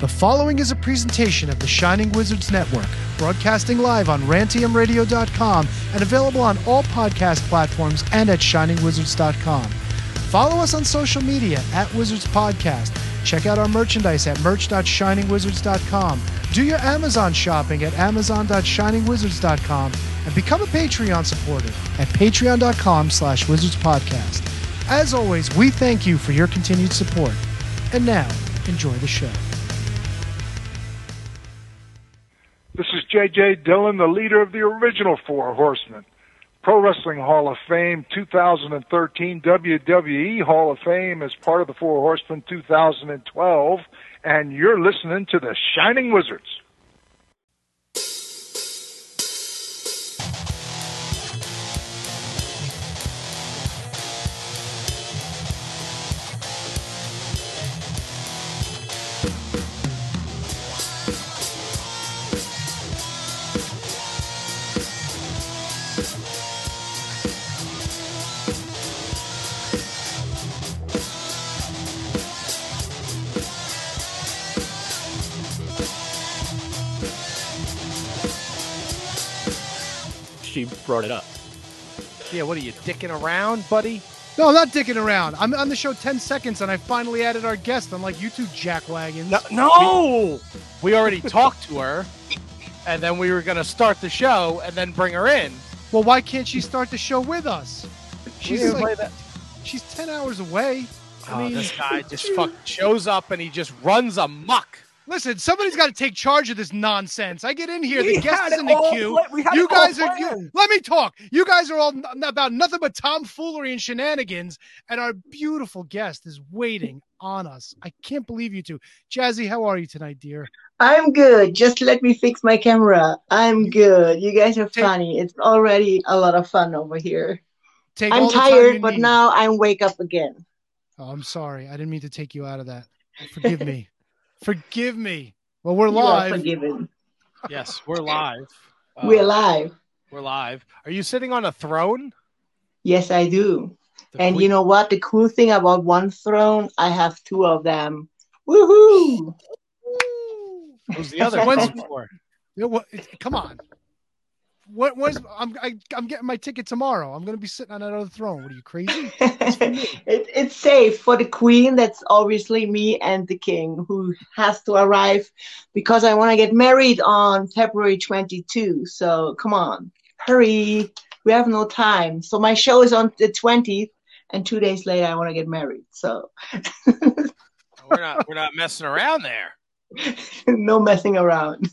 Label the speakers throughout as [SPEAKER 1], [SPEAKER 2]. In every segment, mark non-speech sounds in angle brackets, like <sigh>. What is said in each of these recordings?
[SPEAKER 1] The following is a presentation of the Shining Wizards Network, broadcasting live on rantiumradio.com and available on all podcast platforms and at shiningwizards.com. Follow us on social media at Wizards Podcast. Check out our merchandise at merch.shiningwizards.com. Do your Amazon shopping at amazon.shiningwizards.com and become a Patreon supporter at patreon.com slash wizardspodcast. As always, we thank you for your continued support. And now, enjoy the show.
[SPEAKER 2] J.J. Dillon, the leader of the original Four Horsemen. Pro Wrestling Hall of Fame 2013, WWE Hall of Fame as part of the Four Horsemen 2012, and you're listening to the Shining Wizards.
[SPEAKER 3] Brought it up.
[SPEAKER 4] Yeah, what are you dicking around, buddy?
[SPEAKER 1] No, I'm not dicking around. I'm on the show 10 seconds and I finally added our guest, I'm like, you two jackwagons.
[SPEAKER 4] No, no! We already talked to her, and then we were going to start the show and then bring her in.
[SPEAKER 1] Well, why can't she start the show with us? She's like,
[SPEAKER 4] play that-
[SPEAKER 1] she's 10 hours away. I
[SPEAKER 4] Oh,
[SPEAKER 1] mean,
[SPEAKER 4] this guy just fucking shows up and he just runs amok.
[SPEAKER 1] Listen, somebody's got to take charge of this nonsense. I get in here, the
[SPEAKER 3] We
[SPEAKER 1] guest is in the queue. You guys are. You, let me talk. You guys are all n- about nothing but tomfoolery and shenanigans, and our beautiful guest is waiting on us. I can't believe you two. Jazzy, how are you tonight, dear?
[SPEAKER 5] I'm good. Just let me fix my camera. I'm good. You guys are
[SPEAKER 1] Take-
[SPEAKER 5] funny. It's already a lot of fun over here.
[SPEAKER 1] Take
[SPEAKER 5] I'm
[SPEAKER 1] the
[SPEAKER 5] tired, but
[SPEAKER 1] need.
[SPEAKER 5] now I'm wake up again.
[SPEAKER 1] Oh, I'm sorry. I didn't mean to take you out of that. Forgive me. Forgive me. Well, we're
[SPEAKER 5] You are
[SPEAKER 1] live.
[SPEAKER 5] forgiven.
[SPEAKER 4] Yes, we're live. <laughs> Uh,
[SPEAKER 5] We're live.
[SPEAKER 4] We're live. Are you sitting on a throne?
[SPEAKER 5] Yes, I do.
[SPEAKER 4] The
[SPEAKER 5] And
[SPEAKER 4] queen-
[SPEAKER 5] you know what? The cool thing about one throne, I have two of them. Woohoo!
[SPEAKER 4] Who's the other
[SPEAKER 1] When's-
[SPEAKER 4] throne for?
[SPEAKER 1] Yeah, what- come on. What was I'm I, I'm getting my ticket tomorrow. I'm going to be sitting on another throne. What are you crazy? <laughs>
[SPEAKER 5] it, it's safe for the queen. That's obviously me and the king who has to arrive because I want to get married on February 22. So come on, hurry. We have no time. So my show is on the 20th, and two days later I want to get married. So
[SPEAKER 4] We're not. We're not messing around there. <laughs>
[SPEAKER 5] no messing around.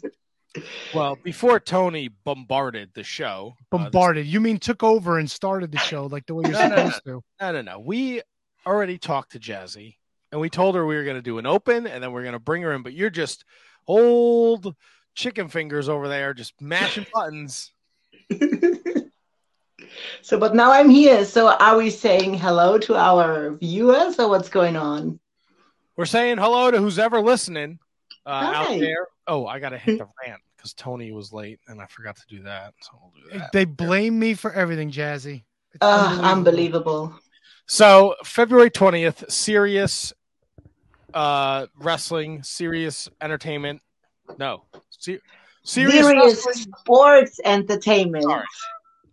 [SPEAKER 4] Well, before Tony bombarded the show, uh, this-
[SPEAKER 1] Bombarded. You mean took over and started the show like the way you're <laughs>
[SPEAKER 4] No, no, no.
[SPEAKER 1] supposed to?
[SPEAKER 4] No, no, no. We already talked to Jazzy and we told her we were going to do an open and then we're going to bring her in. But you're just old chicken fingers over there, just mashing <laughs> buttons.
[SPEAKER 5] so, but now I'm here. So are we saying hello to our viewers or what's going on?
[SPEAKER 4] We're saying hello to who's ever listening uh, out there. Oh, I got to hit the rant because Tony was late and I forgot to do that. So we'll do that.
[SPEAKER 1] They blame me for everything, Jazzy. It's
[SPEAKER 5] Uh, unbelievable.
[SPEAKER 4] So February 20th, Sirius uh, wrestling, Sirius entertainment. No, Se- Sirius
[SPEAKER 5] Sirius
[SPEAKER 4] wrestling.
[SPEAKER 5] sports entertainment.
[SPEAKER 4] Sorry.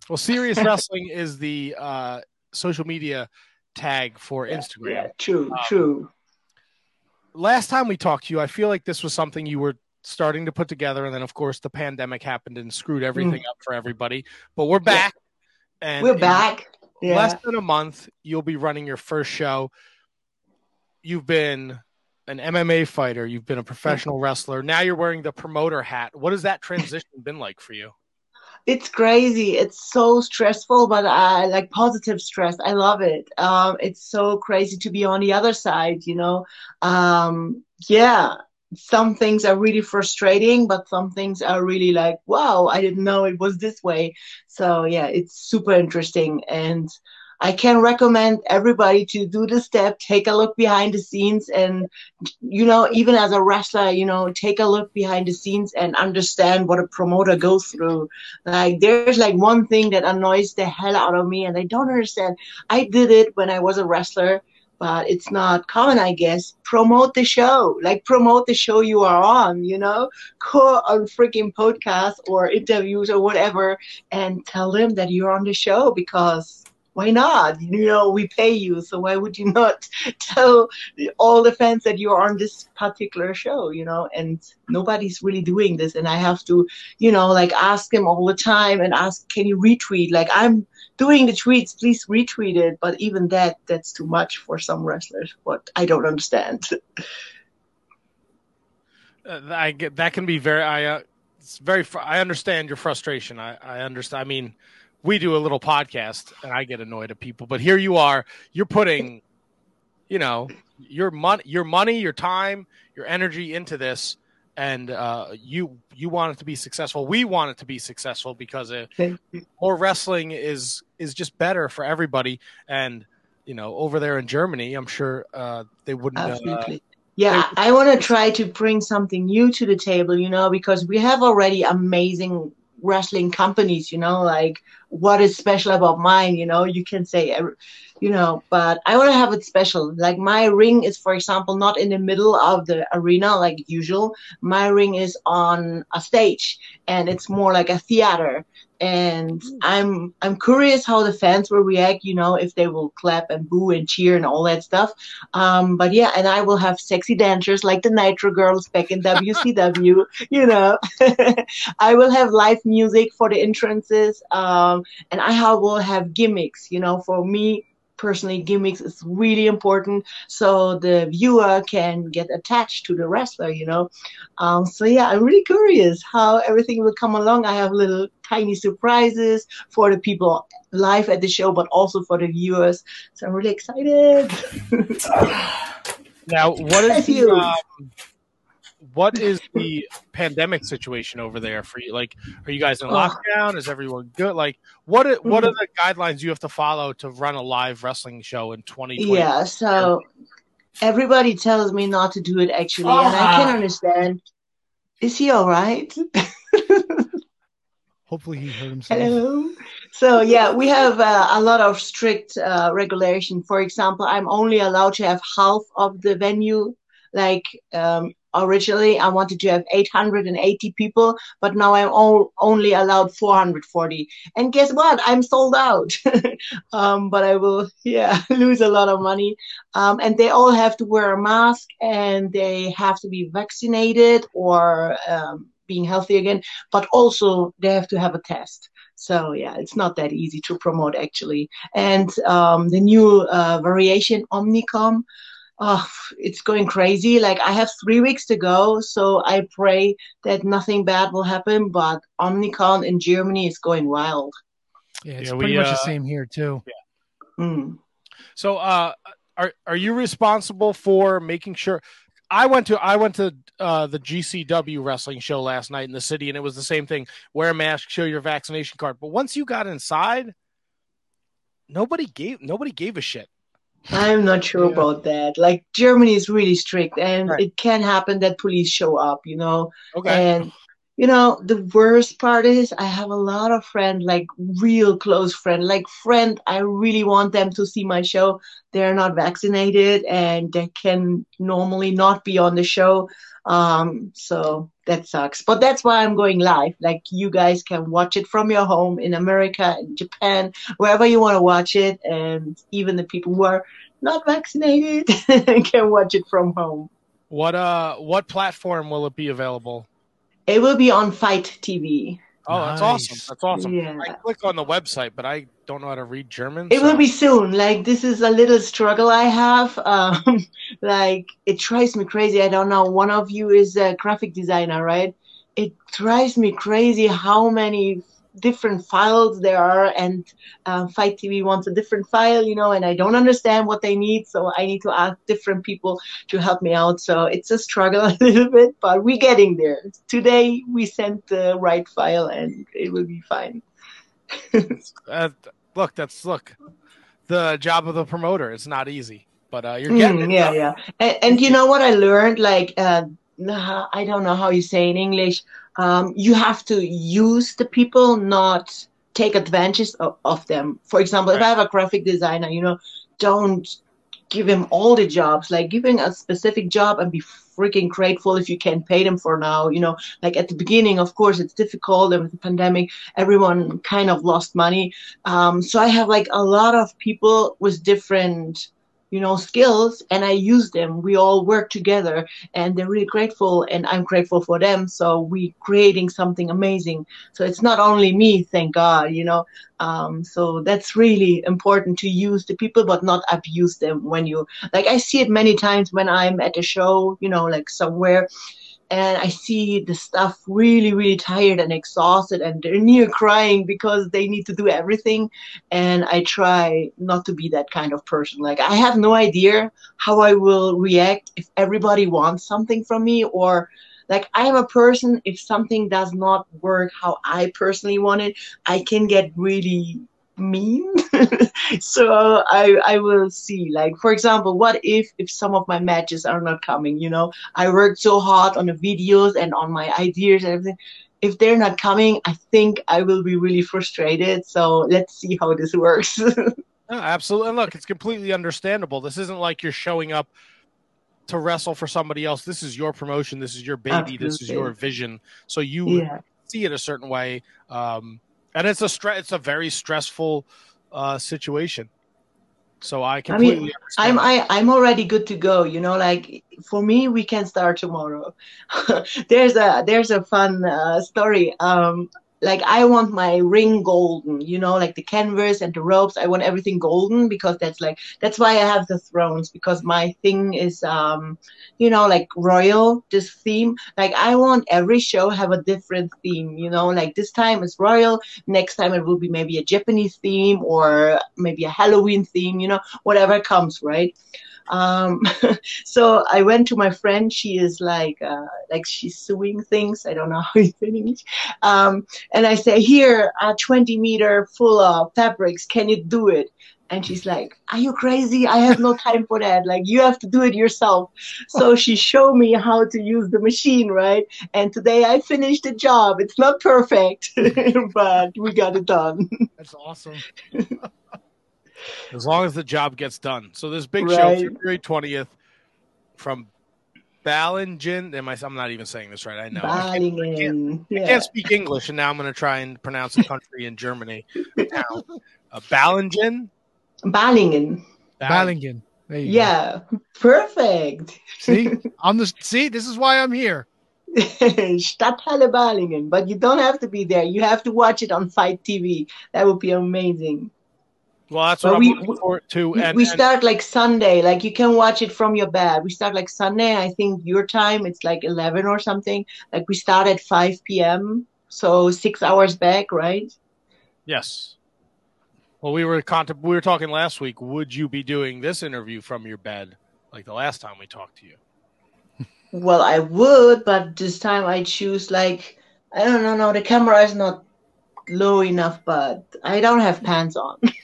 [SPEAKER 4] Well, Sirius wrestling is the uh, social media tag for Instagram.
[SPEAKER 5] Yeah, true,
[SPEAKER 4] Um,
[SPEAKER 5] true.
[SPEAKER 4] Last time we talked to you, I feel like this was something you were starting to put together, and then of course the pandemic happened and screwed everything up for everybody. But we're back, and
[SPEAKER 5] Mm. We're back. Yeah.
[SPEAKER 4] less than a month, you'll be running your first show. You've been an MMA fighter, you've been a professional wrestler. Now you're wearing the promoter hat. What has that transition been like for you?
[SPEAKER 5] It's crazy. It's so stressful, but I like positive stress. I love it. Um, it's so crazy to be on the other side, you know. Um, yeah, some things are really frustrating, but some things are really like, wow, I didn't know it was this way. So yeah, it's super interesting. And I can recommend everybody to do the step, take a look behind the scenes, and you know, even as a wrestler, you know, take a look behind the scenes and understand what a promoter goes through. Like, there's like one thing that annoys the hell out of me, and I don't understand. I did it when I was a wrestler, but it's not common, I guess. Promote the show, like promote the show you are on, you know, go on freaking podcasts or interviews or whatever and tell them that you're on the show because why not? You know, we pay you, so why would you <laughs> not tell all the fans that you're on this particular show, you know? And nobody's really doing this. And I have to, you know, like ask them all the time and ask, can you retweet? Like, I'm doing the tweets, please retweet it. But even that, that's too much for some wrestlers, what I don't understand. <laughs>
[SPEAKER 4] Uh, I get that can be very, I, uh, it's very, I understand your frustration. I, I understand. I mean, we do a little podcast and I get annoyed at people, but here you are, you're putting, you know, your money, your money, your time, your energy into this, and uh, you you want it to be successful. We want it to be successful because it, more wrestling is is just better for everybody. And you know, over there in Germany, I'm sure uh, they wouldn't. Uh,
[SPEAKER 5] Absolutely. yeah, I want to try to bring something new to the table, you know, because we have already amazing wrestling companies, you know, like what is special about mine, you know, you can say, uh, you know, but I want to have it special. Like my ring is, for example, not in the middle of the arena like usual. My ring is on a stage and it's more like a theater and I'm I'm curious how the fans will react. You know, if they will clap and boo and cheer and all that stuff. Um, but yeah, and I will have sexy dancers like the Nitro Girls back in WCW. <laughs> you know, <laughs> I will have live music for the entrances, um, and I will have gimmicks. You know, for me personally gimmicks is really important so the viewer can get attached to the wrestler you know? Um, so yeah i'm really curious how everything will come along. I have little tiny surprises for the people live at the show but also for the viewers. So i'm really excited. <laughs>
[SPEAKER 4] Now what is the, um, what is the pandemic situation over there for you? Like, are you guys in lockdown? Is everyone good? Like, what are, what are mm-hmm. the guidelines you have to follow to run a live wrestling show in 2020?
[SPEAKER 5] Yeah, so everybody tells me not to do it actually, uh-huh. and I can ah. understand. Is he all right? <laughs>
[SPEAKER 1] Hopefully, he heard himself.
[SPEAKER 5] Hello. So yeah, we have uh, a lot of strict uh, regulation. For example, I'm only allowed to have half of the venue like um, originally I wanted to have 880 people, but now I'm all, only allowed 440. And guess what? I'm sold out. <laughs> um, but I will, yeah, <laughs> lose a lot of money. Um, and they all have to wear a mask and they have to be vaccinated or um, being healthy again. But also they have to have a test. So yeah, it's not that easy to promote actually. And um, the new uh, variation Omnicom oh, it's going crazy. Like I have three weeks to go, so I pray that nothing bad will happen. But Omnicon in Germany is going wild.
[SPEAKER 1] Yeah, it's yeah, pretty we, much uh, the same here too.
[SPEAKER 5] Yeah. Mm.
[SPEAKER 4] So, uh, are are you responsible for making sure? I went to I went to uh, the GCW wrestling show last night in the city, and it was the same thing: wear a mask, show your vaccination card. But once you got inside, nobody gave nobody gave a shit.
[SPEAKER 5] I'm not sure yeah. about that. Like Germany is really strict, and right. it can happen that police show up, you know. Okay. And you know the worst part is I have a lot of friends, like real close friend, like friend. I really want them to see my show. They're not vaccinated, and they can normally not be on the show. Um, so that sucks. But that's why I'm going live. Like you guys can watch it from your home in America, in Japan, wherever you want to watch it, and even the people who are not vaccinated <laughs> can watch it from home.
[SPEAKER 4] What uh what platform will it be available?
[SPEAKER 5] It will be on FITE TV.
[SPEAKER 4] Oh, that's nice. awesome. That's awesome. Yeah. I click on the website, but I don't know how to read German.
[SPEAKER 5] It so. will be soon. Like this is a little struggle I have. <laughs> Um, like it drives me crazy. I don't know. One of you is a graphic designer, right? It drives me crazy how many different files there are and uh, FITE TV wants a different file you know and i don't understand what they need so i need to ask different people to help me out. So it's a struggle <laughs> a little bit but we're getting there. Today we sent the right file and it will be fine. <laughs>
[SPEAKER 4] Uh, look that's look the job of the promoter is not easy but uh, you're getting
[SPEAKER 5] mm, yeah yeah. And, and, you know what i learned? Like uh, i don't know how you say in english um, you have to use the people, not take advantage of, of them. For example, right. if I have a graphic designer, you know, don't give him all the jobs, like giving a specific job and be freaking grateful if you can pay them for now. You know, like at the beginning, of course, it's difficult and with the pandemic, everyone kind of lost money. Um, so I have like a lot of people with different you know, skills and I use them. We all work together and they're really grateful and I'm grateful for them. So we creating something amazing. So it's not only me, thank God, you know. Um, so that's really important to use the people, but not abuse them when you, like I see it many times when I'm at a show, you know, like somewhere and I see the staff really, really tired and exhausted, and they're near crying because they need to do everything. And I try not to be that kind of person. Like, I have no idea how I will react if everybody wants something from me, or like, I am a person, if something does not work how I personally want it, I can get really mean <laughs> so i i will see like for example what if if some of my matches are not coming you know i worked so hard on the videos and on my ideas and everything if they're not coming i think i will be really frustrated so let's see how this works <laughs>
[SPEAKER 4] No, absolutely. And look, it's completely understandable. This isn't like you're showing up to wrestle for somebody else. This is your promotion. This is your baby. Absolutely. This is your vision. So you yeah. see it a certain way. Um, and it's a stress. It's a very stressful uh, situation. So I completely. I mean,
[SPEAKER 5] I'm I, I'm already good to go. You know, like for me, we can start tomorrow. <laughs> there's a there's a fun uh, story. Um, like I want my ring golden, you know, like the canvas and the ropes. I want everything golden because that's like that's why I have the thrones because my thing is um, you know, like royal this theme. Like I want every show have a different theme, you know, like this time it's royal, next time it will be maybe a Japanese theme or maybe a Halloween theme, you know, whatever comes, right? Um, <laughs> so I went to my friend. She is like, uh, like she's sewing things. I don't know how you say in English. Um, and I say, here, a 20 meter full of fabrics. Can you do it? And she's like, Are you crazy? I have no time for that. Like, you have to do it yourself. So she showed me how to use the machine, right? And today I finished the job. It's not perfect, <laughs> but we got it done.
[SPEAKER 4] That's awesome. <laughs> as long as the job gets done. So this big right. show, February twentieth, from Balingen. Am I? I'm not even saying this right. I know. I can't, I, can't, yeah. I can't, speak English, and now I'm going to try and pronounce a country in Germany. Now, uh, Balingen.
[SPEAKER 5] Balingen.
[SPEAKER 1] Balingen.
[SPEAKER 5] Yeah, go. perfect.
[SPEAKER 1] see, <laughs> I'm the see. This is why I'm here. <laughs>
[SPEAKER 5] Stadthalle Balingen, but you don't have to be there. You have to watch it on FITE TV. That would be amazing.
[SPEAKER 4] Well, that's what we, I'm looking forward to.
[SPEAKER 5] And, we start like Sunday. Like you can watch it from your bed. We start like Sunday. I think your time it's like eleven or something. Like we start at five p.m. So six hours back, right?
[SPEAKER 4] Yes. Well, we were contem- we were talking last week. Would you be doing this interview from your bed like the last time we talked to you? <laughs>
[SPEAKER 5] well, I would, but this time I choose like I don't know. No, the camera is not low enough, but I don't have pants on. <laughs>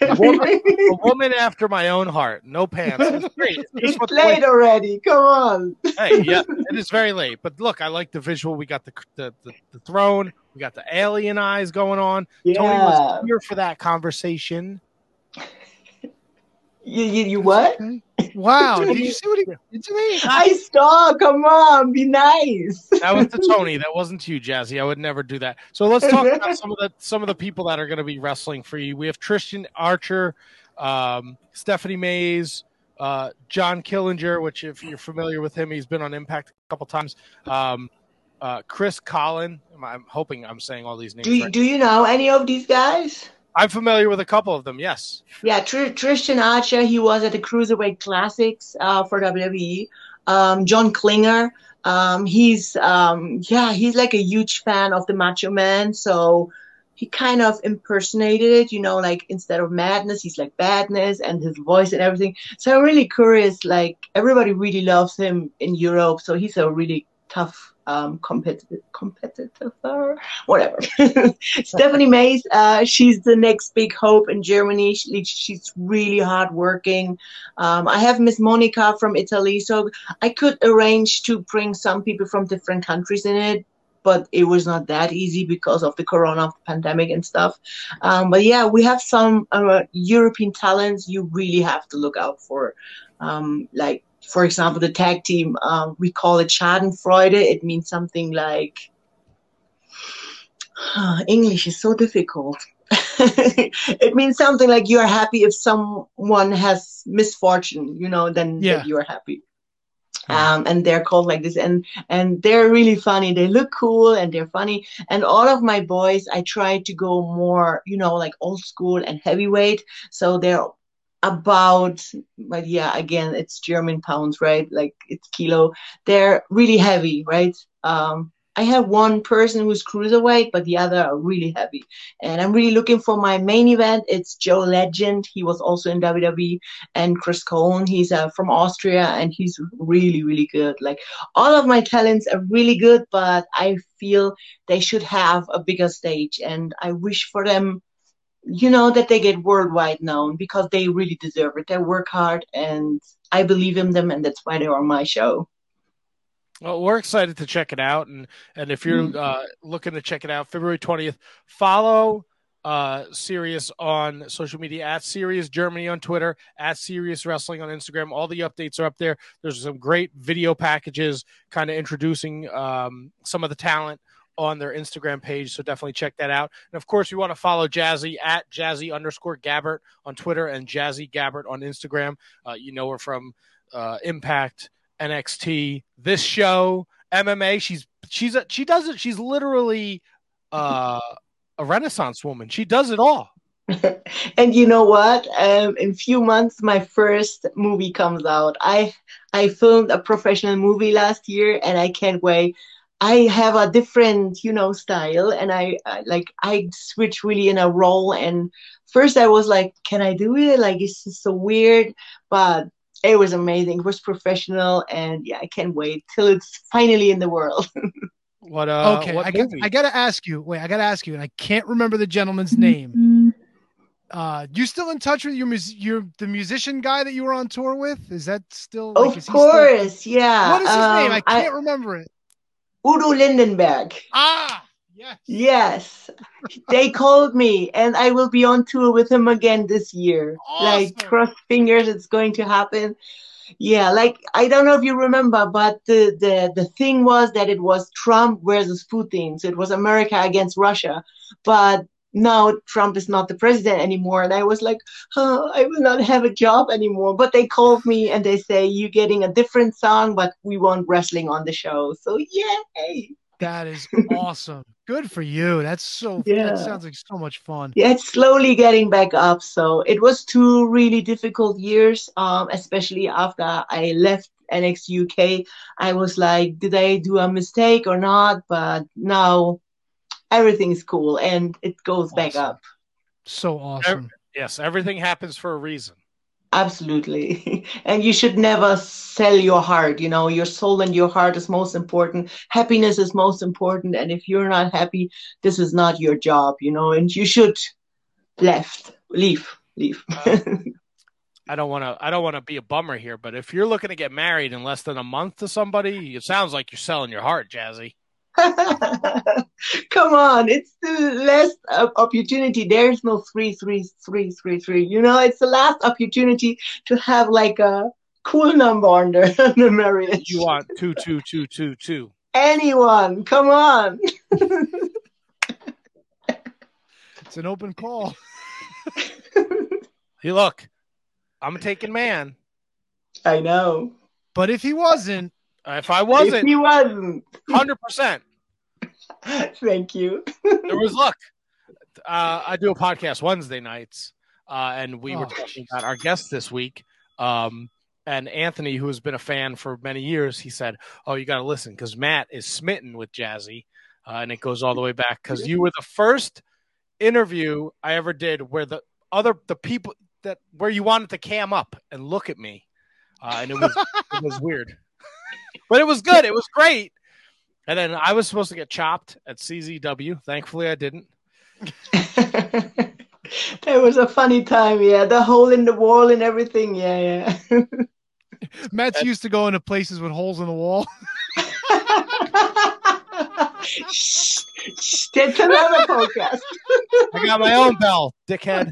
[SPEAKER 4] a, woman, a, woman, after my own heart. No pants. It's great.
[SPEAKER 5] It's, it's late already. Come on.
[SPEAKER 4] hey, yeah, it is very late. But look, I like the visual. We got the the, the, the throne. We got the alien eyes going on. Yeah. Tony was here for that conversation.
[SPEAKER 5] You, you, you what?
[SPEAKER 1] Wow! Did you <laughs> see what he did to me?
[SPEAKER 5] I saw. Come on, be nice.
[SPEAKER 4] That was to Tony. That wasn't to you, Jazzy. I would never do that. So let's talk about some of the some of the people that are going to be wrestling for you. We have Tristan Archer, um, Stephanie Maze, uh, John Killinger, which if you're familiar with him, he's been on Impact a couple times. Um, uh, Chris Colen. I'm hoping I'm saying all these names.
[SPEAKER 5] Do,
[SPEAKER 4] right.
[SPEAKER 5] do you know any of these guys?
[SPEAKER 4] I'm familiar with a couple of them. Yes.
[SPEAKER 5] Yeah, Tr- Tristan Archer. He was at the Cruiserweight Classics uh, for WWE. Um, John Klinger. Um, he's um, yeah, he's like a huge fan of the Macho Man. So he kind of impersonated it, you know, like instead of madness, he's like badness and his voice and everything. So I'm really curious. Like everybody really loves him in Europe. So he's a really tough um, competitive competitor, whatever. <laughs> Stephanie Maze, uh, she's the next big hope in Germany. She, she's really hardworking. Um, I have Miss Monica from Italy, so I could arrange to bring some people from different countries in it. but it was not that easy because of the corona pandemic and stuff. Um, but yeah, we have some uh, European talents you really have to look out for. Um, like, for example, the tag team, um, we call it Schadenfreude. It means something like, <sighs> English is so difficult. <laughs> it means something like you're happy if someone has misfortune, you know, then
[SPEAKER 1] Yeah.
[SPEAKER 5] you're happy. Um, and they're called like this, and and they're really funny. They look cool and they're funny. And all of my boys, I try to go more, you know, like old school and heavyweight. So they're about, but yeah, again, it's German pounds, right? Like it's kilo. They're really heavy, right? Um, I have one person who's cruiserweight, but the other are really heavy. And I'm really looking for my main event. It's Joe Legend. He was also in WWE, and Chris Colen. He's uh, from Austria, and he's really, really good. Like all of my talents are really good, but I feel they should have a bigger stage, and I wish for them. You know that they get worldwide known because they really deserve it. They work hard, and I believe in them, and that's why they're on my show.
[SPEAKER 4] Well, we're excited to check it out, and and if you're uh, looking to check it out, February twentieth, follow uh, Sirius on social media at Sirius Germany on Twitter, at Sirius Wrestling on Instagram. All the updates are up there. There's some great video packages, kind of introducing um, some of the talent on their Instagram page. So definitely check that out. And of course, we want to follow Jazzy at Jazzy underscore Gabert on Twitter and Jazzy Gabert on Instagram. Uh, you know her from uh, Impact. NXT, this show, MMA. She's she's a, she does it. She's literally uh, a renaissance woman. She does it all. <laughs>
[SPEAKER 5] and you know what? Um, in a few months, my first movie comes out. I I filmed a professional movie last year, and I can't wait. I have a different, you know, style, and I, I like I switch really in a role. And first, I was like, "Can I do it? Like, it's just so weird," but it was amazing. It was professional, and yeah, I can't wait till it's finally in the world. <laughs>
[SPEAKER 4] What uh?
[SPEAKER 1] okay,
[SPEAKER 4] what
[SPEAKER 1] I got? I got to ask you. Wait, I got to ask you, and I can't remember the gentleman's name. Uh, you still in touch with your mus- your the musician guy that you were on tour with? Is that still? like,
[SPEAKER 5] of
[SPEAKER 1] is he still-
[SPEAKER 5] course, yeah.
[SPEAKER 1] what is his name?
[SPEAKER 5] um,
[SPEAKER 1] I can't remember it.
[SPEAKER 5] Udo Lindenberg.
[SPEAKER 1] Ah, yes.
[SPEAKER 5] Yes, they called me, and I will be on tour with him again this year. Like,
[SPEAKER 1] Awesome.
[SPEAKER 5] cross fingers, it's going to happen. Yeah, like I don't know if you remember, but the the the thing was that it was Trump versus Putin, so it was America against Russia. But now Trump is not the president anymore, and I was like, oh, I will not have a job anymore. But they called me and they say you're getting a different song, but we want wrestling on the show. So yay!
[SPEAKER 1] That is awesome. Good for you. That's so.
[SPEAKER 5] Yeah.
[SPEAKER 1] That sounds like so much fun.
[SPEAKER 5] Yeah, it's slowly getting back up. So it was two really difficult years, um, especially after I left NXT UK. I was like, did I do a mistake or not? But now everything's cool and it goes back up.
[SPEAKER 1] So awesome.
[SPEAKER 4] yes, everything happens for a reason.
[SPEAKER 5] Absolutely. <laughs> and you should never sell your heart. You know, your soul and your heart is most important. Happiness is most important. And if you're not happy, this is not your job, you know, and you should left, leave, leave.
[SPEAKER 4] Uh, <laughs> I don't want to. I don't want to be a bummer here, but if you're looking to get married in less than a month to somebody, it sounds like you're selling your heart, Jazzy. <laughs> <laughs>
[SPEAKER 5] Come on, it's the last opportunity. There's no three, three, three, three, three. You know, it's the last opportunity to have like a cool number on the, <laughs> on the marriage.
[SPEAKER 4] You want two, two, two, two, two.
[SPEAKER 5] Anyone, come on. <laughs>
[SPEAKER 1] It's an open call.
[SPEAKER 4] Hey, look, I'm a taken man.
[SPEAKER 5] I know.
[SPEAKER 1] But if he wasn't,
[SPEAKER 4] Uh, If I wasn't,
[SPEAKER 5] he wasn't,
[SPEAKER 4] hundred percent. <laughs>
[SPEAKER 5] thank you.
[SPEAKER 4] There was <laughs> look. Uh, I do a podcast Wednesday nights, uh, and we were
[SPEAKER 1] Oh,
[SPEAKER 4] talking about our guest this week. Um, and Anthony, who has been a fan for many years, he said, "Oh, you got to listen because Matt is smitten with Jazzy, uh, and it goes all the way back because you were the first interview I ever did where the other the people that where you wanted to cam up and look at me, uh, and it was it was weird, but it was good. It was great." And then I was supposed to get chopped at CZW. Thankfully, I didn't. <laughs>
[SPEAKER 5] that was a funny time, yeah. The hole in the wall and everything, yeah, yeah. <laughs>
[SPEAKER 1] Matt's used to going to places with holes in the wall.
[SPEAKER 5] Shh, <laughs> shh, That's another podcast.
[SPEAKER 4] I got my own bell, dickhead.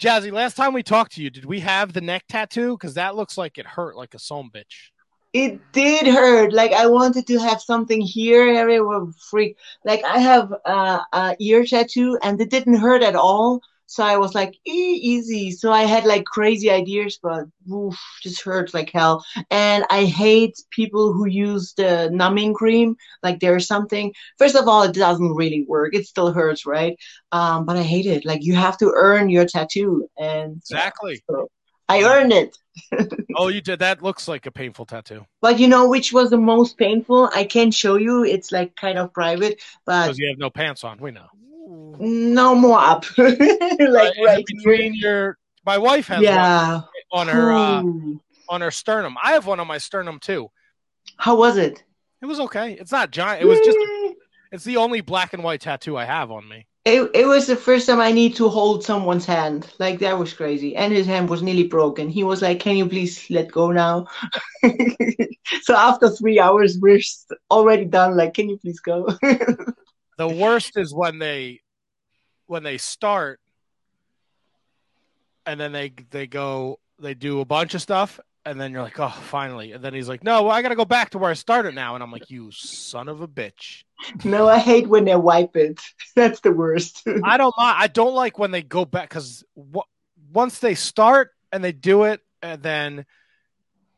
[SPEAKER 4] Jazzy, last time we talked to you, did we have the neck tattoo? Because that looks like it hurt like a son bitch.
[SPEAKER 5] It did hurt. Like I wanted to have something here, and were freak. Like I have uh, a ear tattoo, and it didn't hurt at all. So I was like, e- easy. So I had like crazy ideas, but oof, just hurts like hell. And I hate people who use the numbing cream. Like there's something. First of all, it doesn't really work. It still hurts, right? Um, but I hate it. Like you have to earn your tattoo, and
[SPEAKER 4] Exactly.
[SPEAKER 5] so I earned it. <laughs>
[SPEAKER 4] Oh, you did. That looks like a painful tattoo
[SPEAKER 5] But you know which was the most painful? I can't show you. It's like kind of private, but
[SPEAKER 4] because you have no pants on. We know.
[SPEAKER 5] No more up. <laughs> like
[SPEAKER 4] Right,
[SPEAKER 5] right
[SPEAKER 4] between your. My wife has one
[SPEAKER 5] Yeah.
[SPEAKER 4] on her uh, on her sternum. I have one on my sternum too.
[SPEAKER 5] How was it?
[SPEAKER 4] It was okay. It's not giant. It was just. It's the only black and white tattoo I have on me.
[SPEAKER 5] It, it was the first time I need to hold someone's hand. Like that was crazy. And his hand was nearly broken. He was like, Can you please let go now? <laughs> so after three hours, we're already done. Like, can you please go? <laughs>
[SPEAKER 4] The worst is when they when they start and then they they go they do a bunch of stuff and then you're like, oh, finally. And then he's like, no, well, I got to go back to where I started now. And I'm like, you son of a bitch.
[SPEAKER 5] no, I hate when they wipe it. <laughs> That's the worst. <laughs>
[SPEAKER 4] I don't mind. I don't like when they go back because w- once they start and they do it, and then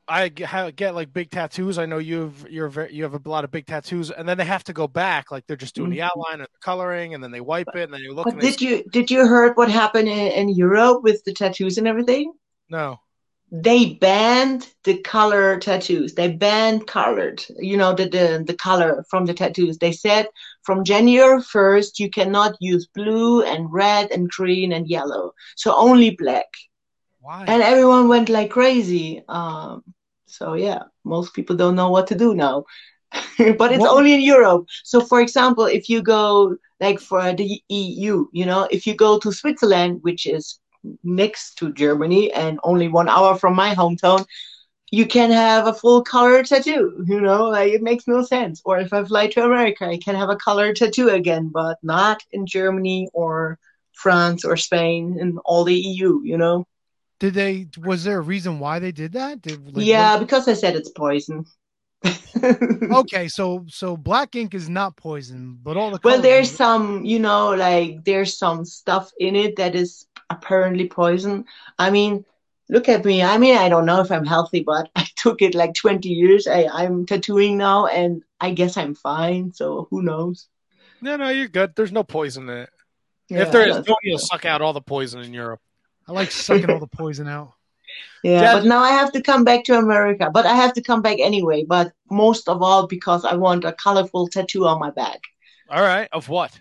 [SPEAKER 4] I get, like big tattoos. I know you've you're very, you have a lot of big tattoos, and then they have to go back. Like they're just doing the
[SPEAKER 5] Mhm.
[SPEAKER 4] outline and the coloring, and then they wipe it, and then you look.
[SPEAKER 5] But did you did you heard what happened in, in Europe with the tattoos and everything?
[SPEAKER 4] no.
[SPEAKER 5] They banned the color tattoos. They banned colored, you know, the, the the color from the tattoos. They said from January first you cannot use blue and red and green and yellow. So only black.
[SPEAKER 4] Why?
[SPEAKER 5] And everyone went like crazy. Um so yeah, most people don't know what to do now. <laughs> but it's
[SPEAKER 4] What-
[SPEAKER 5] only in Europe. So for example, if you go like for the EU, you know, if you go to Switzerland, which is next to Germany and only one hour from my hometown, you can have a full color tattoo, you know, like it makes no sense. Or if I fly to America, I can have a color tattoo again, but not in Germany or France or Spain and all the EU, you know?
[SPEAKER 1] Did they? Was there a reason why they did that? Did, like,
[SPEAKER 5] yeah, because I said it's poison. <laughs>
[SPEAKER 1] okay, so so black ink is not poison, but all the
[SPEAKER 5] Well,
[SPEAKER 1] colors-
[SPEAKER 5] there's some, you know, like there's some stuff in it that is apparently poison. I mean, look at me. I mean, I don't know if I'm healthy, but <laughs> I took it like 20 years. I, I'm tattooing now, and I guess I'm fine. So who knows?
[SPEAKER 4] No, no, you're good. There's no poison in it.
[SPEAKER 5] Yeah,
[SPEAKER 4] if there is,
[SPEAKER 5] that's-
[SPEAKER 4] Tony will suck out all the poison in Europe.
[SPEAKER 1] I like sucking all the poison out. <laughs>
[SPEAKER 5] Yeah,
[SPEAKER 4] Dad-
[SPEAKER 5] but now I have to come back to America. But I have to come back anyway. But most of all, because I want a colorful tattoo on my back.
[SPEAKER 4] All right, of what?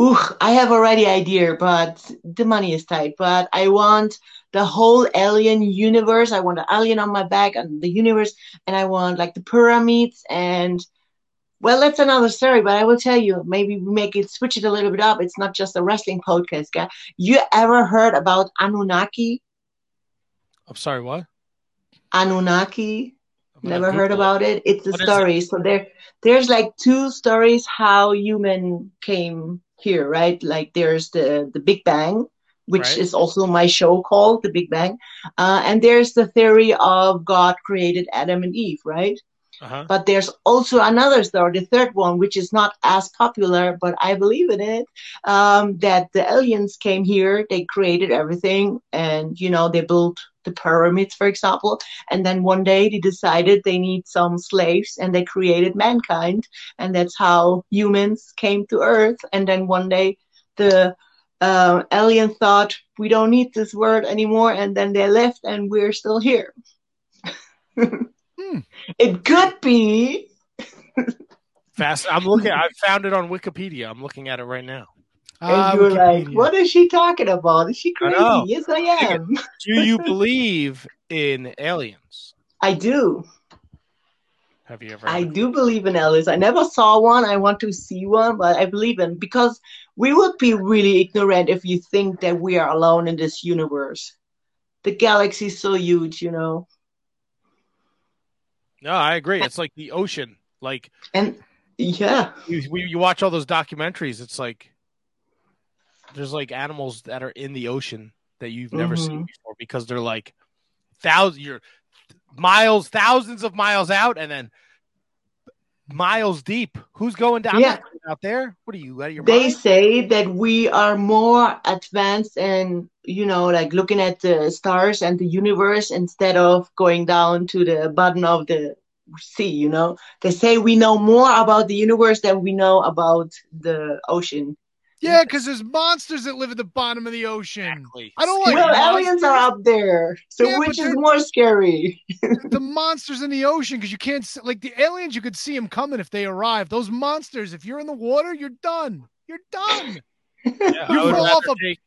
[SPEAKER 5] Ooh, I have already idea, but the money is tight. But I want the whole alien universe. I want an alien on my back and the universe, and I want like the pyramids and well, that's another story. But I will tell you, maybe we make it switch it a little bit up. It's not just a wrestling podcast, guy. You ever heard about Anunnaki?
[SPEAKER 4] I'm sorry, what?
[SPEAKER 5] Anunnaki? Never heard about it. It's a
[SPEAKER 4] What
[SPEAKER 5] story. So there, there's like two stories how human came here, right? Like there's the the Big Bang, which
[SPEAKER 4] Right.
[SPEAKER 5] is also my show called The Big Bang, uh, and there's the theory of God created Adam and Eve, right?
[SPEAKER 4] Uh-huh.
[SPEAKER 5] But there's also another story, the third one, which is not as popular, but I believe in it. Um, that the aliens came here, they created everything, and you know they built the pyramids, for example. And then one day they decided they need some slaves, and they created mankind, and that's how humans came to Earth. And then one day the uh, alien thought we don't need this word anymore, and then they left, and we're still here. <laughs> It could be.
[SPEAKER 4] Fast. I'm looking. I found it on Wikipedia. I'm looking at it right now.
[SPEAKER 1] Ah,
[SPEAKER 5] and you're like, what is she talking about? Is she crazy?
[SPEAKER 4] know.
[SPEAKER 5] Yes, I am. <laughs>
[SPEAKER 4] Do you believe in aliens?
[SPEAKER 5] I do.
[SPEAKER 4] Have you ever?
[SPEAKER 5] I do believe in aliens. I never saw one. I want to see one, but I believe in because we would be really ignorant if you think that we are alone in this universe. The galaxy is so huge, you know.
[SPEAKER 4] No, I agree. It's like the ocean. Like
[SPEAKER 5] and yeah,
[SPEAKER 4] you, you watch all those documentaries. It's like there's like animals that are in the ocean that you've never
[SPEAKER 5] Mhm.
[SPEAKER 4] seen before because they're like thousand you're miles, thousands of miles out, and then miles deep. Who's going down
[SPEAKER 5] Yeah.
[SPEAKER 4] out there? What are you out of your
[SPEAKER 5] they
[SPEAKER 4] mind?
[SPEAKER 5] say that we are more advanced and you know like looking at the stars and the universe instead of going down to the bottom of the sea you know they say we know more about the universe than we know about the ocean
[SPEAKER 1] Yeah, because there's monsters that live at the bottom of the ocean.
[SPEAKER 4] Exactly.
[SPEAKER 1] I don't like
[SPEAKER 5] well
[SPEAKER 1] monsters.
[SPEAKER 5] aliens are up there so
[SPEAKER 1] Yeah,
[SPEAKER 5] which is more scary <laughs>
[SPEAKER 1] the monsters in the ocean because you can't s- like the aliens. You could see them coming if they arrive. Those monsters, if you're in the water, you're done. You're done. <laughs>
[SPEAKER 4] Yeah,
[SPEAKER 1] You fall off a-
[SPEAKER 4] take-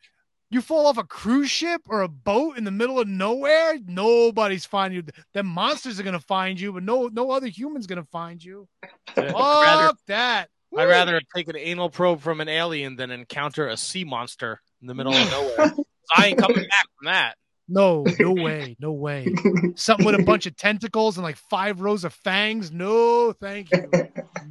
[SPEAKER 1] You fall off a cruise ship or a boat in the middle of nowhere. Nobody's finding you. The monsters are gonna find you, but no, no other human's gonna find you.
[SPEAKER 4] I'd rather,
[SPEAKER 1] Fuck that.
[SPEAKER 4] I'd rather take an anal probe from an alien than encounter a sea monster in the middle of nowhere. <laughs> I ain't coming back from that.
[SPEAKER 1] No, no way, no way. Something with a bunch of tentacles and like five rows of fangs. No, thank you.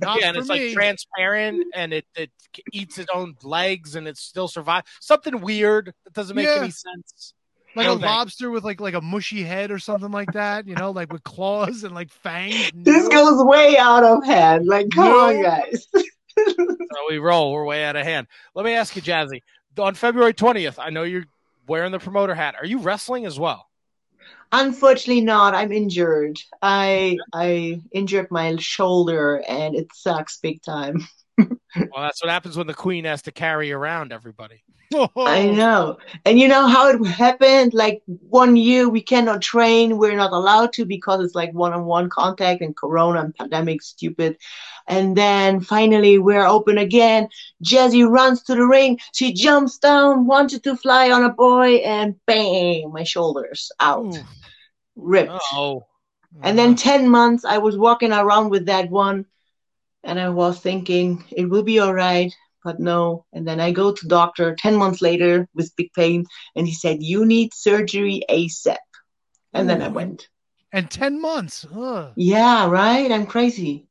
[SPEAKER 1] Not
[SPEAKER 4] yeah, and
[SPEAKER 1] for
[SPEAKER 4] it's
[SPEAKER 1] me.
[SPEAKER 4] like transparent and it, it eats its own legs and it still survives. Something weird that doesn't make
[SPEAKER 1] Yeah.
[SPEAKER 4] any sense.
[SPEAKER 1] like
[SPEAKER 4] No
[SPEAKER 1] a
[SPEAKER 4] thanks.
[SPEAKER 1] lobster with like like a mushy head or something like that. You know, like with claws and like fangs.
[SPEAKER 5] this
[SPEAKER 1] No.
[SPEAKER 5] goes way out of hand like come
[SPEAKER 1] No.
[SPEAKER 5] on guys <laughs>
[SPEAKER 4] So we roll. We're way out of hand. Let me ask you, Jazzy. On February 20th, I know you're wearing the promoter hat. Are you wrestling as well?
[SPEAKER 5] Unfortunately not. I'm injured. I I injured my shoulder and it sucks big time. <laughs>
[SPEAKER 4] Well, that's what happens when the queen has to carry around everybody.
[SPEAKER 5] I <laughs> know. And you know how it happened? Like one year we cannot train. We're not allowed to because it's like one-on-one contact and corona and pandemic stupid. And then finally we're open again. Jazzy runs to the ring. She jumps down, wanted to fly on a boy and bang, my shoulders out.
[SPEAKER 1] Ooh.
[SPEAKER 5] Ripped.
[SPEAKER 4] Oh,
[SPEAKER 5] And then uh-huh. 10 months, I was walking around with that one, and I was thinking it will be all right, but no. And then I go to doctor 10 months later with big pain, and he said, You need surgery ASAP. And then I went,
[SPEAKER 1] and ten months. Ugh.
[SPEAKER 5] Yeah, right? I'm crazy.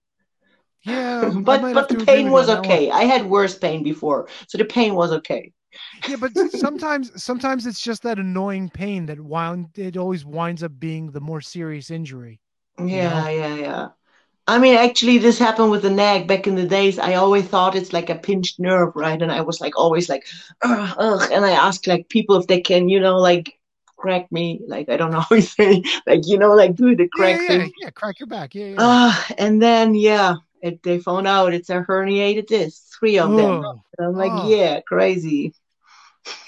[SPEAKER 1] Yeah, <laughs>
[SPEAKER 5] but but the pain was okay. I had worse pain before, so the pain was okay.
[SPEAKER 1] Yeah, but <laughs> sometimes sometimes it's just that annoying pain that wound it always winds up being the more serious injury.
[SPEAKER 5] Yeah, yeah, yeah. I mean, actually, this happened with the neck back in the days. I always thought it's like a pinched nerve, right? And I was like, always like, ugh, <clears throat> ugh. And I asked like people if they can, you know, like crack me. Like, I don't know how you say, like, you know, like do the crack
[SPEAKER 1] yeah,
[SPEAKER 5] thing.
[SPEAKER 1] yeah, crack your back. Yeah, yeah.
[SPEAKER 5] Uh, and then, yeah, it, they found out it's a herniated disc, three of them. And I'm like,
[SPEAKER 1] Oh.
[SPEAKER 5] yeah, crazy.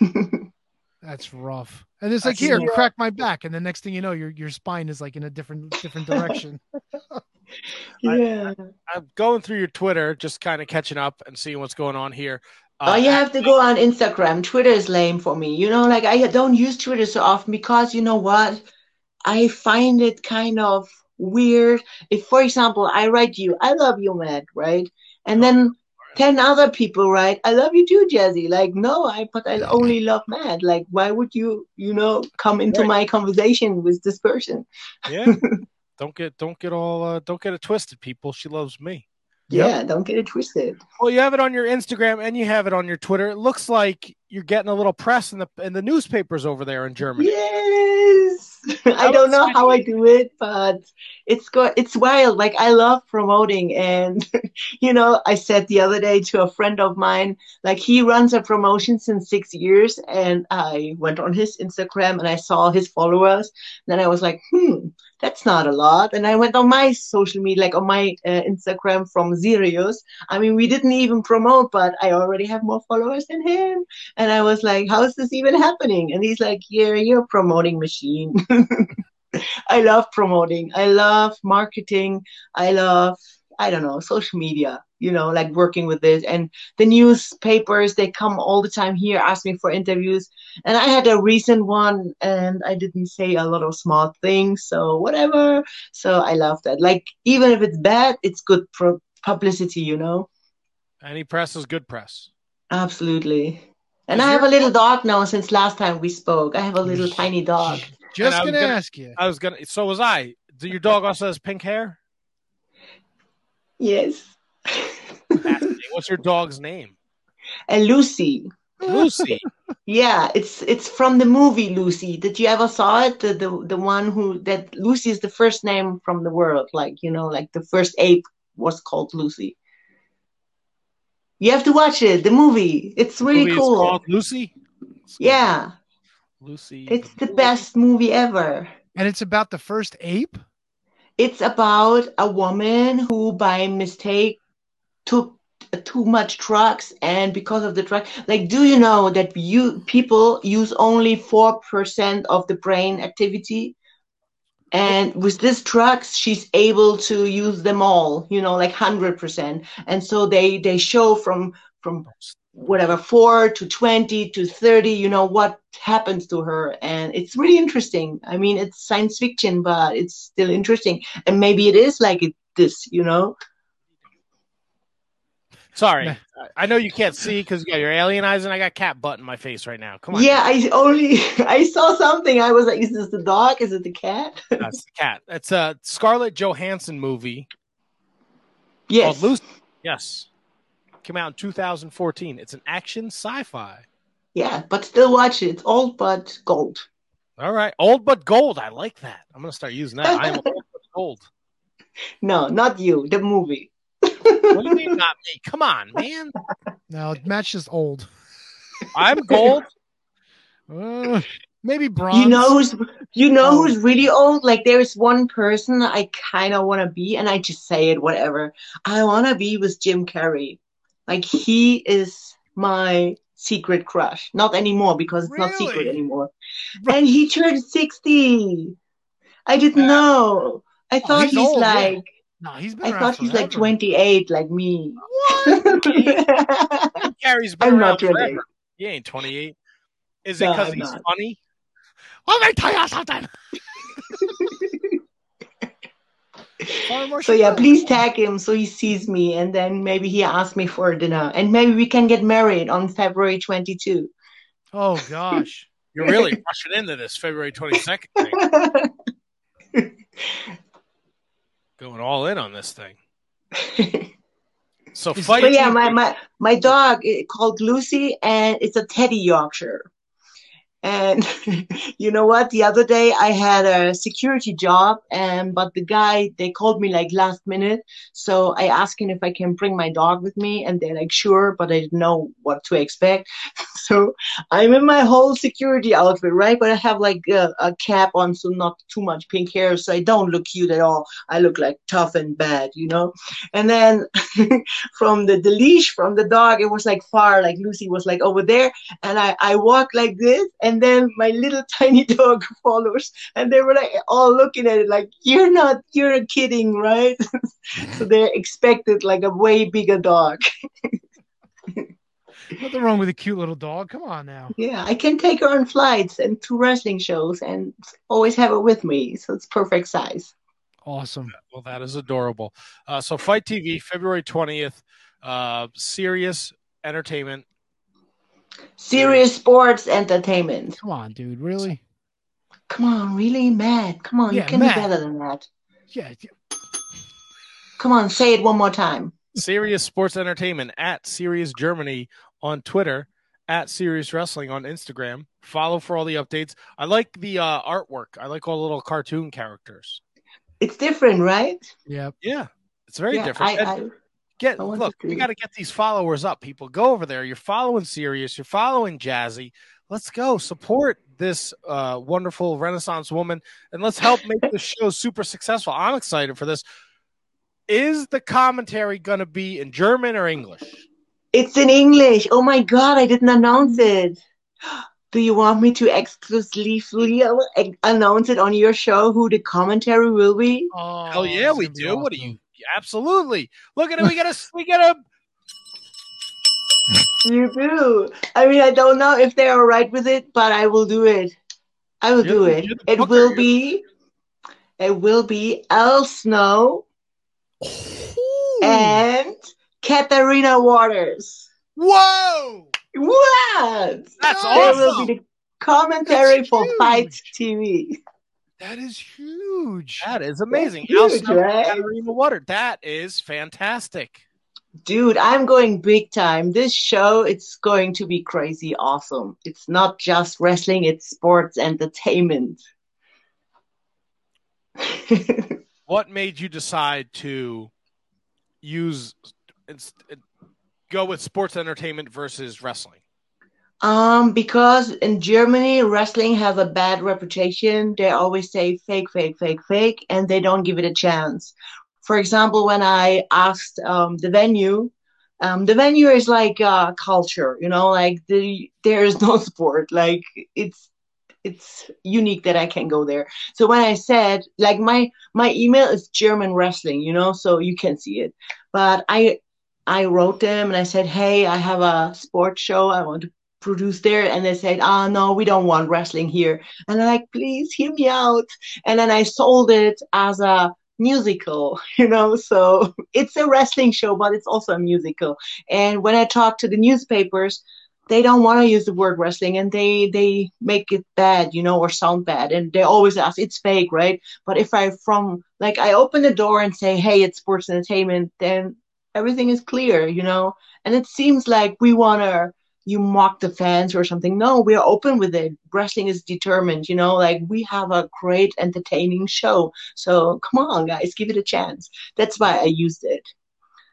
[SPEAKER 5] <laughs>
[SPEAKER 1] that's rough. And it's like
[SPEAKER 4] That's
[SPEAKER 1] here,
[SPEAKER 4] rough.
[SPEAKER 1] crack my back, and the next thing you know, your your spine is like in a different different direction. <laughs> <laughs>
[SPEAKER 5] yeah.
[SPEAKER 4] I'm going through your Twitter, just kind of catching up and seeing what's going on here. Uh,
[SPEAKER 5] Oh, you have to go on Instagram. Twitter is lame for me. You know, like I don't use Twitter so often because you know what? I find it kind of weird. If, for example, I write you, I love you, Matt, right? And then 10 other people write, I love you too, Jazzy. Like, no, I, but I only love Matt. Like, why would you, you know, come into
[SPEAKER 4] Right.
[SPEAKER 5] my conversation with this person?
[SPEAKER 4] yeah. <laughs> don't get don't get all uh, don't get it twisted, people. She loves me.
[SPEAKER 1] Yep.
[SPEAKER 5] Yeah, don't get it twisted.
[SPEAKER 4] Well, you have it on your Instagram and you have it on your Twitter. It looks like you're getting a little press in the in the newspapers over there in Germany.
[SPEAKER 5] Yes. <laughs> I don't know how I do it, but it's go it's wild. Like I love promoting and <laughs> you know, I said the other day to a friend of mine, like he runs a promotion since six years and I went on his Instagram and I saw his followers. Then I was like, hmm, that's not a lot. And I went on my social media, like on my uh, Instagram from Sirius. I mean, we didn't even promote, but I already have more followers than him. And I was like, how is this even happening? And he's like, yeah, you're a promoting machine. <laughs> I love promoting. I love marketing. I love, I don't know, social media, you know, like working with this. And the newspapers, they come all the time here, ask me for interviews. And I had a recent one and I didn't say a lot of smart things. So whatever. So I love that. Like, even if it's bad, it's good pro- publicity, you know?
[SPEAKER 4] Any press is good press.
[SPEAKER 5] Absolutely. And
[SPEAKER 4] Is
[SPEAKER 5] I have a little dog now since last time we spoke. I have a little tiny dog.
[SPEAKER 1] Just
[SPEAKER 4] And I was
[SPEAKER 1] gonna
[SPEAKER 4] gonna-
[SPEAKER 1] ask you.
[SPEAKER 4] I was gonna. So was I. Do your dog also has pink hair?
[SPEAKER 5] Yes.
[SPEAKER 4] What's your dog's name? <laughs>
[SPEAKER 5] And Lucy.
[SPEAKER 4] Lucy. <laughs>
[SPEAKER 5] Yeah, it's it's from the movie Lucy. Did you ever saw it? The the the one who that Lucy is the first name from the world. Like you know, like the first ape was called Lucy. You have to watch it. The movie. It's really
[SPEAKER 4] Movie is
[SPEAKER 5] cool.
[SPEAKER 4] called Lucy.
[SPEAKER 5] Yeah,
[SPEAKER 4] Lucy.
[SPEAKER 5] it's the best movie ever.
[SPEAKER 1] And it's about the first ape.
[SPEAKER 5] It's about a woman who, by mistake, took too much drugs, and because of the drug, like, do you know that you people use only four percent of the brain activity, and with this drugs, she's able to use them all. You know, like hundred percent, and so they they show from from whatever four to 20 to 30 you know what happens to her. And it's really interesting. I mean it's science fiction but it's still interesting. And maybe it is like it, this you know
[SPEAKER 4] Sorry, I- I know you can't see because you got your alien eyes, and I got cat butt in my face right now. Come on,
[SPEAKER 5] yeah i only <laughs> i saw something i was like is this the dog is it the cat <laughs>
[SPEAKER 4] that's the cat. It's a Scarlett Johansson movie
[SPEAKER 5] yes
[SPEAKER 4] called Lucy. Yes, came out in 2014. It's an action sci-fi.
[SPEAKER 5] yeah but still watch it it's old but gold
[SPEAKER 4] All right, old but gold. I like that. I'm gonna start using that. I am <laughs> old but gold.
[SPEAKER 5] no not you the movie
[SPEAKER 4] What do you mean, not me? Come on, man.
[SPEAKER 1] No, Matt's just old.
[SPEAKER 4] I'm gold.
[SPEAKER 1] Uh, maybe bronze.
[SPEAKER 5] You know who's you know
[SPEAKER 1] Oh.
[SPEAKER 5] who's really old? Like there's one person I kind of want to be, and I just say it, whatever. I want to be with Jim Carrey. Like he is my secret crush. Not anymore because it's not secret
[SPEAKER 4] Really?
[SPEAKER 5] anymore. And he turned sixty. I didn't know. I thought
[SPEAKER 1] he's
[SPEAKER 5] he's,
[SPEAKER 1] old, yeah. No, he's been
[SPEAKER 5] I thought he's like 28, like me.
[SPEAKER 4] Carrey's <laughs> been
[SPEAKER 5] I'm
[SPEAKER 4] around
[SPEAKER 5] not 28.
[SPEAKER 4] forever. He ain't 28. Is it because he's
[SPEAKER 5] not.
[SPEAKER 4] funny? Let me tell you something.
[SPEAKER 5] So yeah, please tag him so he sees me, and then maybe he asks me for dinner, and maybe we can get married on February 22.
[SPEAKER 1] Oh gosh. <laughs>
[SPEAKER 4] You're really rushing into this February 22nd thing. <laughs> Going all in on this thing. <laughs> So
[SPEAKER 1] Is-
[SPEAKER 4] fight.
[SPEAKER 5] but yeah, my, my my dog called Lucy, and it's a Teddy Yorkshire. And <laughs> you know what? The other day I had a security job, and but the guy they called me like last minute, so I asked him if I can bring my dog with me, and they're like sure, but I didn't know what to expect. <laughs> So I'm in my whole security outfit, right? But I have like a, a cap on, so not too much pink hair, so I don't look cute at all. I look like tough and bad, you know. And then <laughs> from the, the leash from the dog, it was like far, like Lucy was like over there, and I I walk like this, and then my little <laughs> tiny dog <laughs> follows, and they were like all looking at it like you're not, you're kidding, right? <laughs> so they expected like a way bigger dog.
[SPEAKER 1] Nothing wrong with a cute little dog. Come on now.
[SPEAKER 5] Yeah, I can take her on flights and to wrestling shows, and always have her with me, so it's perfect size.
[SPEAKER 1] Awesome.
[SPEAKER 4] Well, that is adorable. Uh, so FITE TV, February 20th. Uh, Sirius entertainment.
[SPEAKER 5] Sirius sports entertainment.
[SPEAKER 1] Come on, dude. Really?
[SPEAKER 5] Come on, really, Matt? Come on,
[SPEAKER 1] Yeah,
[SPEAKER 5] you can
[SPEAKER 1] Matt.
[SPEAKER 5] do better than that.
[SPEAKER 1] Yeah.
[SPEAKER 5] Come on, say it one more time.
[SPEAKER 4] Sirius Sports Entertainment at Sirius Germany on Twitter, at Sirius Wrestling on Instagram. Follow for all the updates. I like the uh, artwork. I like all the little cartoon characters.
[SPEAKER 5] It's different, right?
[SPEAKER 1] Yeah.
[SPEAKER 4] Yeah, it's very
[SPEAKER 5] yeah,
[SPEAKER 4] different.
[SPEAKER 5] I, I,
[SPEAKER 4] get
[SPEAKER 5] I
[SPEAKER 4] look,
[SPEAKER 5] to
[SPEAKER 4] we got to get these followers up. People, go over there. You're following Sirius. You're following Jazzy. Let's go support this uh, wonderful Renaissance woman, and let's help make the show super successful. I'm excited for this. Is the commentary going to be in German or English?
[SPEAKER 5] it's in English. Oh my God, I didn't announce it. <gasps> Do you want me to exclusively announce it on your show who the commentary will be?
[SPEAKER 1] Oh,
[SPEAKER 4] Hell yeah, we
[SPEAKER 1] gonna be
[SPEAKER 4] do. What
[SPEAKER 1] are
[SPEAKER 4] you? Absolutely. Look at it. We got a. We got a.
[SPEAKER 5] You do. I mean, I don't know if they're all right with it, but I will do it. I will
[SPEAKER 4] You're
[SPEAKER 5] do it. It will be. It will be Al Snow and Katarina Waters.
[SPEAKER 4] Whoa!
[SPEAKER 5] What?
[SPEAKER 4] That's
[SPEAKER 5] There will be the commentary for. FITE TV.
[SPEAKER 1] That is huge.
[SPEAKER 4] That is amazing.
[SPEAKER 5] huge,
[SPEAKER 4] Outside
[SPEAKER 5] right?
[SPEAKER 4] Katarina Water. That is fantastic.
[SPEAKER 5] Dude, I'm going big time. This show, it's going to be crazy awesome. It's not just wrestling, it's sports entertainment. <laughs>
[SPEAKER 4] What made you decide to use it's, go with sports entertainment versus wrestling?
[SPEAKER 5] Um, because in Germany, wrestling has a bad reputation. They always say fake, fake, fake, fake, and they don't give it a chance. For example, when I asked um, the venue, um, the venue is like uh, culture, you know, like the there is no <laughs> sport, like it's it's unique that I can go there. So when I said like my my email is German wrestling, you know, so you can see it. But I I wrote them and I said, hey, I have a sports show I want to produce there, and they said, oh no, we don't want wrestling here. And I'm like, please hear me out. And then I sold it as a musical, <laughs> you know, so <laughs> it's a wrestling show, but it's also a musical. And when I talk to the newspapers, they don't want to use the word wrestling and they they make it bad you know or sound bad and they always ask it's fake right but if i from like i open the door and say hey it's sports entertainment then everything is clear you know and it seems like we want to you mock the fans or something no we're open with it wrestling is determined you know like we have a great entertaining show so come on guys give it a chance that's why i used it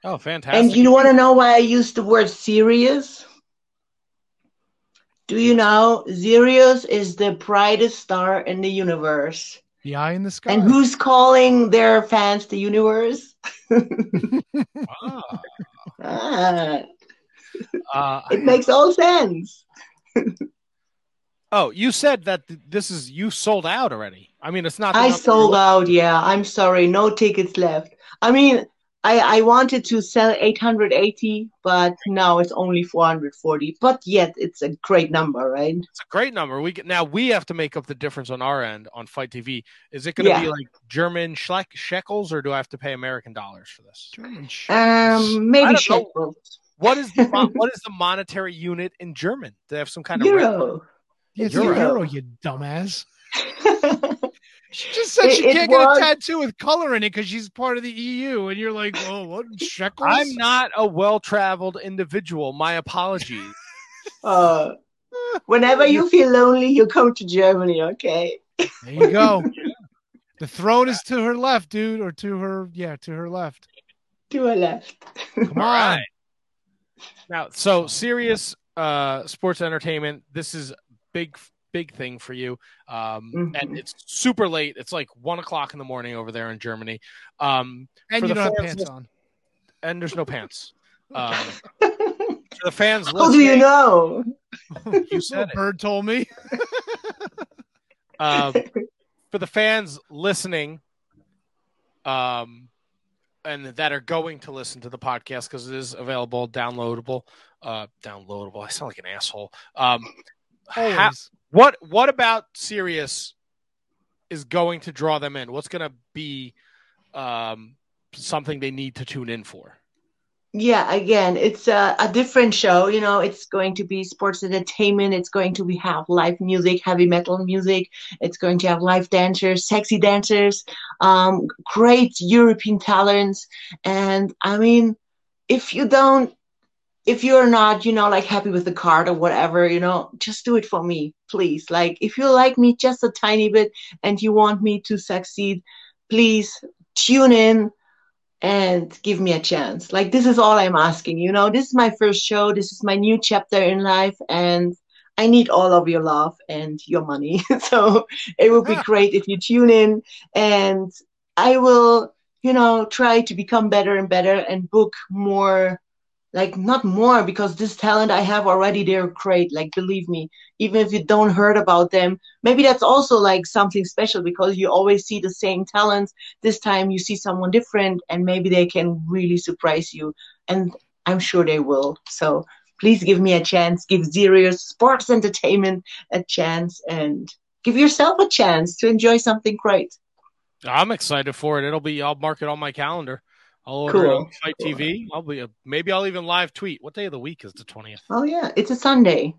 [SPEAKER 4] Oh, fantastic!
[SPEAKER 5] and you want to know why i used the word Sirius do you know Sirius is the brightest star in the universe?
[SPEAKER 1] The eye in the sky.
[SPEAKER 5] And who's calling their fans the universe? <laughs>
[SPEAKER 4] Ah.
[SPEAKER 5] Ah,
[SPEAKER 4] Uh,
[SPEAKER 5] it makes all sense.
[SPEAKER 4] oh, you said that th- this is you sold out already. I mean, it's not.
[SPEAKER 5] I sold out. Yeah, I'm sorry. No tickets left. I mean, I, I wanted to sell 880, but now it's only 440. But yet, it's a great number, right?
[SPEAKER 4] It's a great number. We get, now we have to make up the difference on our end on FITE TV. Is it going to
[SPEAKER 5] Yeah.
[SPEAKER 4] be like German schlek- shekels, or do I have to pay American dollars for this?
[SPEAKER 1] German sh-
[SPEAKER 5] Um, maybe
[SPEAKER 4] don't know.
[SPEAKER 5] shekels.
[SPEAKER 4] What is the mo- <laughs> what is the monetary unit in German? Do they have some kind of rate?
[SPEAKER 5] Euro.
[SPEAKER 1] Yeah, it's
[SPEAKER 4] Euro.
[SPEAKER 1] a euro, you dumbass. <laughs> She just said she
[SPEAKER 5] It- it
[SPEAKER 1] can't get a tattoo with color in it because she's part of the EU, and you're like, oh, what shekels?
[SPEAKER 4] I'm not a well traveled individual. My apologies. <laughs>
[SPEAKER 5] Uh, whenever you feel lonely, you come to Germany, okay?
[SPEAKER 1] There you go. the throne is to her left, dude, or to her, yeah, to her left.
[SPEAKER 5] To her left.
[SPEAKER 1] Come on.
[SPEAKER 4] Right. Now, so Sirius uh, sports entertainment. This is big, big thing for you. Um,
[SPEAKER 5] Mhm.
[SPEAKER 4] And it's super late. It's like one o'clock in the morning over there in Germany. Um,
[SPEAKER 1] And you don't have pants
[SPEAKER 4] listen-
[SPEAKER 1] on.
[SPEAKER 4] and there's no pants. <laughs> Um, for the fans
[SPEAKER 5] How do you know? <laughs>
[SPEAKER 4] You said it.
[SPEAKER 1] Bird told me. <laughs>
[SPEAKER 4] um, for the fans listening, um, and that are going to listen to the podcast because it is available, downloadable, uh, downloadable. I sound like an asshole. Um, how- what what about Sirius is going to draw them in? What's going to be um, something they need to tune in for?
[SPEAKER 5] Yeah, again, it's a, a different show. You know, it's going to be sports entertainment. It's going to be have live music, heavy metal music. It's going to have live dancers, sexy dancers, um, great European talents. And I mean, if you don't, if you're not, you know, like happy with the card or whatever, you know, just do it for me, please. Like, if you like me just a tiny bit and you want me to succeed, please tune in and give me a chance. Like this is all I'm asking. You know, this is my first show. This is my new chapter in life, and I need all of your love and your money. <laughs> so it would be ah. great if you tune in, and I will, you know, try to become better and better and book more. Like not more because this talent I have already, they're great. Like believe me, even if you don't heard about them, maybe that's also like something special because you always see the same talents this time you see someone different and maybe they can really surprise you and i'm sure they will so please give me a chance give Sirius sports entertainment a chance and give yourself a chance to enjoy something great
[SPEAKER 4] I'm excited for it. It'll be. I'll mark it on my calendar. I'll order it
[SPEAKER 5] Cool.
[SPEAKER 4] on FITE TV. I'll be. maybe I'll even live tweet. What day of the week is the twentieth?
[SPEAKER 5] oh yeah it's a sunday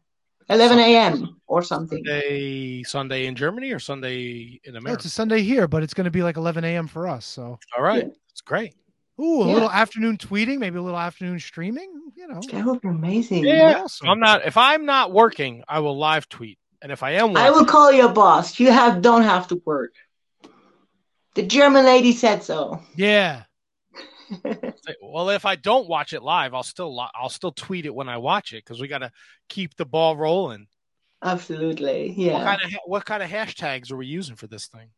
[SPEAKER 5] 11 a.m. or something.
[SPEAKER 4] Sunday, Sunday in Germany or Sunday in
[SPEAKER 1] No,
[SPEAKER 4] America?
[SPEAKER 1] it's a Sunday here, but it's going to be like 11 a.m. for us. So,
[SPEAKER 4] All right,
[SPEAKER 5] Yeah.
[SPEAKER 4] it's great.
[SPEAKER 1] ooh, a
[SPEAKER 5] Yeah.
[SPEAKER 1] little afternoon tweeting, maybe a little afternoon streaming. You know,
[SPEAKER 5] That would be amazing.
[SPEAKER 4] Yeah.
[SPEAKER 1] awesome.
[SPEAKER 4] I'm not. If I'm not working, I will live tweet, and if I am, working, I
[SPEAKER 5] will call your boss. You have don't have to work. The German lady said so.
[SPEAKER 1] Yeah.
[SPEAKER 4] Say, well, if I don't watch it live, I'll still I'll still tweet it when I watch it because we got to keep the ball rolling.
[SPEAKER 5] Absolutely.
[SPEAKER 4] What
[SPEAKER 5] Yeah.
[SPEAKER 4] kind of what kind of hashtags are we using for this thing?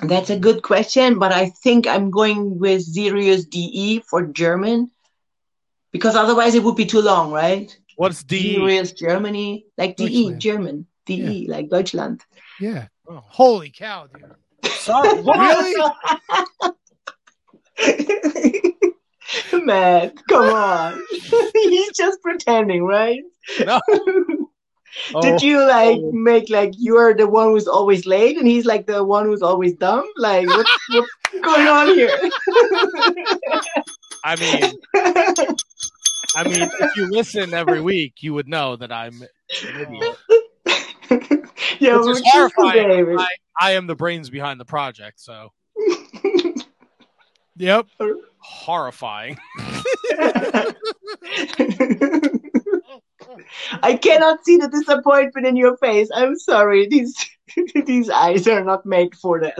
[SPEAKER 5] That's a good question, but I think I'm going with Sirius DE for German because otherwise it would be too long, right?
[SPEAKER 4] What's DE?
[SPEAKER 5] Sirius Germany, like DE, German, DE, like Deutschland.
[SPEAKER 1] Yeah.
[SPEAKER 4] Oh,
[SPEAKER 1] Holy cow, dude.
[SPEAKER 4] sorry.
[SPEAKER 1] Really? <laughs> <laughs>
[SPEAKER 5] Man, come on. <laughs> He's just pretending, right?
[SPEAKER 4] No. <laughs>
[SPEAKER 5] Did
[SPEAKER 4] Oh,
[SPEAKER 5] you like
[SPEAKER 4] oh.
[SPEAKER 5] make like you're the one who's always late and he's like the one who's always dumb? Like what's, what's going on here?
[SPEAKER 4] I mean, I mean, if you listen every week, you would know that I'm an idiot.
[SPEAKER 5] yeah,
[SPEAKER 4] Which
[SPEAKER 5] we're
[SPEAKER 4] is horrifying. I, I am the brains behind the project, so
[SPEAKER 1] Yep.
[SPEAKER 4] horrifying. <laughs> <laughs>
[SPEAKER 5] I cannot see the disappointment in your face. I'm sorry. These <laughs> these eyes are not made for that.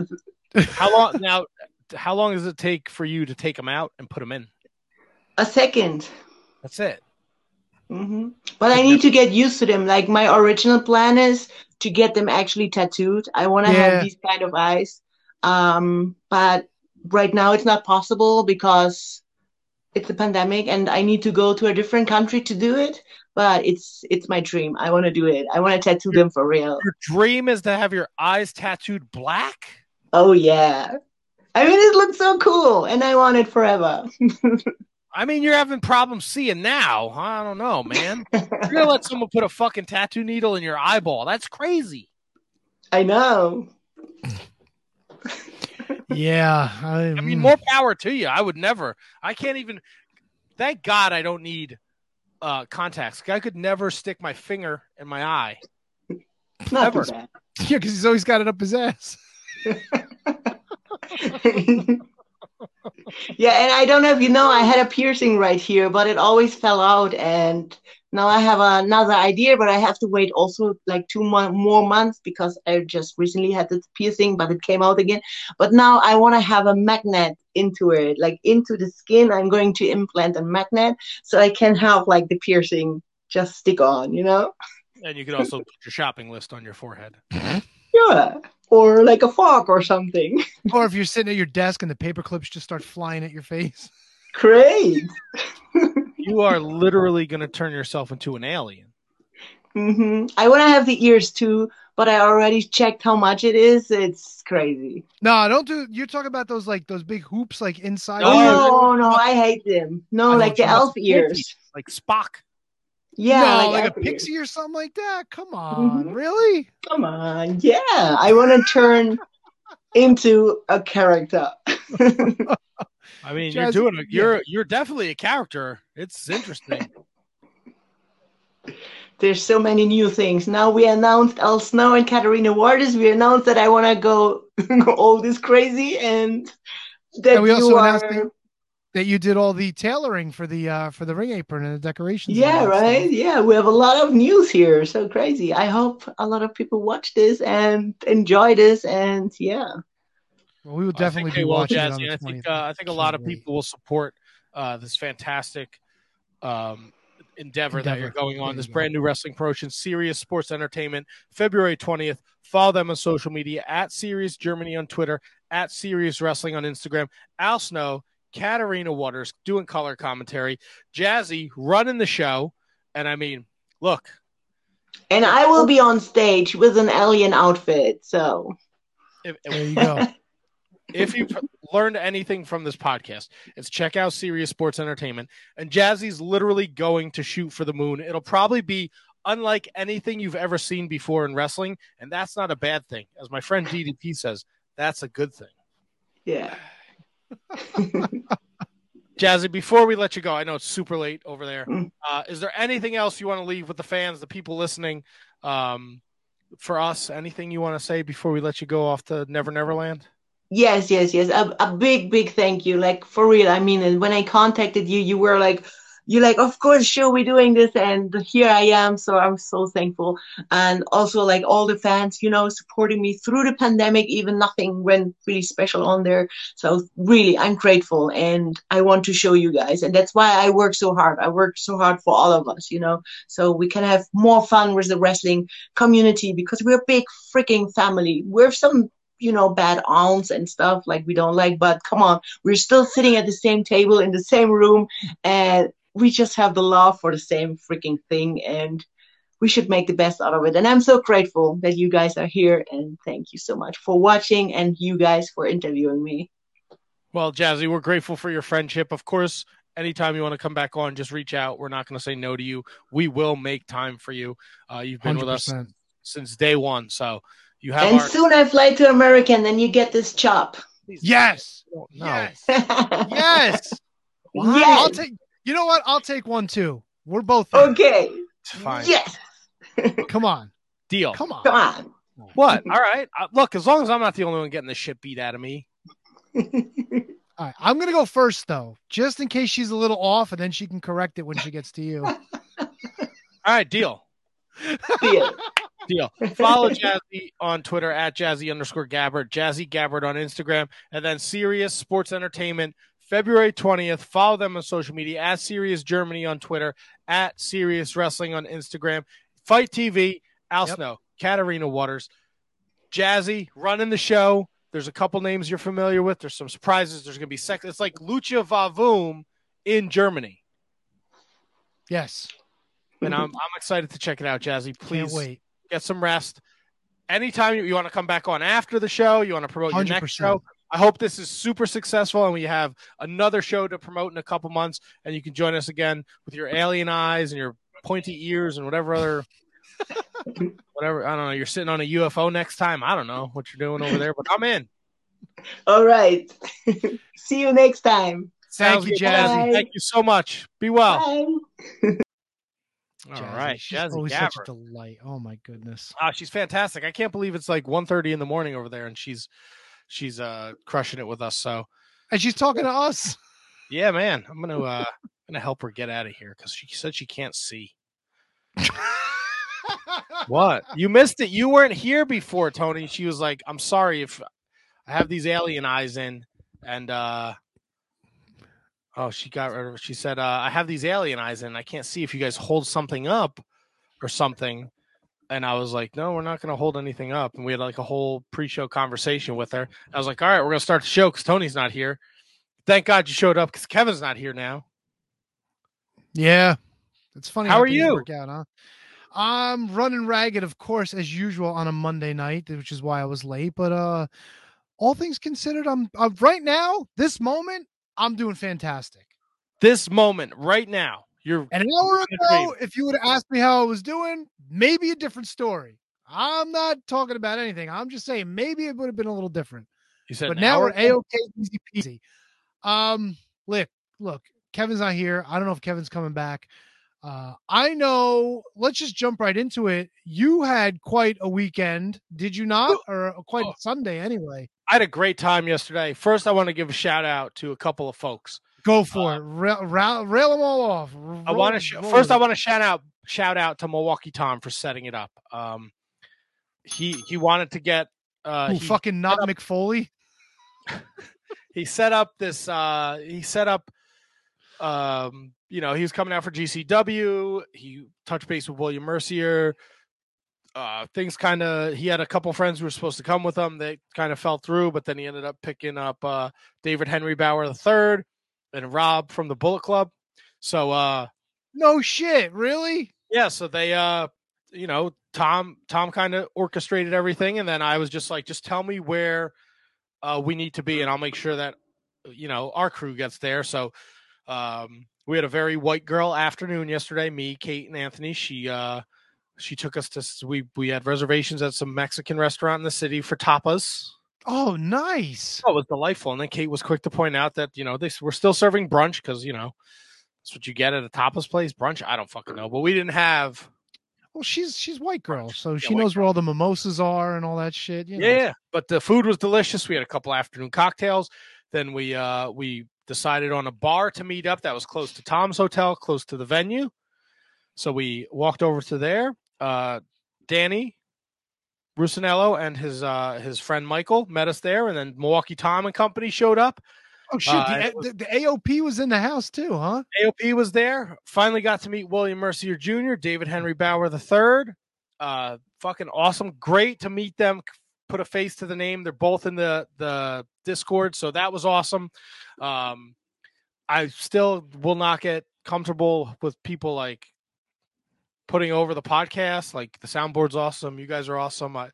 [SPEAKER 4] How long now? How long does it take for you to take them out and put them in?
[SPEAKER 5] A second.
[SPEAKER 4] That's it.
[SPEAKER 5] hmm But I need to get used to them. Like my original plan is to get them actually tattooed. I want to
[SPEAKER 1] Yeah.
[SPEAKER 5] have these kind of eyes. Um, but right now it's not possible because it's a pandemic and I need to go to a different country to do it. But it's it's my dream. I want to do it. I want to tattoo them for real.
[SPEAKER 4] Your dream is to have your eyes tattooed black.
[SPEAKER 5] Oh yeah. I mean, it looks so cool, and I want it forever. <laughs>
[SPEAKER 4] I mean, you're having problems seeing now. I don't know, man. You're gonna let someone put a fucking tattoo needle in your eyeball? That's crazy.
[SPEAKER 5] I know. <laughs>
[SPEAKER 1] Yeah. I,
[SPEAKER 4] I mean,
[SPEAKER 1] mm.
[SPEAKER 4] more power to you. I would never. I can't even. Thank God I don't need uh, contacts. I could never stick my finger in my eye.
[SPEAKER 5] Not
[SPEAKER 4] Ever. <laughs>
[SPEAKER 1] Yeah, because he's always got it up his ass. <laughs>
[SPEAKER 5] yeah, and I don't know if you know, I had a piercing right here, but it always fell out, and now I have another idea, but I have to wait also like two mo- more months because I just recently had the piercing, but it came out again. But now I want to have a magnet into it, like into the skin. I'm going to implant a magnet so I can have like the piercing just stick on, you know?
[SPEAKER 4] And you could also put your shopping list on your forehead. Mm-hmm.
[SPEAKER 5] Yeah. Or like a fork or something. <laughs>
[SPEAKER 1] Or if you're sitting at your desk and the paper clips just start flying at your face.
[SPEAKER 5] Great. <laughs>
[SPEAKER 4] You are literally going to turn yourself into an alien.
[SPEAKER 5] hmm I want to have the ears too, but I already checked how much it is. It's crazy.
[SPEAKER 1] No, don't do. You're talking about those like those big hoops like inside.
[SPEAKER 4] No,
[SPEAKER 5] Oh, no, I hate them. No,
[SPEAKER 1] know
[SPEAKER 5] like the elf ears.
[SPEAKER 4] Like Spock.
[SPEAKER 5] Yeah,
[SPEAKER 1] no,
[SPEAKER 5] like,
[SPEAKER 1] like, a
[SPEAKER 5] elf ears.
[SPEAKER 1] pixie or something like that. Come on,
[SPEAKER 5] Mhm.
[SPEAKER 1] really?
[SPEAKER 5] Come on. Yeah, I want to turn into a character. <laughs>
[SPEAKER 4] I mean, you're doing. A, you're you're definitely a character. It's interesting. <laughs>
[SPEAKER 5] There's so many new things. Now we announced Al Snow and Katarina Waters. We announced that I want to <laughs> go all this crazy and that
[SPEAKER 1] And we also
[SPEAKER 5] you
[SPEAKER 1] announced
[SPEAKER 5] are.
[SPEAKER 1] That- That you did all the tailoring for the uh for the ring apron and the decorations.
[SPEAKER 5] Yeah,
[SPEAKER 1] that
[SPEAKER 5] right.
[SPEAKER 1] stuff.
[SPEAKER 5] Yeah, we have a lot of news here. So crazy. I hope a lot of people watch this and enjoy this. And yeah,
[SPEAKER 1] Well, we will definitely
[SPEAKER 4] think
[SPEAKER 1] be
[SPEAKER 4] they will,
[SPEAKER 1] watching it on
[SPEAKER 4] Jazzy.
[SPEAKER 1] the
[SPEAKER 4] I think uh, I think a lot of people will support uh, this fantastic um, endeavor, that you're going on.
[SPEAKER 1] There
[SPEAKER 4] This
[SPEAKER 1] go.
[SPEAKER 4] brand new wrestling promotion, Sirius Sports Entertainment, February 20th. Follow them on social media at Sirius Germany on Twitter, at Sirius Wrestling on Instagram. Al Snow, Katarina Waters doing color commentary, Jazzy running the show, and I mean, look,
[SPEAKER 5] and I will be on stage with an alien outfit. So
[SPEAKER 4] if,
[SPEAKER 1] There you go. <laughs>
[SPEAKER 4] if you've learned anything from this podcast, it's check out Sirius Sports Entertainment. And Jazzy's literally going to shoot for the moon. It'll probably be unlike anything you've ever seen before in wrestling, and that's not a bad thing. As my friend DDP says, that's a good thing.
[SPEAKER 5] yeah.
[SPEAKER 4] Jazzy, before we let you go, I know it's super late over there. Uh, is there anything else you want to leave with the fans, the people listening, um, for us? Anything you want to say before we let you go off to Never Never Land?
[SPEAKER 5] Yes, yes, yes. A, a big, big thank you. Like for real. I mean, when I contacted you, you were like, you're like, of course, sure, we're doing this, and here I am. So I'm so thankful, and also like all the fans, you know, supporting me through the pandemic. Even nothing went really special on there. So really, I'm grateful, and I want to show you guys, and that's why I work so hard. I work so hard for all of us, you know, so we can have more fun with the wrestling community because we're a big freaking family. We're some you know, bad aunts and stuff like we don't like, but come on, we're still sitting at the same table in the same room and we just have the love for the same freaking thing and we should make the best out of it. And I'm so grateful that you guys are here and thank you so much for watching and you guys for interviewing me.
[SPEAKER 4] Well, Jazzy, we're grateful for your friendship. Of course, anytime you want to come back on, just reach out. We're not going to say no to you. We will make time for you. Uh, you've been 100%. with us since day one. So you have
[SPEAKER 5] and
[SPEAKER 4] our...
[SPEAKER 5] soon I fly to America and then you get this chop.
[SPEAKER 1] Yes.
[SPEAKER 4] No.
[SPEAKER 1] Yes. <laughs> <laughs> yes.
[SPEAKER 5] Yes.
[SPEAKER 1] I'll take you know what? I'll take one too. We're both there.
[SPEAKER 5] okay.
[SPEAKER 4] Fine.
[SPEAKER 5] Yes. <laughs>
[SPEAKER 1] Come on.
[SPEAKER 4] Deal.
[SPEAKER 1] Come on.
[SPEAKER 5] Come on.
[SPEAKER 4] What? All right. Uh, look, as long as I'm not the only one getting the shit beat out of me. <laughs>
[SPEAKER 1] All right. I'm gonna go first though, just in case she's a little off, and then she can correct it when she gets to you. <laughs>
[SPEAKER 4] All right. Deal.
[SPEAKER 5] Deal.
[SPEAKER 4] Deal. Follow Jazzy on Twitter at Jazzy underscore Gabert, Jazzy Gabert on Instagram, and then Sirius Sports Entertainment, February 20th. Follow them on social media at Sirius Germany on Twitter, at Sirius Wrestling on Instagram, FITE TV, Al yep. Snow, Katarina Waters, Jazzy running the show. There's a couple names you're familiar with. There's some surprises. There's going to be sex. It's like Lucha Vavoom in Germany.
[SPEAKER 1] Yes.
[SPEAKER 4] And I'm, I'm excited to check it out, Jazzy. Please get some rest. Anytime you, you want to come back on after the show, you want to promote your 100%. next show. I hope this is super successful and we have another show to promote in a couple months and you can join us again with your alien eyes and your pointy ears and whatever other <laughs> whatever I don't know, you're sitting on a UFO next time. I don't know what you're doing over there, but I'm in.
[SPEAKER 5] All right. <laughs> See you next time.
[SPEAKER 4] Thank you, Jazzy. Bye. Thank you so much. Be well.
[SPEAKER 5] Bye.
[SPEAKER 4] All Jazzy. right,
[SPEAKER 1] she's
[SPEAKER 4] Jazzy
[SPEAKER 1] always
[SPEAKER 4] Gabert.
[SPEAKER 1] such a delight. Oh my goodness.
[SPEAKER 4] Ah, she's fantastic. I can't believe it's like 1.30 in the morning over there, and she's she's uh crushing it with us. So,
[SPEAKER 1] and she's talking to us. <laughs>
[SPEAKER 4] Yeah, man. I'm gonna uh I'm gonna help her get out of here because she said she can't see. what? You missed it. You weren't here before, Tony. She was like, "I'm sorry if I have these alien eyes in," and uh Oh, she got. rid of. She said, uh, "I have these alien eyes, and I can't see if you guys hold something up or something." And I was like, "No, we're not going to hold anything up." And we had like a whole pre-show conversation with her. I was like, "All right, we're going to start the show because Tony's not here." Thank God you showed up because Kevin's not here now.
[SPEAKER 1] Yeah, it's funny.
[SPEAKER 4] How, how are you?
[SPEAKER 1] Work out, huh? I'm running ragged, of course, as usual on a Monday night, which is why I was late. But uh, all things considered, I'm uh, right now, this moment, I'm doing fantastic.
[SPEAKER 4] This moment, right now, you're
[SPEAKER 1] an hour ago. If you would have asked me how I was doing, maybe a different story. I'm not talking about anything. I'm just saying maybe it would have been a little different.
[SPEAKER 4] You said,
[SPEAKER 1] but now we're a okay, easy peasy. Um, look, look, Kevin's not here. I don't know if Kevin's coming back. Uh, I know. Let's just jump right into it. You had quite a weekend, did you not? Or quite a Sunday, anyway.
[SPEAKER 4] I had a great time yesterday. First, I want to give a shout out to a couple of folks.
[SPEAKER 1] Go for uh, it. Rail, rail, rail, them all off. Roll,
[SPEAKER 4] I want to sh- first. I want to shout out shout out to Milwaukee Tom for setting it up. Um, he he wanted to get uh,
[SPEAKER 1] Ooh, fucking not up, McFoley. <laughs>
[SPEAKER 4] he set up this. Uh, he set up. Um, you know, he was coming out for GCW. He touched base with William Mercier uh, things kind of he had a couple friends who were supposed to come with him they kind of fell through but then he ended up picking up uh, david henry bauer the third and rob from the bullet club so uh
[SPEAKER 1] no shit really
[SPEAKER 4] yeah so they uh you know tom tom kind of orchestrated everything and then i was just like just tell me where uh we need to be and i'll make sure that you know our crew gets there so um we had a very white girl afternoon yesterday me kate and anthony she uh she took us to we we had reservations at some Mexican restaurant in the city for tapas.
[SPEAKER 1] Oh, nice.
[SPEAKER 4] Oh, it was delightful. And then Kate was quick to point out that you know they were still serving brunch because you know that's what you get at a tapas place. Brunch, I don't fucking know, but we didn't have.
[SPEAKER 1] Well, she's she's white girl, so
[SPEAKER 4] Yeah,
[SPEAKER 1] she knows where all the mimosas are and all that shit. You know.
[SPEAKER 4] Yeah, yeah, but the food was delicious. We had a couple afternoon cocktails. Then we uh we decided on a bar to meet up that was close to Tom's hotel, close to the venue. So we walked over to there. Uh, Danny Rusinello and his uh his friend Michael met us there, and then Milwaukee Tom and Company showed up.
[SPEAKER 1] Oh shit!
[SPEAKER 4] Uh,
[SPEAKER 1] the,
[SPEAKER 4] was-
[SPEAKER 1] the, the AOP was in the house too, huh?
[SPEAKER 4] AOP was there. Finally got to meet William Mercier Jr., David Henry Bauer III. Uh, fucking awesome. Great to meet them. Put a face to the name. They're both in the the Discord, so that was awesome. Um, I still will not get comfortable with people like putting over the podcast. Like the soundboard's awesome. You guys are awesome. I,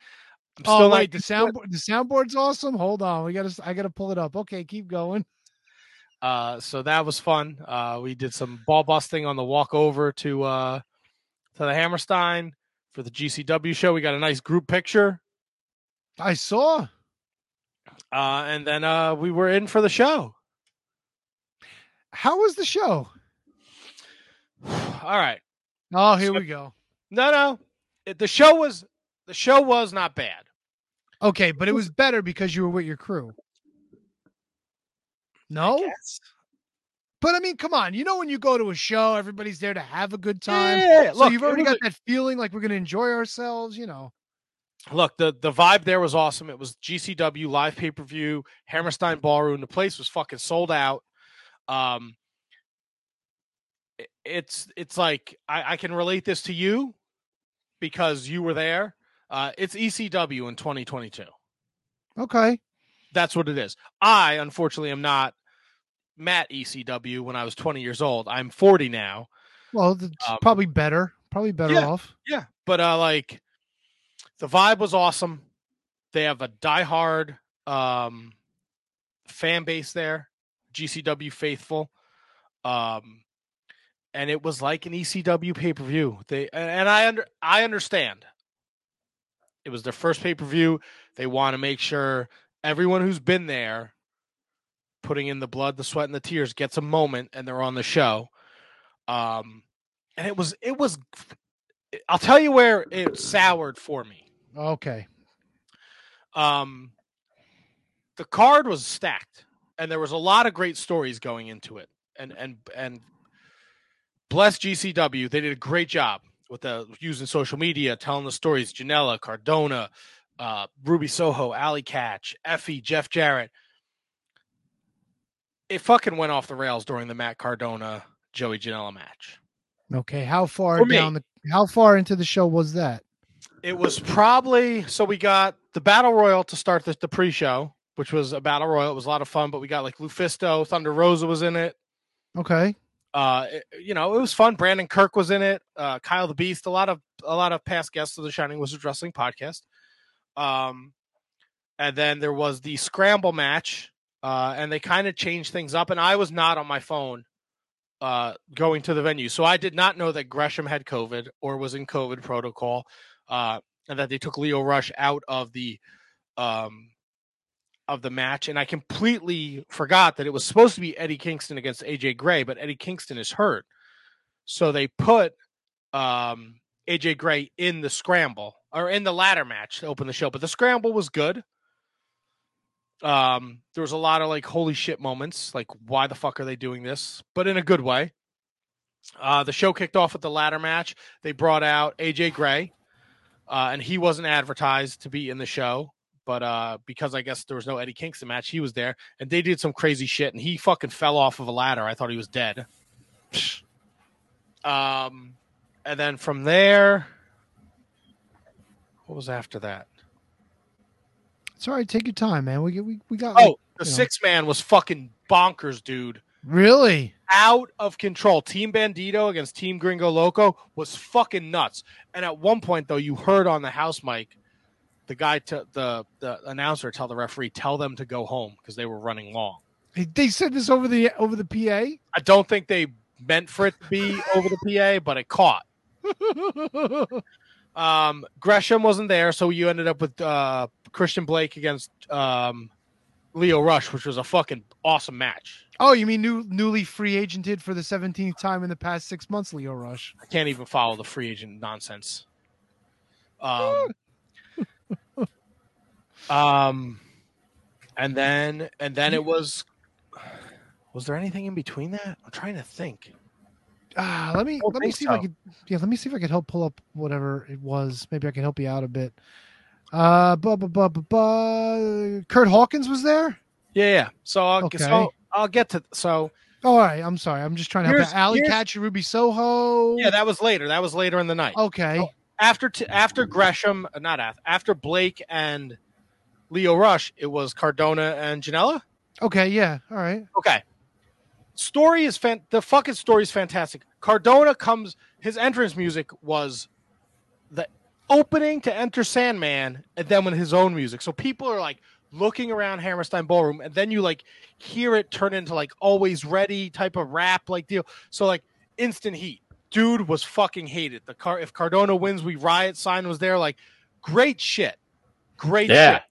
[SPEAKER 4] I'm
[SPEAKER 1] Oh
[SPEAKER 4] still
[SPEAKER 1] wait,
[SPEAKER 4] not
[SPEAKER 1] the soundboard the soundboard's awesome. Hold on, we gotta I gotta pull it up. Okay, keep going.
[SPEAKER 4] Uh, so that was fun. Uh, we did some ball busting on the walk over to uh, to the Hammerstein for the GCW show. We got a nice group picture,
[SPEAKER 1] I saw.
[SPEAKER 4] uh, and then uh, we were in for the show.
[SPEAKER 1] How was the show? <sighs>
[SPEAKER 4] All right,
[SPEAKER 1] Oh, here
[SPEAKER 4] So-
[SPEAKER 1] we go.
[SPEAKER 4] no, no, It- the show was the show was not bad.
[SPEAKER 1] Okay, but it was better because you were with your crew. No, but I mean, come on. You know when you go to a show, everybody's there to have a good time.
[SPEAKER 4] Yeah,
[SPEAKER 1] so
[SPEAKER 4] look,
[SPEAKER 1] you've already got that feeling like we're gonna enjoy ourselves. You know.
[SPEAKER 4] look the the vibe there was awesome it was gcw live pay-per-view hammerstein ballroom the place was fucking sold out um it's it's like i i can relate this to you because you were there uh it's ecw in 2022
[SPEAKER 1] Okay.
[SPEAKER 4] that's what it is i unfortunately am not Matt ecw when i was 20 years old i'm 40 now
[SPEAKER 1] Well, it's
[SPEAKER 4] Um,
[SPEAKER 1] probably better. Probably better
[SPEAKER 4] yeah.
[SPEAKER 1] off.
[SPEAKER 4] Yeah, but uh, like the vibe was awesome. They have a diehard um fan base there, GCW faithful, um, and it was like an ECW pay per view. They and and I under I understand. It was their first pay per view. They want to make sure everyone who's been there, putting in the blood, the sweat, and the tears, gets a moment, and they're on the show. Um, and it was it was I'll tell you where it soured for me.
[SPEAKER 1] Okay.
[SPEAKER 4] Um, the card was stacked, and there was a lot of great stories going into it. And and and bless GCW, they did a great job with the using social media, telling the stories. Janela, Cardona, uh, Ruby Soho, Allie Katch, Effie, Jeff Jarrett. It fucking went off the rails during the Matt Cardona Joey Janela match.
[SPEAKER 1] Okay. How far down the? How far into the show was that?
[SPEAKER 4] It was probably so we got the battle royal to start the, the pre-show, which was a battle royal. It was a lot of fun, but we got like Lufisto, Thunder Rosa was in it.
[SPEAKER 1] Okay.
[SPEAKER 4] Uh, you know, it was fun. Brandon Kirk was in it. Uh, Kyle the Beast, a lot of a lot of past guests of the Shining Wizards Wrestling podcast. Um, and then there was the scramble match, uh, and they kind of changed things up. And I was not on my phone uh, going to the venue, so I did not know that Gresham had COVID or was in COVID protocol, uh, and that they took Leo Rush out of the um, of the match. And I completely forgot that it was supposed to be Eddie Kingston against AJ Gray, but Eddie Kingston is hurt, so they put um, AJ Gray in the scramble or in the ladder match to open the show. But the scramble was good. Um, there was a lot of like holy shit moments, like why the fuck are they doing this? But in a good way. Uh, the show kicked off with the ladder match. They brought out AJ Gray, uh, and he wasn't advertised to be in the show, but uh, because I guess there was no Eddie Kingston match, he was there, and they did some crazy shit, and he fucking fell off of a ladder. I thought he was dead. <sighs> Um, and then from there, what was after that?
[SPEAKER 1] Sorry. Take your time, man. We we we got.
[SPEAKER 4] Oh, the
[SPEAKER 1] you know.
[SPEAKER 4] six man was fucking bonkers, dude.
[SPEAKER 1] really?
[SPEAKER 4] Out of control. Team Bandito against Team Gringo Loco was fucking nuts. And at one point, though, you heard on the house mic the guy, to, the the announcer, tell the referee, tell them to go home because they were running long.
[SPEAKER 1] They said this over the over the PA.
[SPEAKER 4] I don't think they meant for it to be over the PA, but it caught. <laughs> Um, Gresham wasn't there, so you ended up with uh, Christian Blake against um, Leo Rush, which was a fucking awesome match.
[SPEAKER 1] Oh, you mean new newly free agented for the seventeenth time in the past six months, Leo Rush?
[SPEAKER 4] I can't even follow the free agent nonsense. Um, <laughs> um, and then and then it was. Was there anything in between that? I'm trying to think.
[SPEAKER 1] Ah, let me let me see if I could. Yeah, let me see if I could help pull up whatever it was. Maybe I can help you out a bit. Uh, bu- bu- bu- bu- bu- Kurt Hawkins was there.
[SPEAKER 4] Yeah, yeah. So I'll
[SPEAKER 1] Okay.
[SPEAKER 4] so I'll get to so
[SPEAKER 1] Oh, all right. I'm sorry. I'm just trying to help out. Allie Katch Ruby Soho.
[SPEAKER 4] yeah, that was later. That was later in the night.
[SPEAKER 1] Okay.
[SPEAKER 4] After t- after Gresham, uh, not after, after Blake and Leo Rush, it was Cardona and Janela.
[SPEAKER 1] Okay. Yeah. All right.
[SPEAKER 4] Okay. Story is fan- the fucking story is fantastic. Cardona comes his entrance music was the opening to enter Sandman and then with his own music. So people are like looking around Hammerstein Ballroom and then you like hear it turn into like always ready type of rap like deal. So like instant heat. Dude was fucking hated. The car if Cardona wins, we riot sign was there. Like great shit. Great
[SPEAKER 3] Yeah.
[SPEAKER 4] shit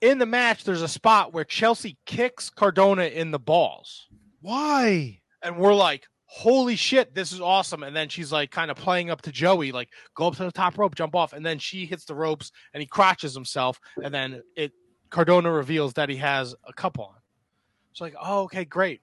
[SPEAKER 4] in the match, there's a spot where Chelsea kicks Cardona in the balls,
[SPEAKER 1] Why?
[SPEAKER 4] and we're like, "Holy shit, this is awesome!" And then she's like, kind of playing up to Joey, like, "Go up to the top rope, jump off," and then she hits the ropes, and he crotches himself, and then it Cardona reveals that he has a cup on. It's like, "Oh, okay, great."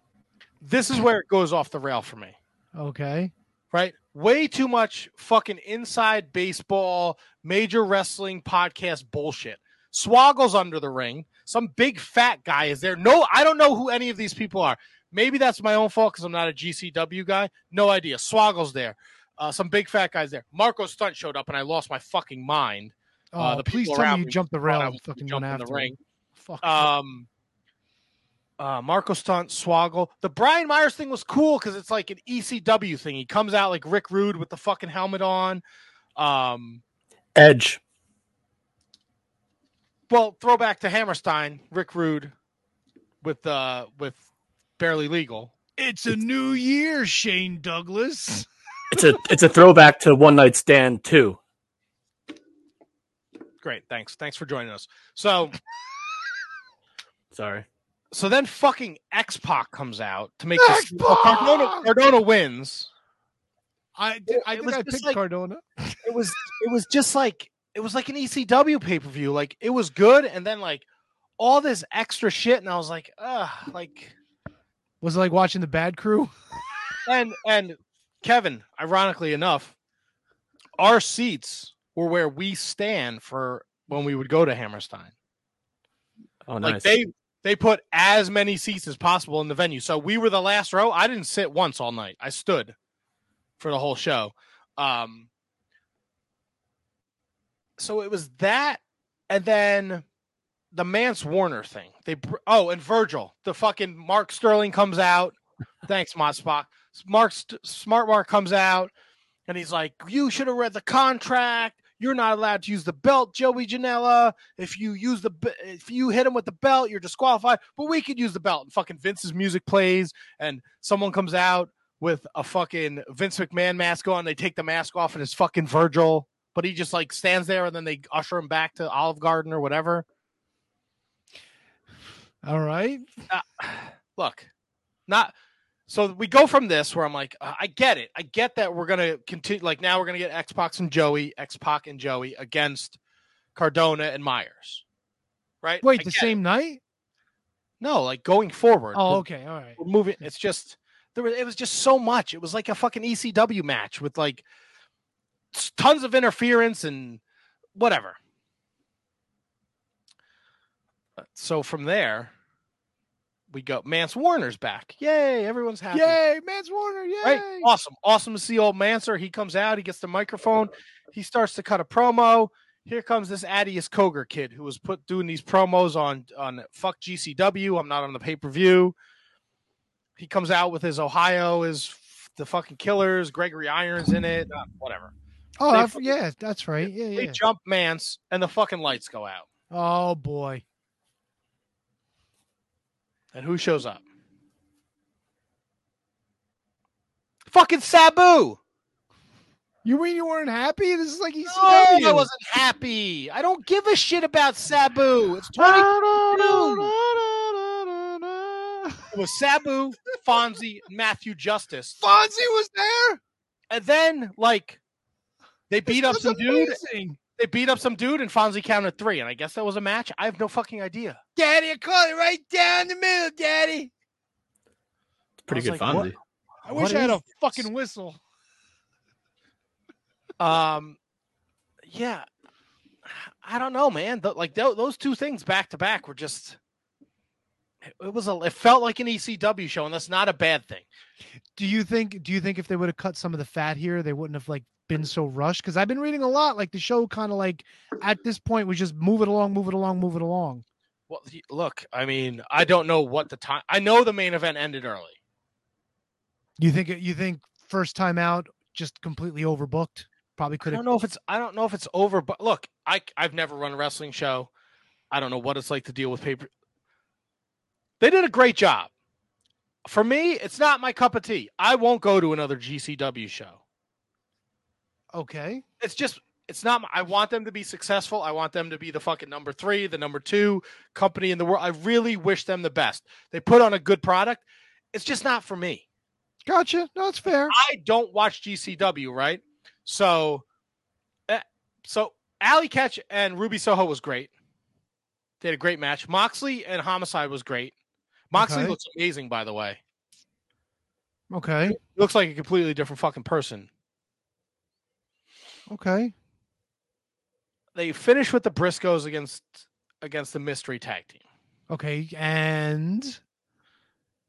[SPEAKER 4] This is where it goes off the rail for me
[SPEAKER 1] Okay.
[SPEAKER 4] right? Way too much fucking inside baseball, major wrestling podcast bullshit. Swoggle's under the ring. Some big fat guy is there. No, I don't know who any of these people are. Maybe that's my own fault because I'm not a GCW guy. No idea. Swoggle's there. Uh, some big fat guys there. Marco Stunt showed up and I lost my fucking mind.
[SPEAKER 1] Oh,
[SPEAKER 4] Uh, the
[SPEAKER 1] please tell me you jumped the rail
[SPEAKER 4] I
[SPEAKER 1] and
[SPEAKER 4] was
[SPEAKER 1] fucking
[SPEAKER 4] jumping
[SPEAKER 1] went
[SPEAKER 4] the ring.
[SPEAKER 1] Fuck.
[SPEAKER 4] Um, uh, Marco Stunt, Swoggle. The Brian Myers thing was cool because it's like an ECW thing. He comes out like Rick Rude with the fucking helmet on. Um,
[SPEAKER 3] Edge.
[SPEAKER 4] well, throwback to Hammerstein, Rick Rude with uh with barely legal.
[SPEAKER 1] it's a new year, Shane Douglas. <laughs>
[SPEAKER 3] It's a it's a throwback to One Night Stand too.
[SPEAKER 4] Great, thanks, thanks for joining us. So,
[SPEAKER 3] Sorry.
[SPEAKER 4] So then fucking X Pac comes out to make this.
[SPEAKER 1] X-Pac!
[SPEAKER 4] Cardona, Cardona wins.
[SPEAKER 1] I
[SPEAKER 4] It-
[SPEAKER 1] I
[SPEAKER 4] it
[SPEAKER 1] think
[SPEAKER 4] was
[SPEAKER 1] I picked
[SPEAKER 4] like-
[SPEAKER 1] Cardona.
[SPEAKER 4] It was <laughs> it was just like it was like an ECW pay per view. Like it was good, and then like all this extra shit, and I was like, ugh, like
[SPEAKER 1] Was it like watching the Bad Crew?
[SPEAKER 4] and and Kevin, ironically enough, our seats were where we stand for when we would go to Hammerstein.
[SPEAKER 3] Oh, nice.
[SPEAKER 4] Like they they put as many seats as possible in the venue. So we were the last row. I didn't sit once all night. I stood for the whole show. Um so it was that and then the Mance Warner thing. They oh, and Virgil, the fucking Mark Sterling comes out. <laughs> Thanks, Mod Spock. Mark Smart Mark comes out and he's like, "You should have read the contract. You're not allowed to use the belt, Joey Janela. If you use the if you hit him with the belt, you're disqualified. But we could use the belt." And fucking Vince's music plays, and someone comes out with a fucking Vince McMahon mask on. They take the mask off, and it's fucking Virgil. But he just like stands there, and then they usher him back to Olive Garden or whatever.
[SPEAKER 1] All right.
[SPEAKER 4] uh, <sighs> look, not so we go from this where I'm like, uh, I get it. I get that we're gonna continue. Like now we're gonna get X Pac and Joey, X Pac and Joey against Cardona and Myers, right?
[SPEAKER 1] Wait,
[SPEAKER 4] I
[SPEAKER 1] the same
[SPEAKER 4] it.
[SPEAKER 1] night?
[SPEAKER 4] No, like going forward.
[SPEAKER 1] Oh, okay. All right.
[SPEAKER 4] We're moving. It's just there. Was, it was just so much. It was like a fucking ECW match with like tons of interference and whatever. Uh, So from there, we go. Mance Warner's back. Yay! Everyone's happy.
[SPEAKER 1] Yay, Mance Warner. Yay.
[SPEAKER 4] Right? Awesome. Awesome to see old Manser. He comes out, he gets the microphone, he starts to cut a promo. Here comes this Atticus Cogar kid who was put doing these promos on on fuck GCW. I'm not on the pay-per-view. He comes out with his Ohio is the fucking killers, Gregory Irons in it, uh, whatever.
[SPEAKER 1] Oh,
[SPEAKER 4] They
[SPEAKER 1] yeah, that's right. Yeah,
[SPEAKER 4] They
[SPEAKER 1] yeah.
[SPEAKER 4] jump Mance and the fucking lights go out.
[SPEAKER 1] Oh boy.
[SPEAKER 4] And who shows up? Fucking Sabu.
[SPEAKER 1] You mean you weren't happy? This is like ECW.
[SPEAKER 4] No, I wasn't happy. I don't give a shit about Sabu. It's 20. It was Sabu, Fonzie, Matthew Justice.
[SPEAKER 1] Fonzie was there.
[SPEAKER 4] And then, like, they beat up some
[SPEAKER 1] was
[SPEAKER 4] dude.
[SPEAKER 1] Amazing.
[SPEAKER 4] They beat up some dude, and Fonzie counted three. And I guess that was a match. I have no fucking idea.
[SPEAKER 1] Daddy, I caught it right down the middle, Daddy.
[SPEAKER 3] It's pretty good
[SPEAKER 4] like, what-
[SPEAKER 3] Fonzie.
[SPEAKER 1] I
[SPEAKER 4] What
[SPEAKER 1] wish I had
[SPEAKER 4] is
[SPEAKER 1] a fucking whistle.
[SPEAKER 4] Um, yeah, I don't know, man. Th- like tho- those two things back to back were just. it- It was a. It felt like an ECW show, and that's not a bad thing.
[SPEAKER 1] Do you think? Do you think if they would have cut some of the fat here, they wouldn't have like been so rushed? Because I've been reading a lot. Like the show, kind of like at this point was just move it along, move it along, move it along.
[SPEAKER 4] Well, look, I mean, I don't know what the time. I know the main event ended early.
[SPEAKER 1] You think? You think first time out, just completely overbooked? Probably could. Have.
[SPEAKER 4] I don't know if it's. I don't know if it's over. But look, I I've never run a wrestling show. I don't know what it's like to deal with paper. They did a great job. For me, it's not my cup of tea. I won't go to another GCW show.
[SPEAKER 1] Okay.
[SPEAKER 4] it's just it's not my- I want them to be successful. I want them to be the fucking number 3, the number 2 company in the world. I really wish them the best. They put on a good product. It's just not for me.
[SPEAKER 1] Gotcha. No, it's fair.
[SPEAKER 4] I don't watch GCW, right? So eh, so Allie Katch and Ruby Soho was great. They had a great match. Moxley and Homicide was great. Moxley
[SPEAKER 1] Okay.
[SPEAKER 4] looks amazing, by the way.
[SPEAKER 1] Okay.
[SPEAKER 4] He looks like a completely different fucking person.
[SPEAKER 1] Okay.
[SPEAKER 4] They finished with the Briscoes against against the mystery tag team.
[SPEAKER 1] Okay. And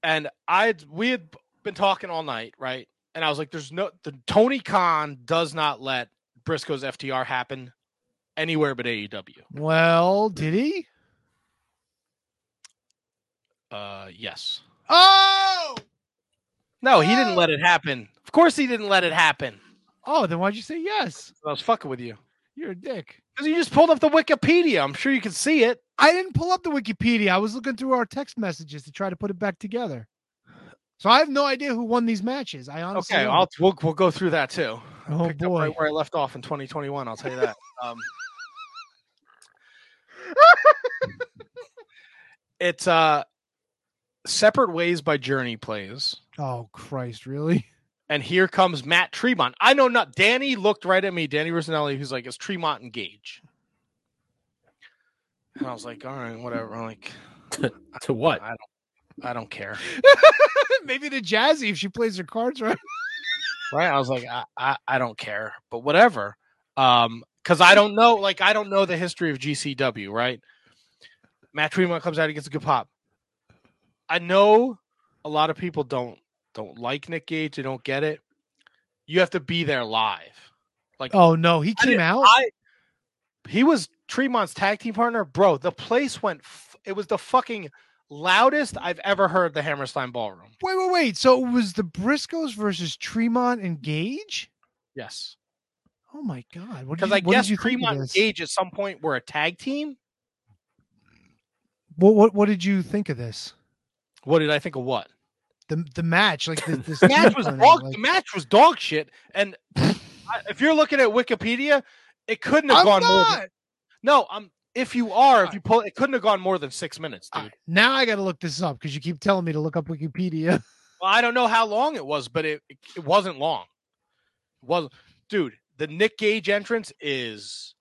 [SPEAKER 4] and I we had been talking all night, right? And I was like, "There's no the Tony Khan does not let Briscoe's FTR happen anywhere but AEW."
[SPEAKER 1] well, did he?
[SPEAKER 4] Uh, yes.
[SPEAKER 1] Oh.
[SPEAKER 4] No, he didn't let it happen. Of course, he didn't let it happen.
[SPEAKER 1] Oh, then why'd you say yes?
[SPEAKER 4] I was fucking with you
[SPEAKER 1] You're a dick.
[SPEAKER 4] because you just pulled up the Wikipedia. I'm sure you can see it.
[SPEAKER 1] I didn't pull up the Wikipedia. I was looking through our text messages to try to put it back together. So I have no idea who won these matches. I honestly
[SPEAKER 4] Okay. I'll we'll, we'll go through that too.
[SPEAKER 1] oh boy.
[SPEAKER 4] right where I left off in 2021. I'll tell you that. <laughs> Um, it's uh, separate ways by Journey plays.
[SPEAKER 1] Oh Christ, really? <laughs>
[SPEAKER 4] and here comes Matt Tremont. I know not. Danny looked right at me. Danny Rosinelli, who's like, "Is Tremont engaged?" And I was like, "All right, whatever." I'm like, <laughs>
[SPEAKER 3] To what?
[SPEAKER 4] I don't, I don't care. <laughs>
[SPEAKER 1] Maybe the Jazzy if she plays her cards right.
[SPEAKER 4] Right? I was like, I, I, I don't care, but whatever. Um, because I don't know, like, I don't know the history of GCW. Right? Matt Tremont comes out, he gets a good pop. I know a lot of people don't don't like Nick Gage. They don't get it. You have to be there live. Like,
[SPEAKER 1] Oh no, he came out.
[SPEAKER 4] I he was Tremont's tag team partner, bro. The place went. F- it was the fucking loudest I've ever heard the Hammerstein Ballroom.
[SPEAKER 1] Wait, wait, wait. So it was the Briscoes versus Tremont and Gage?
[SPEAKER 4] Yes,
[SPEAKER 1] Oh my god.
[SPEAKER 4] Because I guess
[SPEAKER 1] you
[SPEAKER 4] Tremont and? Gage at some point were a tag team.
[SPEAKER 1] What, what what did you think of this?
[SPEAKER 4] What did I think of what?
[SPEAKER 1] The the match, like the, <laughs>
[SPEAKER 4] The match was dog.
[SPEAKER 1] like-
[SPEAKER 4] The match was dog shit. And <laughs> I, if you're looking at Wikipedia, it couldn't have
[SPEAKER 1] I'm
[SPEAKER 4] gone more. Than,
[SPEAKER 1] not.
[SPEAKER 4] no, I'm. If you are, if you pull, it couldn't have gone more than six minutes, dude.
[SPEAKER 1] Right, now I got to look this up because you keep telling me to look up Wikipedia. <laughs>
[SPEAKER 4] Well, I don't know how long it was, but it it wasn't long. It wasn't, dude. The Nick Gage entrance is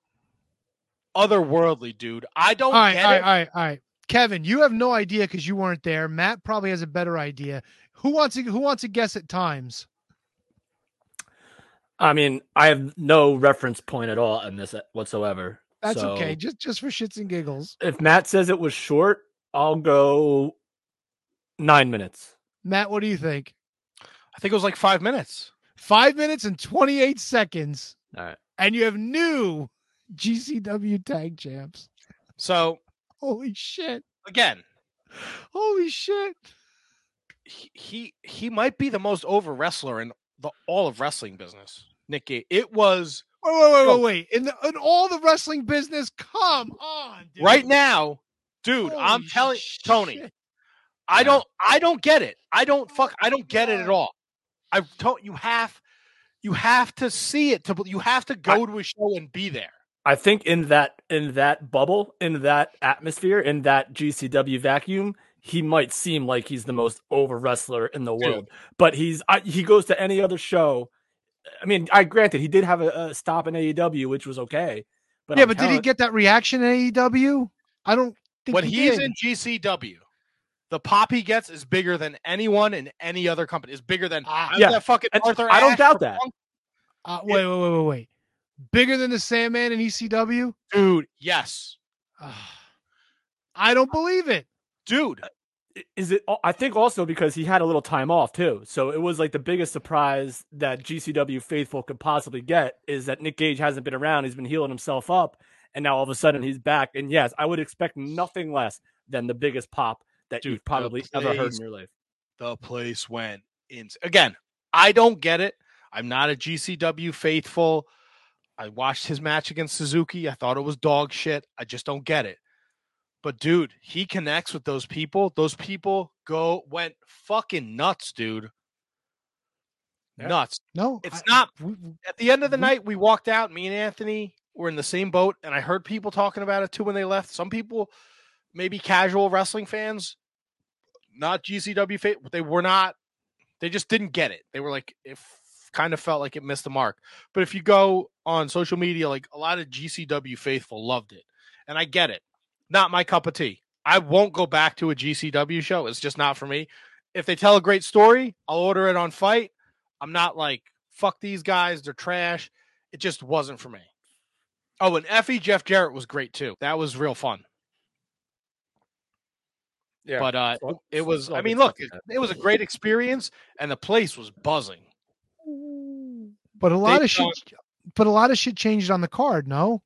[SPEAKER 4] otherworldly, dude. I don't
[SPEAKER 1] all right,
[SPEAKER 4] get
[SPEAKER 1] all right,
[SPEAKER 4] it.
[SPEAKER 1] all right, all right. Kevin, you have no idea because you weren't there. Matt probably has a better idea. Who wants to who wants to guess at times?
[SPEAKER 3] I mean, I have no reference point at all in this uh, whatsoever.
[SPEAKER 1] That's
[SPEAKER 3] So,
[SPEAKER 1] okay, just just for shits and giggles.
[SPEAKER 3] If Matt says it was short, I'll go nine minutes.
[SPEAKER 1] Matt, what do you think?
[SPEAKER 4] I think it was like five minutes.
[SPEAKER 1] Five minutes and twenty eight seconds,
[SPEAKER 3] All right.
[SPEAKER 1] and you have new GCW tag champs.
[SPEAKER 4] So
[SPEAKER 1] Holy shit!
[SPEAKER 4] again,
[SPEAKER 1] Holy shit!
[SPEAKER 4] he he, he might be the most over wrestler in the all of wrestling business. Nick Gage. It was
[SPEAKER 1] Wait, wait, wait,
[SPEAKER 4] Oh.
[SPEAKER 1] wait, wait! In the in all the wrestling business, come on, dude.
[SPEAKER 4] right now, dude. I'm
[SPEAKER 1] Holy
[SPEAKER 4] telling Tony.
[SPEAKER 1] shit.
[SPEAKER 4] I don't I don't get it. I don't fuck I oh, don't get it at all. I don't you have You have to see it to you have to go to a show and be there.
[SPEAKER 3] I think in that in that bubble, in that atmosphere, in that GCW vacuum, he might seem like he's the most over wrestler in the world. But he's I, he goes to any other show. I mean, I granted he did have a, a stop in AEW, which was okay. But
[SPEAKER 1] yeah,
[SPEAKER 3] I'm
[SPEAKER 1] but did he get that reaction in AEW? I don't think
[SPEAKER 4] when
[SPEAKER 1] he
[SPEAKER 4] he's
[SPEAKER 1] did.
[SPEAKER 4] in GCW, the pop he gets is bigger than anyone in any other company. Is bigger than
[SPEAKER 1] Ah,
[SPEAKER 4] I
[SPEAKER 3] yeah.
[SPEAKER 4] that fucking
[SPEAKER 3] And
[SPEAKER 4] Arthur.
[SPEAKER 3] I don't
[SPEAKER 4] Ashe
[SPEAKER 3] doubt that.
[SPEAKER 1] Uh, wait, wait, wait, wait, wait. Bigger than the Sandman in ECW?
[SPEAKER 4] dude. Yes,
[SPEAKER 1] Ah, I don't believe it.
[SPEAKER 4] dude.
[SPEAKER 3] is it i think also because he had a little time off too so it was like the biggest surprise that gcw faithful could possibly get is that nick gage hasn't been around he's been healing himself up and now all of a sudden he's back and yes i would expect nothing less than the biggest pop that
[SPEAKER 4] Dude,
[SPEAKER 3] you've
[SPEAKER 4] the
[SPEAKER 3] probably ever heard in your life
[SPEAKER 4] The place went in. Again, I don't get it. I'm not a GCW faithful. I watched his match against Suzuki. I thought it was dog shit. I just don't get it. But dude, he connects with those people. Those people go went fucking nuts, dude.
[SPEAKER 3] Yeah.
[SPEAKER 4] Nuts.
[SPEAKER 1] No,
[SPEAKER 4] It's
[SPEAKER 1] I-
[SPEAKER 4] not
[SPEAKER 1] we-
[SPEAKER 4] At the end of the
[SPEAKER 1] We-
[SPEAKER 4] night, we walked out. Me and Anthony were in the same boat, and I heard people talking about it too when they left. Some people, maybe casual wrestling fans, not GCW they were not. They just didn't get it. They were like, it kind of felt like it missed the mark. But if you go on social media, like a lot of GCW faithful loved it, and I get it. Not my cup of tea. I won't go back to a GCW show. It's just not for me. If they tell a great story, I'll order it on FITE. I'm not like fuck these guys, they're trash. It just wasn't for me. Oh, and Effy Jeff Jarrett was great too. That was real fun.
[SPEAKER 3] yeah
[SPEAKER 4] But uh
[SPEAKER 3] So-
[SPEAKER 4] it was
[SPEAKER 3] so
[SPEAKER 4] I mean, look, it, it was a great experience and the place was buzzing.
[SPEAKER 1] but a lot
[SPEAKER 4] They
[SPEAKER 1] of shit. But a lot of shit changed on the card. No,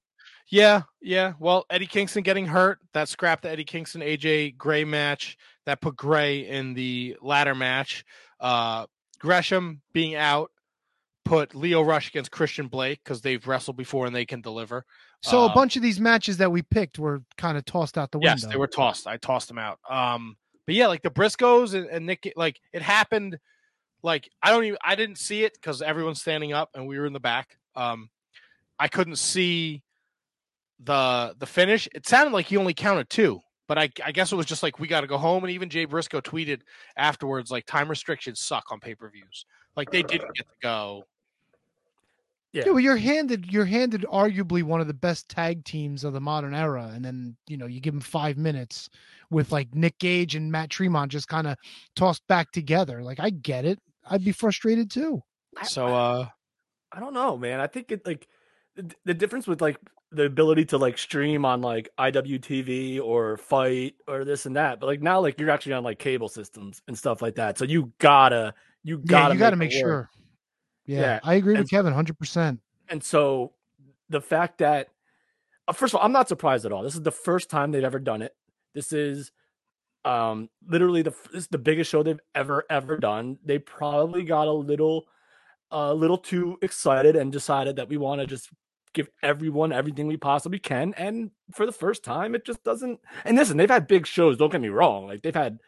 [SPEAKER 4] Yeah, yeah. Well, Eddie Kingston getting hurt, that scrapped the Eddie Kingston AJ Gray match. That put Gray in the ladder match. Uh Gresham being out put Lio Rush against Christian Blake because they've wrestled before and they can deliver.
[SPEAKER 1] so a
[SPEAKER 4] Uh,
[SPEAKER 1] bunch of these matches that we picked were kind of tossed out the window.
[SPEAKER 4] Yes, they were tossed. I tossed them out. Um, but yeah, like the Briscoes and, and Nick, like it happened. Like I don't even, I didn't see it because everyone's standing up and we were in the back. Um, I couldn't see the the finish. It sounded like he only counted two, but I, I guess it was just like we got to go home. And even Jay Briscoe tweeted afterwards, like time restrictions suck on pay per views. Like they didn't get to go.
[SPEAKER 3] Yeah.
[SPEAKER 1] Yeah, well, you're handed you're handed arguably one of the best tag teams of the modern era, and then you know you give them five minutes with like Nick Gage and Matt Tremont just kind of tossed back together. Like I get it, I'd be frustrated too.
[SPEAKER 4] So uh,
[SPEAKER 3] I don't know, man. I think it like the, the difference with like the ability to like stream on like IWTV or FITE or this and that, but like now like you're actually on like cable systems and stuff like that. So you gotta you gotta
[SPEAKER 1] you got to
[SPEAKER 3] it
[SPEAKER 1] make sure. Yeah,
[SPEAKER 3] Yeah,
[SPEAKER 1] I agree
[SPEAKER 3] and-
[SPEAKER 1] with Kevin, hundred percent.
[SPEAKER 3] And so the fact that uh, first of all, I'm not surprised at all. This is the first time they've ever done it. This is um literally the this is the biggest show they've ever ever done. They probably got a little a little too excited and decided that we want to just give everyone everything we possibly can and for the first time it just doesn't and listen they've had big shows don't get me wrong like they've had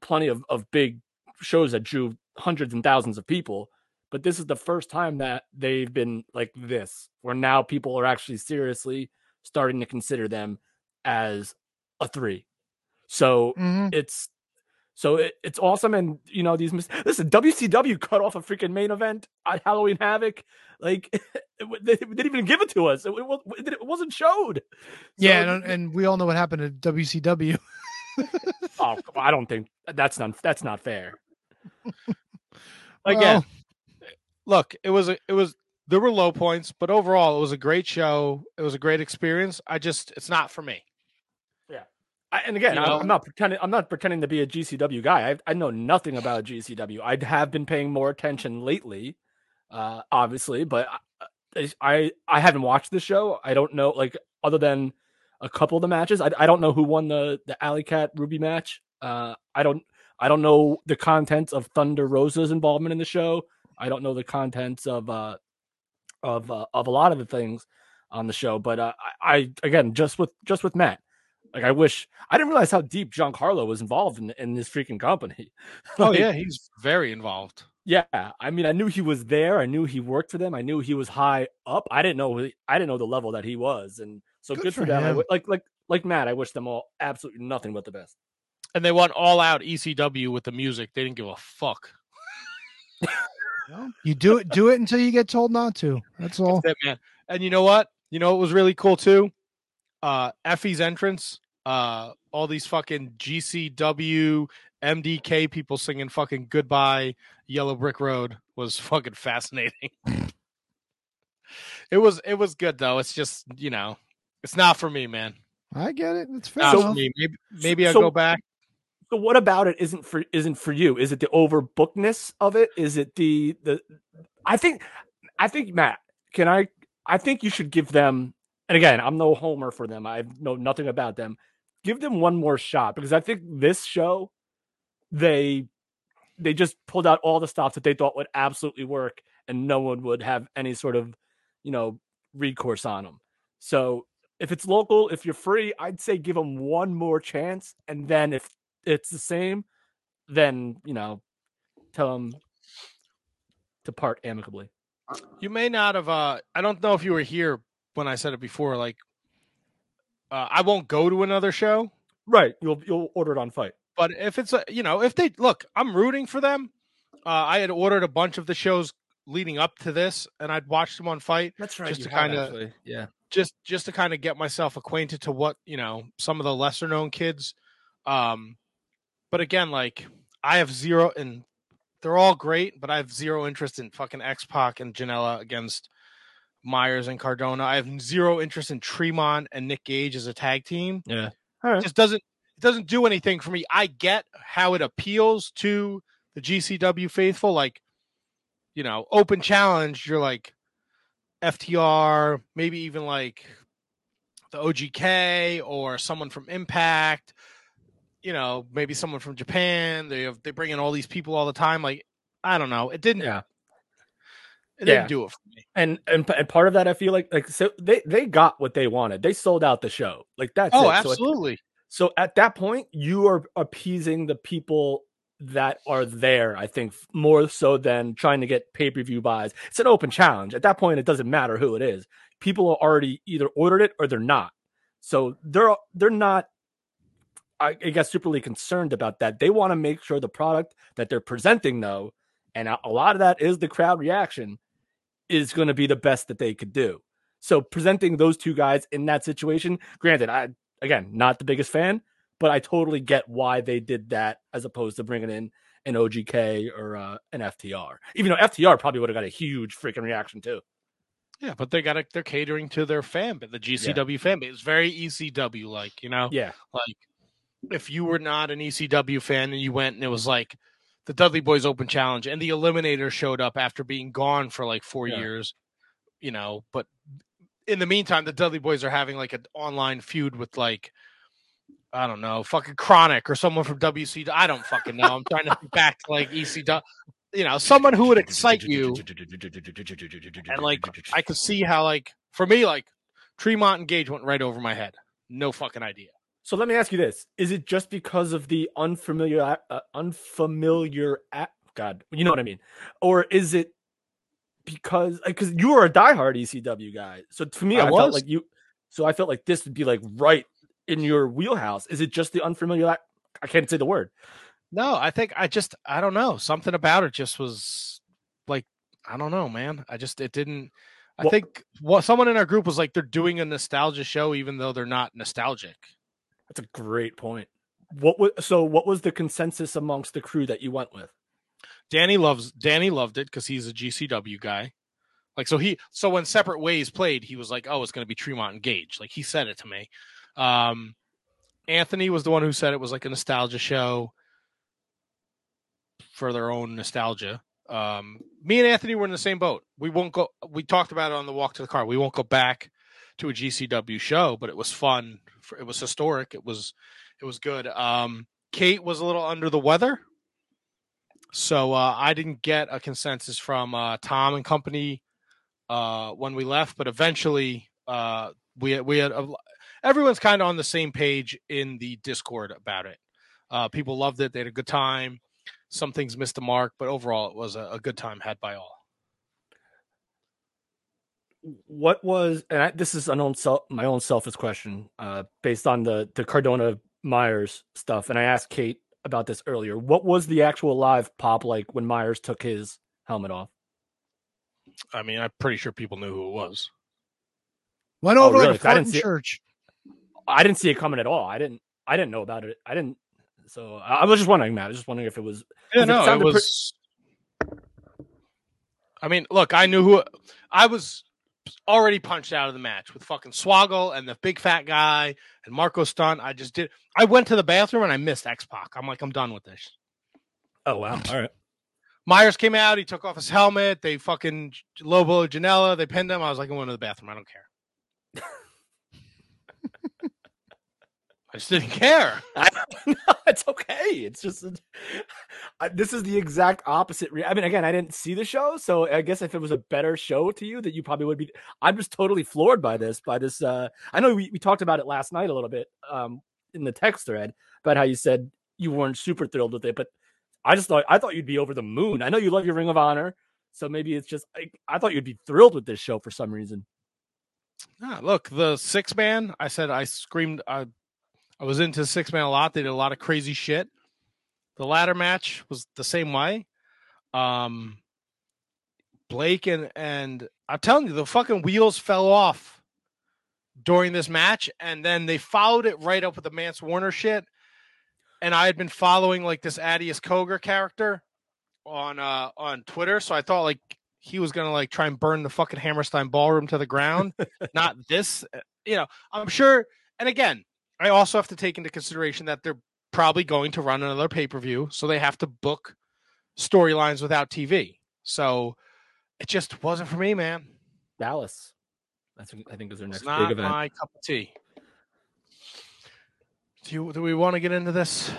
[SPEAKER 3] plenty of, of big shows that drew hundreds and thousands of people but this is the first time that they've been like this where now people are actually seriously starting to consider them as a three so
[SPEAKER 1] Mhm.
[SPEAKER 3] it's so it, it's awesome and you know these mis- listen wcw cut off a freaking main event at halloween havoc like <laughs> it they didn't even give it to us it, it, it wasn't showed
[SPEAKER 1] Yeah,
[SPEAKER 3] So-
[SPEAKER 1] and, and we all know what happened at WCW. <laughs>
[SPEAKER 3] oh i don't think that's not that's not fair
[SPEAKER 4] again, look, it was a, it was there were low points, but overall it was a great show. It was a great experience. I just it's not for me.
[SPEAKER 3] I, and again,
[SPEAKER 4] You
[SPEAKER 3] I'm-
[SPEAKER 4] know?
[SPEAKER 3] I'm not pretending. I'm not pretending to be a GCW guy. I, I know nothing about GCW. I have been paying more attention lately, uh, obviously, but I, I I haven't watched the show. I don't know, like other than a couple of the matches. I, I don't know who won the the Alley Cat Ruby match. Uh, I don't I don't know the contents of Thunder Rosa's involvement in the show. I don't know the contents of uh of uh, of a lot of the things on the show. But uh, I, I again just with just with Matt. Like I wish I didn't realize how deep John Carlo was involved in in this freaking company. <laughs>
[SPEAKER 4] Oh
[SPEAKER 3] Like,
[SPEAKER 4] yeah, he's very involved.
[SPEAKER 3] Yeah, I mean, I knew he was there. I knew he worked for them. I knew he was high up. I didn't know. I didn't know the level that he was, and so
[SPEAKER 1] Good
[SPEAKER 3] good,
[SPEAKER 1] for
[SPEAKER 3] for, them. W- like, like, like Matt. I wish them all absolutely nothing but the best.
[SPEAKER 4] And they went all out ECW with the music. They didn't give a fuck.
[SPEAKER 1] You do it, do it until you get told not to. That's all.
[SPEAKER 4] That's it, man. And you know what? You know what was really cool too? Uh Effy's entrance. Uh all these fucking GCW MDK people singing fucking goodbye Yellow Brick Road was <laughs> fucking fascinating. it was it was good though. It's just, you know, it's not for me, man.
[SPEAKER 1] I get it. It's fair.
[SPEAKER 4] Not for me. Maybe maybe I'll go back.
[SPEAKER 3] So what about it isn't for isn't for you? Is it the overbookedness of it? Is it the the I think I think Matt, can I I think you should give them and again, I'm no homer for them. I know nothing about them. Give them one more shot because I think this show they they just pulled out all the stops that they thought would absolutely work and no one would have any sort of, you know, recourse on them. So if it's local, if you're free, I'd say give them one more chance and then if it's the same, then you know, tell them to part amicably.
[SPEAKER 4] You may not have. Uh, I don't know if you were here when I said it before. Like, uh, I won't go to another show,
[SPEAKER 3] Right. You'll you'll order it on FITE.
[SPEAKER 4] but if it's a, you know, if they look, I'm rooting for them. Uh, I had ordered a bunch of the shows leading up to this, and I'd watched them on FITE
[SPEAKER 3] That's
[SPEAKER 4] right, Just to kinda-
[SPEAKER 3] yeah.
[SPEAKER 4] just just to kind of get myself acquainted to what you know some of the lesser known kids. Um, but again, like I have zero, and they're all great, but I have zero interest in fucking X Pac and Janela against Myers and Cardona. I have zero interest in Tremont and Nick Gage as a tag team.
[SPEAKER 3] Yeah.
[SPEAKER 4] It just doesn't it doesn't do anything for me. I get how it appeals to the GCW faithful, like you know, open challenge. You're like FTR, maybe even like the OGK or someone from Impact. You know, maybe someone from Japan. They have they bring in all these people all the time. Like I don't know. It didn't.
[SPEAKER 3] Yeah.
[SPEAKER 4] It didn't
[SPEAKER 3] Yeah.
[SPEAKER 4] do it for me.
[SPEAKER 3] And, and and part of that I feel like like so they they got what they wanted. They sold out the show. Like that's
[SPEAKER 4] Oh,
[SPEAKER 3] it. So at-
[SPEAKER 4] absolutely.
[SPEAKER 3] So at that point, you are appeasing the people that are there, I think, more so than trying to get pay per view buys. It's an open challenge. At that point, it doesn't matter who it is. People are already either ordered it or they're not. So they're they're not, I, guess, superly concerned about that. They want to make sure the product that they're presenting, though, and a lot of that is the crowd reaction, is going to be the best that they could do. So presenting those two guys in that situation, granted, I again not the biggest fan, but I totally get why they did that as opposed to bringing in an OGK or uh, an FTR. Even though FTR probably would have got a huge freaking reaction too.
[SPEAKER 4] Yeah, but they got to they're catering to their fan base, the GCW fan base. It's very ECW like, you know.
[SPEAKER 3] Yeah,
[SPEAKER 4] Like if you were not an ECW fan and you went and it was like the Dudley Boys Open Challenge and the Eliminator showed up after being gone for like four
[SPEAKER 3] Yeah.
[SPEAKER 4] years, you know, but in the meantime, the Dudley Boys are having like an online feud with like I don't know, fucking Chronic or someone from WC. I don't fucking know. I'm trying to think back to like ECW, you know, someone who would excite you. And like I could see how like for me, like Tremont and Gage went right over my head. No fucking idea.
[SPEAKER 3] So let me ask you this: Is it just because of the unfamiliar, uh, unfamiliar? a- God, you know what I mean, or is it because because you were a diehard ECW guy? So to me,
[SPEAKER 4] I
[SPEAKER 3] I,
[SPEAKER 4] was.
[SPEAKER 3] felt like you. So I felt like this would be like right in your wheelhouse. Is it just the unfamiliar? I can't say the word.
[SPEAKER 4] No, I think I just I don't know. Something about it just was like I don't know, man. I just it didn't I
[SPEAKER 3] Well-
[SPEAKER 4] think what someone in our group was like they're doing a nostalgia show even though they're not nostalgic.
[SPEAKER 3] That's a great point. What was so? What was the consensus amongst the crew that you went with?
[SPEAKER 4] Danny loves Danny loved it because he's a GCW guy. Like so he so when separate ways played, he was like, Oh, it's gonna be Tremont and Gage. Like he said it to me. Um Anthony was the one who said it was like a nostalgia show for their own nostalgia. Um me and Anthony were in the same boat. We won't go we talked about it on the walk to the car. We won't go back to a GCW show, but it was fun. It was historic. It was it was good. Um Kate was a little under the weather. So uh, I didn't get a consensus from uh, Tom and company uh, when we left, but eventually uh, we we had a, everyone's kind of on the same page in the Discord about it. Uh, people loved it; they had a good time. some things missed the mark, but overall, it was a, a good time had by all.
[SPEAKER 3] What was and I, this is an own self, my own selfish question, uh, based on the the Cardona Myers stuff, and I asked Kate about this earlier. What was the actual live pop like when Myers took his helmet off?
[SPEAKER 4] I mean, I'm pretty sure people knew who it was.
[SPEAKER 1] Went
[SPEAKER 3] Oh,
[SPEAKER 1] over
[SPEAKER 3] really?
[SPEAKER 1] like a
[SPEAKER 3] I didn't
[SPEAKER 1] in
[SPEAKER 3] see it.
[SPEAKER 1] church.
[SPEAKER 3] I didn't see it coming at all. I didn't. I didn't know about it. I didn't. So I I was just wondering, Matt. I was just wondering if it was.
[SPEAKER 4] Yeah,
[SPEAKER 3] Because it
[SPEAKER 4] no, it
[SPEAKER 3] sounded pre-
[SPEAKER 4] was. I mean, look, I knew who I was already punched out of the match with fucking Swoggle and the big fat guy and Marco Stunt. I just did. I went to the bathroom and I missed X Pac. I'm like, I'm done with this.
[SPEAKER 3] Oh wow! All right.
[SPEAKER 4] Myers came out. He took off his helmet. They fucking Lobo Janela. They pinned him. I was like, I'm going to the bathroom. I don't care. <laughs> I just didn't care. <laughs>
[SPEAKER 3] I, no, <laughs> it's okay. It's just I, this is the exact opposite. Re- I mean, again, I didn't see the show, so I guess if it was a better show to you, that you probably would be. I'm just totally floored by this. By this, uh, I know we, we talked about it last night a little bit um, in the text thread about how you said you weren't super thrilled with it, but I just thought I thought you'd be over the moon. I know you love your Ring of Honor, so maybe it's just I, I thought you'd be thrilled with this show for some reason.
[SPEAKER 4] Ah, look, the six man. I said I screamed. I, I was into six man a lot. They did a lot of crazy shit. The ladder match was the same way. Um, Blake and and I'm telling you, the fucking wheels fell off during this match, and then they followed it right up with the Mance Warner shit. And I had been following like this Atticus Cogar character on uh on Twitter, so I thought like he was gonna like try and burn the fucking Hammerstein ballroom to the ground. <laughs> Not this, you know. I'm sure. And again, I also have to take into consideration that they're probably going to run another pay per view, so they have to book storylines without TV. So it just wasn't for me, man.
[SPEAKER 3] Dallas, that's I think is their
[SPEAKER 4] It's
[SPEAKER 3] next
[SPEAKER 4] not
[SPEAKER 3] big event.
[SPEAKER 4] my cup of tea. Do you, do we want to get into this?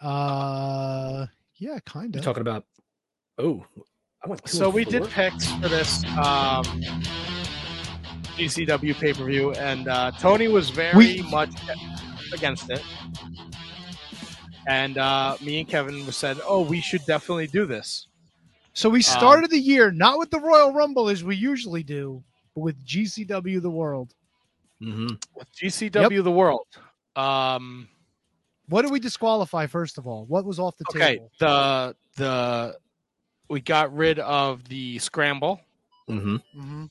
[SPEAKER 1] Uh, yeah, kind
[SPEAKER 3] You're
[SPEAKER 1] of.
[SPEAKER 3] talking about. Oh, I went.
[SPEAKER 4] So
[SPEAKER 3] and
[SPEAKER 4] we did
[SPEAKER 3] four.
[SPEAKER 4] picks for this um, GCW pay per view, and uh, Tony was very
[SPEAKER 1] We-
[SPEAKER 4] much against it. And uh, me and Kevin said, "Oh, we should definitely do this."
[SPEAKER 1] So we started the year not with the Royal Rumble as we usually do, but with GCW the World.
[SPEAKER 3] Mhm.
[SPEAKER 4] with GCW the World. Um,
[SPEAKER 1] What did we disqualify first of all? What was off the
[SPEAKER 4] okay,
[SPEAKER 1] table?
[SPEAKER 4] Okay, the the we got rid of the scramble,
[SPEAKER 3] Mhm.
[SPEAKER 1] Mm-hmm.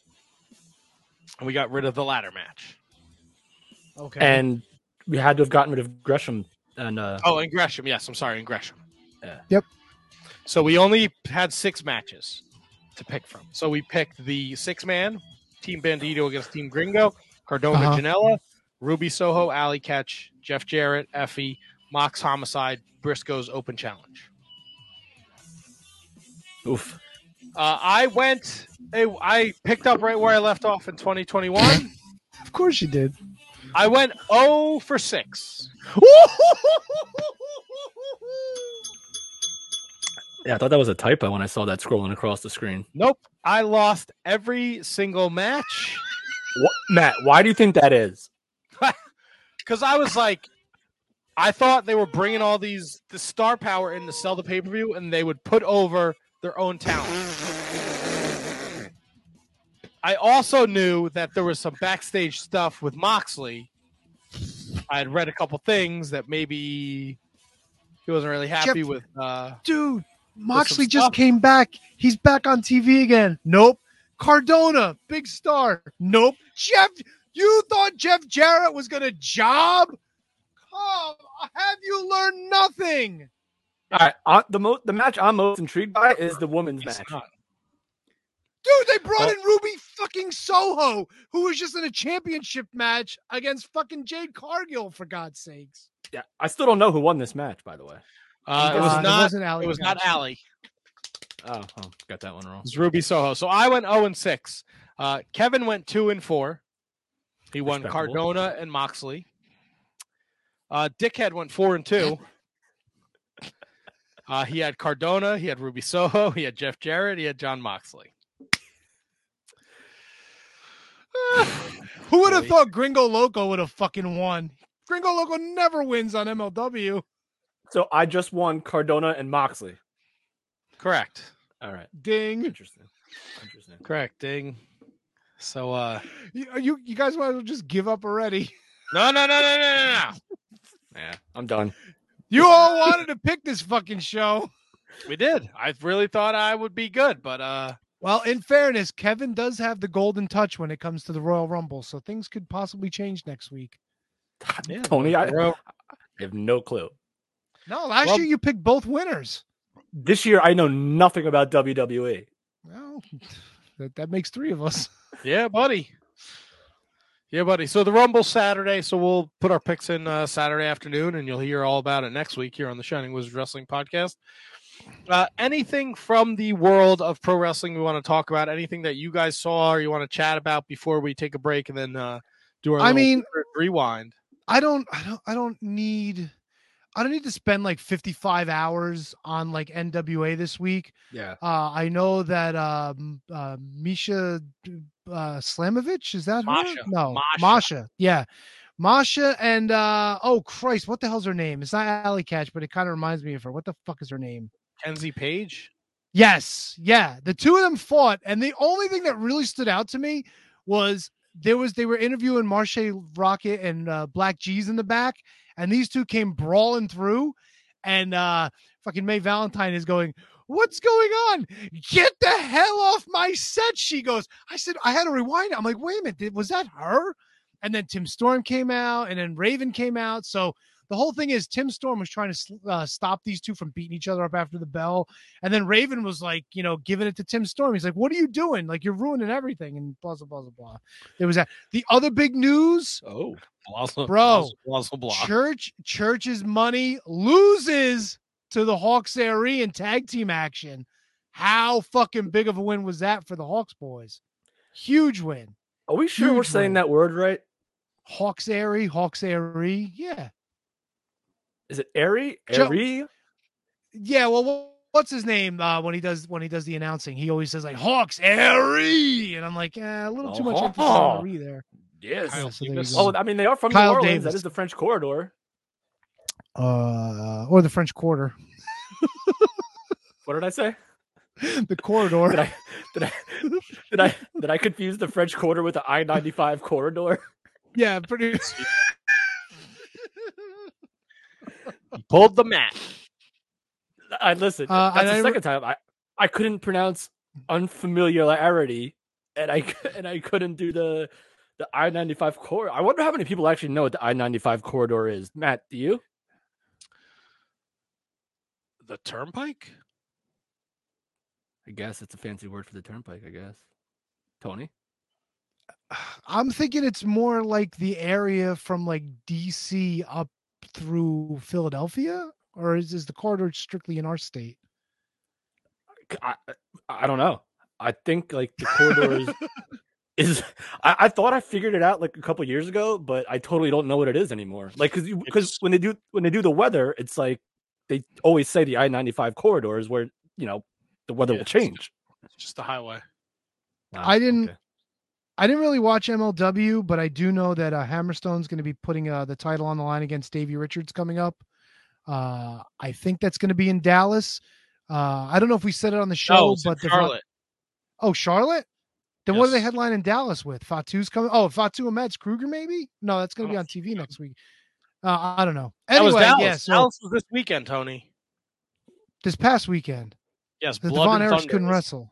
[SPEAKER 4] And we got rid of the ladder match.
[SPEAKER 1] Okay.
[SPEAKER 3] And we had to have gotten rid of Gresham and uh,
[SPEAKER 4] Oh, and Gresham. Yes, I'm sorry, and Gresham.
[SPEAKER 3] Yeah.
[SPEAKER 1] Yep.
[SPEAKER 4] So we only had six matches to pick from. So we picked the six man Team Bandito against Team Gringo, Cardona
[SPEAKER 1] Uh-huh.
[SPEAKER 4] Janela, Ruby Soho, Allie Katch, Jeff Jarrett, Effy, Mox Homicide, Briscoe's Open Challenge.
[SPEAKER 3] oof.
[SPEAKER 4] Uh, I went, I picked up right where I left off in 2021.
[SPEAKER 1] of course you did.
[SPEAKER 4] I went 0 for 6.
[SPEAKER 3] Yeah, I thought that was a typo when I saw that scrolling across the screen.
[SPEAKER 4] Nope. I lost every single match
[SPEAKER 3] What, Matt? Why do you think that is? <laughs>
[SPEAKER 4] because I was like, I thought they were bringing all these the star power in to sell the pay per view, and they would put over their own talent. I also knew that there was some backstage stuff with Moxley. I had read a couple things that maybe he wasn't really happy
[SPEAKER 1] Jeff-
[SPEAKER 4] with. Uh,
[SPEAKER 1] Dude, Moxley just came back. He's back on TV again. Nope. Cardona, big star. Nope. Jeff, you thought Jeff Jarrett was going to job? Come, have you learned nothing?
[SPEAKER 3] All right, uh, the mo- the match I'm most intrigued by is the women's
[SPEAKER 4] it's
[SPEAKER 3] match.
[SPEAKER 4] not.
[SPEAKER 1] Dude, they brought
[SPEAKER 4] Well-
[SPEAKER 1] in Ruby fucking Soho, who was just in a championship match against fucking Jade Cargill, for God's sakes.
[SPEAKER 3] Yeah, I still don't know who won this match, by the way.
[SPEAKER 4] Uh, it
[SPEAKER 1] Uh,
[SPEAKER 4] was
[SPEAKER 1] it
[SPEAKER 4] not.
[SPEAKER 1] wasn't Ally
[SPEAKER 4] It was not
[SPEAKER 1] Catch.
[SPEAKER 4] Allie.
[SPEAKER 3] Oh, oh, got that one wrong.
[SPEAKER 4] It was Ruby Soho. So I went 0 and 6. Uh, Kevin went 2 and 4. He won Cardona and Moxley. Uh, Dickhead went 4 and 2. Uh, he had Cardona, he had Ruby Soho, he had Jeff Jarrett, he had Jon Moxley. <sighs>
[SPEAKER 1] Who would have thought Gringo Loco would have fucking won? Gringo Loco never wins on MLW.
[SPEAKER 3] So I just won Cardona and Moxley.
[SPEAKER 4] Correct.
[SPEAKER 3] All right.
[SPEAKER 1] Ding.
[SPEAKER 3] Interesting. Interesting.
[SPEAKER 4] Correct. Ding. So uh
[SPEAKER 1] You, you you guys might as well just give up already.
[SPEAKER 4] no no no no no no no.
[SPEAKER 3] Yeah, I'm done.
[SPEAKER 1] You all wanted to pick this fucking show.
[SPEAKER 4] We did. I really thought I would be good, but uh
[SPEAKER 1] Well, in fairness, Kevin does have the golden touch when it comes to the Royal Rumble, so things could possibly change next week.
[SPEAKER 4] yeah,
[SPEAKER 3] Tony, I, I have no clue.
[SPEAKER 1] No, last
[SPEAKER 4] Well-
[SPEAKER 1] year you picked both winners.
[SPEAKER 3] This year, I know nothing about. WWE.
[SPEAKER 1] Well, <laughs> that, that makes three of us.
[SPEAKER 4] Yeah, buddy. Yeah, buddy. So the Rumble Saturday. So we'll put our picks in uh, Saturday afternoon, and you'll hear all about it next week here on the Shining Wizard Wrestling Podcast. Uh, anything from the world of pro wrestling we want to talk about? Anything that you guys saw or you want to chat about before we take a break and then uh, do our
[SPEAKER 1] I mean-
[SPEAKER 4] rewind?
[SPEAKER 1] I don't I don't I don't need I don't need to spend like 55 hours on like NWA this week.
[SPEAKER 3] Yeah.
[SPEAKER 1] Uh I know that um uh Misha uh Slamovich is that her?
[SPEAKER 4] Masha.
[SPEAKER 1] No.
[SPEAKER 4] Masha.
[SPEAKER 1] Masha. Yeah. Masha and uh oh Christ, what the hell's her name? It's not Allie Katch, but it kind of reminds me of her. What the fuck is her name?
[SPEAKER 4] Kenzie Paige.
[SPEAKER 1] Yes, yeah. The two of them fought, and the only thing that really stood out to me was there was they were interviewing Marshe Rockett and uh, Black G's in the back, and these two came brawling through, and uh fucking May Valentine is going, What's going on? Get the hell off my set. She goes, I said, I had to rewind. I'm like, wait a minute, was that her? And then Tim Storm came out, and then Raven came out. So the whole thing is Tim Storm was trying to uh, stop these two from beating each other up after the bell. And then Raven was like, you know, giving it to Tim Storm. He's like, what are you doing? Like, you're ruining everything. And blah, blah, blah, blah, blah. There was that. The other big news
[SPEAKER 3] Oh.
[SPEAKER 4] Blazo,
[SPEAKER 1] Bro,
[SPEAKER 4] Blazo, Blazo, Blah.
[SPEAKER 1] Church, Church's money loses to the Hawks Air and tag team action. How fucking big of a win was that for the Hawx boys? Huge win.
[SPEAKER 3] Are we sure we're saying
[SPEAKER 1] win.
[SPEAKER 3] that word right?
[SPEAKER 1] Hawx Aerie, Hawx Aerie. Yeah.
[SPEAKER 3] Is it Airy?
[SPEAKER 1] Joe-
[SPEAKER 3] Airy?
[SPEAKER 1] Yeah, well, what's his name uh, when he does when he does the announcing? He always says like Hawx Aerie, and I'm like, eh, a little too much emphasis on the re there.
[SPEAKER 3] Yes.
[SPEAKER 4] Kyle
[SPEAKER 1] Yeah, so there you
[SPEAKER 4] Davis.
[SPEAKER 1] go.
[SPEAKER 3] Oh, I mean, they are from
[SPEAKER 1] Kyle
[SPEAKER 3] New Orleans.
[SPEAKER 1] Davis.
[SPEAKER 3] That is the French corridor.
[SPEAKER 1] Uh, or the French Quarter,
[SPEAKER 3] What did I say? <laughs>
[SPEAKER 1] the corridor.
[SPEAKER 3] Did I did I did I did I confuse the French quarter with the I ninety five corridor?
[SPEAKER 1] yeah, pretty. <laughs>
[SPEAKER 4] He pulled the mat.
[SPEAKER 3] I listen.
[SPEAKER 1] Uh,
[SPEAKER 3] that's the
[SPEAKER 1] I
[SPEAKER 3] second time I I couldn't pronounce unfamiliarity, and I c- and I couldn't do the the I ninety five corridor. I wonder how many people actually know what the I ninety five corridor is. Matt, do you?
[SPEAKER 4] The turnpike?
[SPEAKER 3] I guess it's a fancy word for the turnpike. I guess. Tony. <sighs>
[SPEAKER 1] I'm thinking it's more like the area from like DC up through Philadelphia, or is, is the corridor strictly in our state?
[SPEAKER 3] I, I- I don't know. I think like the corridor is <laughs> is I, I thought I figured it out like a couple years ago, but I totally don't know what it is anymore. Like because because when they do when they do the weather, it's like they always say the I ninety five corridor is where you know the weather
[SPEAKER 4] Yeah,
[SPEAKER 3] will change.
[SPEAKER 4] It's just the highway.
[SPEAKER 1] I didn't-
[SPEAKER 3] okay.
[SPEAKER 1] I didn't really watch MLW, but I do know that uh, Hammerstone's going to be putting uh, the title on the line against Davey Richards coming up. Uh, I think that's going to be in Dallas. Uh, I don't know if we said it on the show,
[SPEAKER 4] No,
[SPEAKER 1] but the-
[SPEAKER 4] Charlotte.
[SPEAKER 1] oh, Charlotte. Then what are they
[SPEAKER 4] Yes.
[SPEAKER 1] headline in Dallas with? Fatu's coming. Oh, Fatu and Mads Krugger, maybe? No, that's going to be
[SPEAKER 4] Oh,
[SPEAKER 1] on TV next week. Uh, I don't know.
[SPEAKER 4] That was Dallas.
[SPEAKER 1] yeah. So
[SPEAKER 4] Dallas was this weekend, Tony.
[SPEAKER 1] this past weekend,
[SPEAKER 4] Yes,
[SPEAKER 1] the
[SPEAKER 4] Blood
[SPEAKER 1] Devon
[SPEAKER 4] and
[SPEAKER 1] Erics
[SPEAKER 4] Thunder
[SPEAKER 1] couldn't wrestle.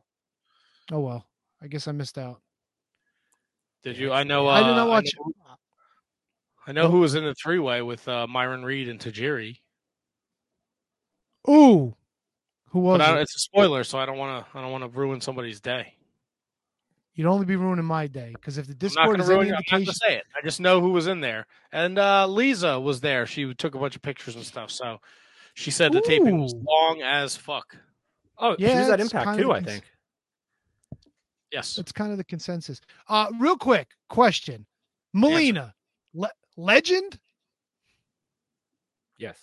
[SPEAKER 1] Oh well, I guess I missed out.
[SPEAKER 4] Did you? I know. Uh,
[SPEAKER 1] I did not watch.
[SPEAKER 4] I know, I know who was in the three way with uh, Myron Reed and Tajiri.
[SPEAKER 1] Ooh, who was
[SPEAKER 4] But I,
[SPEAKER 1] it?
[SPEAKER 4] it's a spoiler, so I don't want to. I don't want to ruin somebody's day.
[SPEAKER 1] You'd only be ruining my day because if the Discord is any
[SPEAKER 4] ruin. I'm not to say it. I just know who was in there, and uh, Lisa was there. She took a bunch of pictures and stuff. So she said the taping was long as fuck.
[SPEAKER 3] Oh, she
[SPEAKER 1] Yeah,
[SPEAKER 3] was at Impact too. I
[SPEAKER 1] cons-
[SPEAKER 3] think.
[SPEAKER 4] Yes.
[SPEAKER 1] that's kind of the consensus. Uh, real quick question: Melina, le- legend,
[SPEAKER 3] Yes.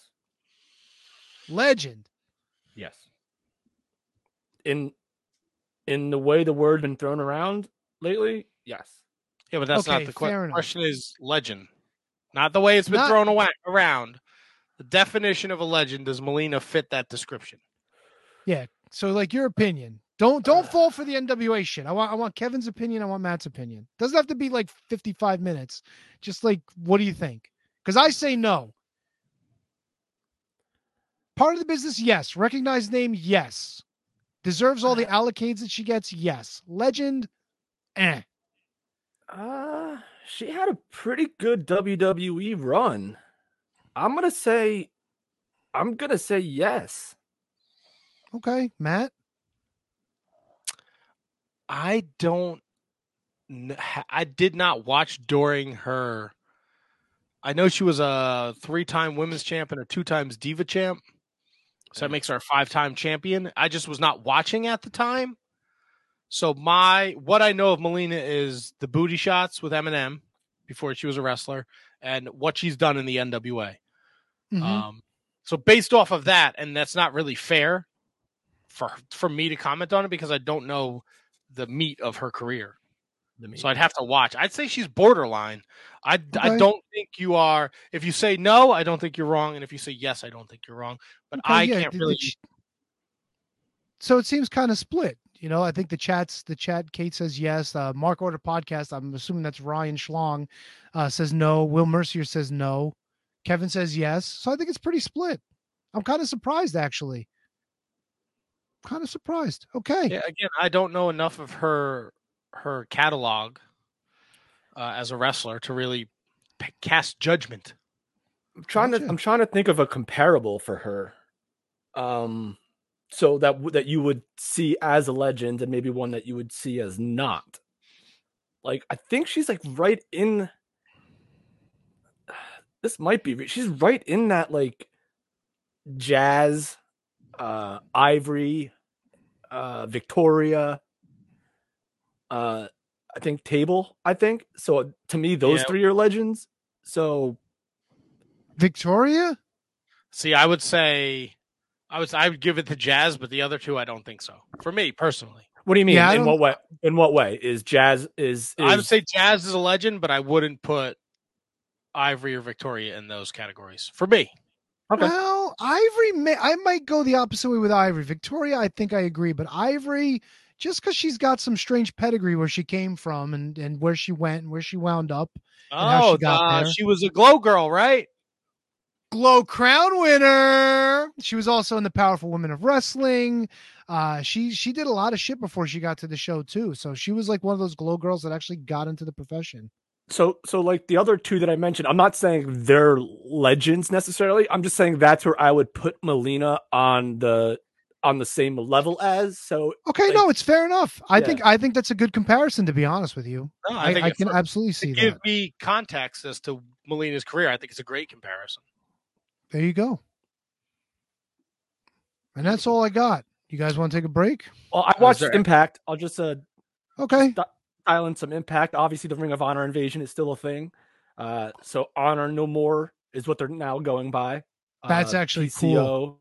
[SPEAKER 1] legend.
[SPEAKER 3] Yes. In in the way the word been thrown around lately, yes.
[SPEAKER 4] Yeah, but that's
[SPEAKER 1] Okay,
[SPEAKER 4] not the question.
[SPEAKER 1] enough.
[SPEAKER 4] Question is legend, not the way it's been
[SPEAKER 1] Not-
[SPEAKER 4] thrown awa- around. the definition of a legend. Does Melina fit that description?
[SPEAKER 1] Yeah. So, like your opinion. Don't don't fall for the NWA shit. I want I want Kevin's opinion. I want Matt's opinion. Doesn't have to be like 55 minutes. Just like, what do you think? Because I say no. Part of the business, yes. Recognized name, yes. Deserves all the allocates that she gets, yes. Legend, eh.
[SPEAKER 3] Uh, she had a pretty good WWE run. I'm gonna say, I'm gonna say yes.
[SPEAKER 1] Okay, Matt.
[SPEAKER 4] I don't. I did not watch during her. I know she was a three-time women's champ and a two times diva champ, so that makes her a five-time champion. I just was not watching at the time. So my what I know of Melina is the booty shots with Eminem before she was a wrestler, and what she's done in the NWA.
[SPEAKER 1] Mhm.
[SPEAKER 4] Um, so based off of that, and that's not really fair for for me to comment on it because I don't know the meat of her career. So I'd have to watch. I'd say she's borderline. I, I don't think you are. If you say no, I don't think you're wrong, and if you say yes, I don't think you're wrong. But
[SPEAKER 1] Okay,
[SPEAKER 4] I
[SPEAKER 1] yeah,
[SPEAKER 4] can't
[SPEAKER 1] the-
[SPEAKER 4] really.
[SPEAKER 1] so it seems kind of split. You know, I think the chats, the chat, Kate says yes. Uh, Mark Order Podcast, I'm assuming that's Ryan Schlong, uh, says no. Will Mercier says no. Kevin says yes. So I think it's pretty split. I'm kind of surprised, actually. Kind of surprised. Okay.
[SPEAKER 4] Yeah, again, I don't know enough of her her catalog uh, as a wrestler to really p- cast judgment.
[SPEAKER 3] I'm trying
[SPEAKER 1] Gotcha.
[SPEAKER 3] to I'm trying to think of a comparable for her. Um so that w- that you would see as a legend and maybe one that you would see as not. Like I think she's like right in <sighs> this might be she's right in that like jazz uh ivory uh victoria uh i think table i think so to me those
[SPEAKER 4] Yeah.
[SPEAKER 3] three are legends so
[SPEAKER 1] Victoria?
[SPEAKER 4] See, I would say, I would I would give it to Jazz, but the other two, I don't think so. For me personally,
[SPEAKER 3] What do you mean?
[SPEAKER 1] Yeah,
[SPEAKER 3] in what way? In what way is jazz is?
[SPEAKER 4] I would say Jazz is a legend, but I wouldn't put Ivory or Victoria in those categories. For me,
[SPEAKER 3] Okay.
[SPEAKER 1] Well, Ivory, may, I might go the opposite way with Ivory. Victoria, I think I agree, but Ivory, just because she's got some strange pedigree where she came from and, and where she went and where she wound up.
[SPEAKER 4] oh,
[SPEAKER 1] she got
[SPEAKER 4] uh,
[SPEAKER 1] there.
[SPEAKER 4] she was a glow girl, right?
[SPEAKER 1] Glow Crown winner. She was also in the Powerful Women of Wrestling. Uh, she she did a lot of shit before she got to the show too. So she was like one of those glow girls that actually got into the profession.
[SPEAKER 3] so so like the other two that I mentioned. I'm not saying they're legends necessarily. I'm just saying that's where I would put Melina on the on the same level as. So
[SPEAKER 1] Okay,
[SPEAKER 3] Like-
[SPEAKER 1] no, it's fair enough. I
[SPEAKER 3] Yeah.
[SPEAKER 1] think I think that's a good comparison to be honest with you.
[SPEAKER 4] No,
[SPEAKER 1] I,
[SPEAKER 4] think
[SPEAKER 1] I can
[SPEAKER 4] for-
[SPEAKER 1] absolutely
[SPEAKER 4] to
[SPEAKER 1] see
[SPEAKER 4] give
[SPEAKER 1] that.
[SPEAKER 4] me context as to Molina's career. I think it's a great comparison.
[SPEAKER 1] There you go. And that's all I got. You guys want to take a break?
[SPEAKER 3] well, I watched
[SPEAKER 4] there-
[SPEAKER 3] Impact. I'll just uh
[SPEAKER 1] Okay.
[SPEAKER 3] dial in some Impact. Obviously, the Ring of Honor invasion is still a thing. Uh, so Honor No More is what they're now going by.
[SPEAKER 1] That's
[SPEAKER 3] Uh,
[SPEAKER 1] actually
[SPEAKER 3] PCO.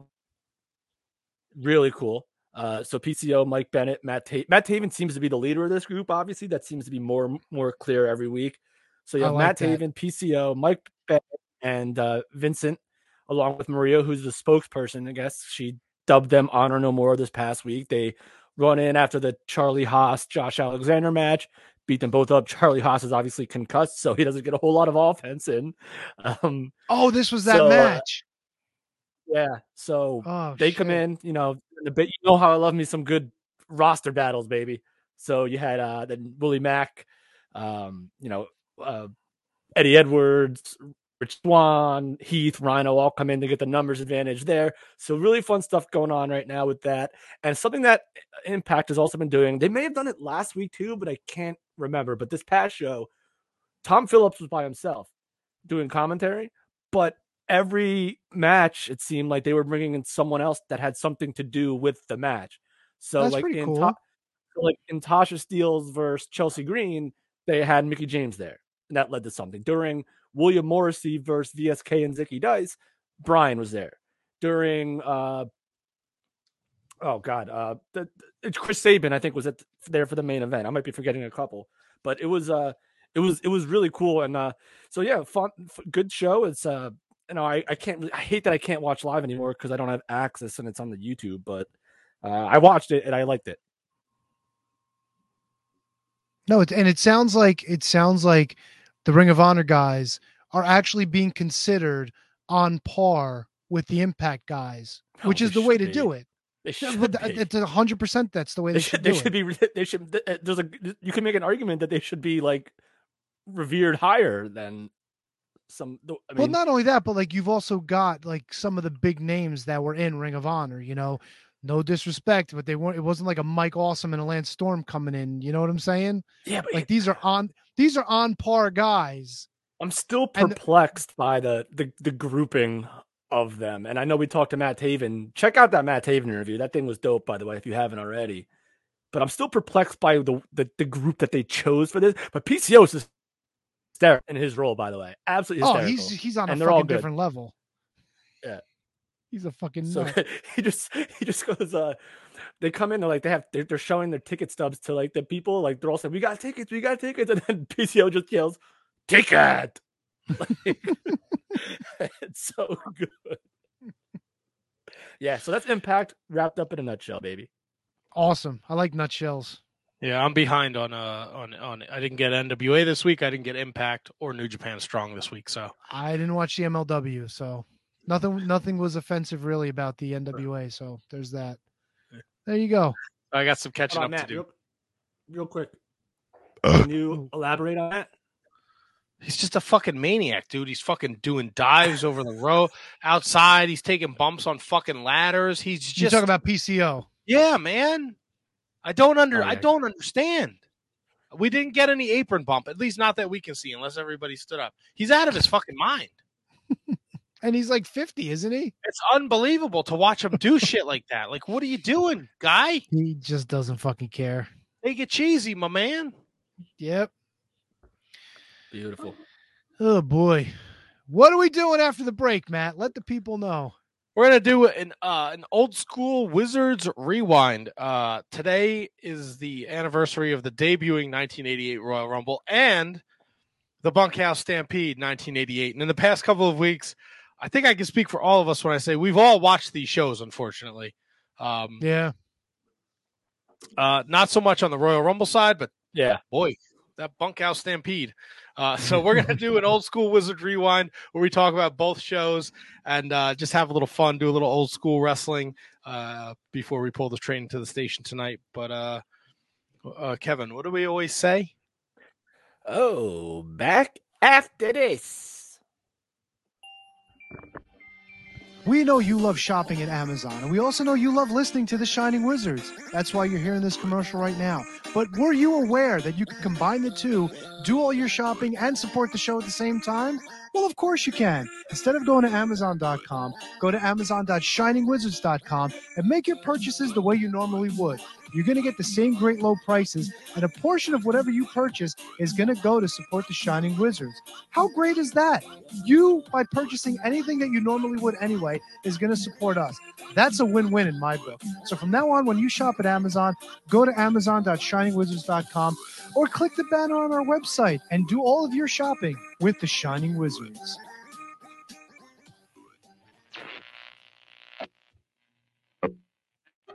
[SPEAKER 3] Really cool. Uh, so PCO, Mike Bennett, Matt Ta- Matt Taven seems to be the leader of this group. Obviously, that seems to be more more clear every week. So you have
[SPEAKER 1] like
[SPEAKER 3] Matt
[SPEAKER 1] that.
[SPEAKER 3] Taven, PCO, Mike Bennett, and uh, Vincent, along with Maria, who's the spokesperson. I guess she dubbed them Honor No More this past week. They run in after the Charlie Haas Josh Alexander match, beat them both up. Charlie Haas is obviously concussed, so he doesn't get a whole lot of offense in. <laughs> Um,
[SPEAKER 1] Oh, this was that
[SPEAKER 3] So, uh,
[SPEAKER 1] match.
[SPEAKER 3] Yeah, so
[SPEAKER 1] Oh,
[SPEAKER 3] they come in, you know, bit. You know how I love me some good roster battles, baby. So you had uh then Willie Mack, um, you know, uh, Eddie Edwards, Rich Swann, Heath, Rhino all come in to get the numbers advantage there. So really fun stuff going on right now with that. And something that Impact has also been doing. They may have done it last week too, but I can't remember. But this past show, Tom Phillips was by himself doing commentary, but every match it seemed like they were bringing in someone else that had something to do with the match. So
[SPEAKER 1] That's
[SPEAKER 3] like in
[SPEAKER 1] cool.
[SPEAKER 3] Ta- like in Tasha Steelz versus Chelsea Green, they had Mickie James there, and that led to something. During William Morrissey versus VSK and Zicky Dice, Brian was there. During uh oh god, uh the, it's Chris Sabin, I think, was at there for the main event. I might be forgetting a couple, but it was uh it was it was really cool and uh so yeah, fun good show. It's uh you know, I, I can't. I hate that I can't watch live anymore because I don't have access and it's on the YouTube. But uh, I watched it and I liked it.
[SPEAKER 1] No, it, and it sounds like it sounds like the Ring of Honor guys are actually being considered on par with the Impact guys,
[SPEAKER 3] Oh,
[SPEAKER 1] which is the way
[SPEAKER 3] should
[SPEAKER 1] to
[SPEAKER 3] be.
[SPEAKER 1] do it.
[SPEAKER 3] They should. be.
[SPEAKER 1] It's a hundred percent. That's the way
[SPEAKER 3] they
[SPEAKER 1] they,
[SPEAKER 3] should.
[SPEAKER 1] do
[SPEAKER 3] They should
[SPEAKER 1] it.
[SPEAKER 3] be. They should. There's a. You can make an argument that they should be like revered higher than some. I
[SPEAKER 1] well, not only that, but like you've also got like some of the big names that were in Ring of Honor. You know, no disrespect, but they weren't. It wasn't like a Mike Awesome and a Lance Storm coming in. You know what I'm saying?
[SPEAKER 3] yeah, but
[SPEAKER 1] Like these are on these are on par guys.
[SPEAKER 3] I'm still perplexed by the, the the grouping of them. And I know we talked to Matt Taven. Check out that Matt Taven interview. That thing was dope, by the way, if you haven't already. But I'm still perplexed by the the, the group that they chose for this. But PCO is hysterical in his role, by the way. Absolutely
[SPEAKER 1] Oh, he's he's on a
[SPEAKER 3] And all
[SPEAKER 1] fucking different level.
[SPEAKER 3] Yeah.
[SPEAKER 1] He's a fucking
[SPEAKER 3] so
[SPEAKER 1] nut. <laughs>
[SPEAKER 3] he just he just goes uh they come in they're like they have they're, they're showing their ticket stubs to like the people like they're all saying we got tickets we got tickets <laughs> and then PCO just yells ticket <laughs> like, it's so good yeah so that's impact wrapped up in a nutshell baby
[SPEAKER 1] awesome. I like nutshells.
[SPEAKER 4] Yeah, I'm behind on uh on on. I didn't get NWA this week. I didn't get Impact or New Japan Strong this week. So
[SPEAKER 1] I didn't watch the MLW, so nothing nothing was offensive really about the NWA. So there's that. There you go.
[SPEAKER 4] I got some catching up
[SPEAKER 3] on,
[SPEAKER 4] to do.
[SPEAKER 3] real, real quick can you elaborate on that
[SPEAKER 4] He's just a fucking maniac, dude. He's fucking doing dives over the road outside. He's taking bumps on fucking ladders. He's
[SPEAKER 1] You
[SPEAKER 4] just
[SPEAKER 1] talk about PCO.
[SPEAKER 4] yeah, man. I don't under.
[SPEAKER 3] Oh,
[SPEAKER 4] I don't understand. We didn't get any apron bump, at least not that we can see, unless everybody stood up. He's out of his fucking mind. <laughs>
[SPEAKER 1] And he's like 50, isn't he?
[SPEAKER 4] It's unbelievable to watch him do shit like that. Like, what are you doing, guy?
[SPEAKER 1] He just doesn't fucking care.
[SPEAKER 4] Take it cheesy, my man.
[SPEAKER 1] Yep.
[SPEAKER 3] beautiful
[SPEAKER 1] Oh boy. What are we doing after the break, Matt? Let the people know.
[SPEAKER 4] We're gonna do an uh, an old school Wizards rewind. Uh, today is the anniversary of the debuting 1988 Royal Rumble and the Bunkhouse Stampede 1988. And in the past couple of weeks, I think I can speak for all of us when I say we've all watched these shows. Unfortunately, um,
[SPEAKER 1] Yeah.
[SPEAKER 4] uh, not so much on the Royal Rumble side, but
[SPEAKER 3] yeah
[SPEAKER 4] boy, that bunkhouse stampede. Uh, so we're gonna do an old school Wizard rewind where we talk about both shows and uh, just have a little fun, do a little old school wrestling uh, before we pull the train to the station tonight. But uh, uh, Kevin, what do we always say?
[SPEAKER 3] oh back after this
[SPEAKER 1] We know you love shopping at Amazon, and we also know you love listening to The Shining Wizards. That's why you're hearing this commercial right now. But were you aware that you can combine the two, do all your shopping, and support the show at the same time? Well, of course you can. Instead of going to Amazon.com, go to Amazon.shiningwizards.com and make your purchases the way you normally would. You're going to get the same great low prices, and a portion of whatever you purchase is going to go to support the Shining Wizards. How great is that? You, by purchasing anything that you normally would anyway, is going to support us. That's a win win in my book. So from now on, when you shop at Amazon, go to Amazon.shiningwizards.com or click the banner on our website and do all of your shopping with the Shining Wizards.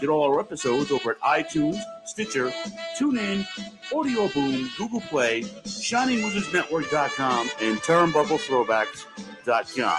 [SPEAKER 6] Get all our episodes over at iTunes, Stitcher, TuneIn, Audio Boom, Google Play, ShiningWizardsNetwork.com, and TurnbuckleThrowbacks.com.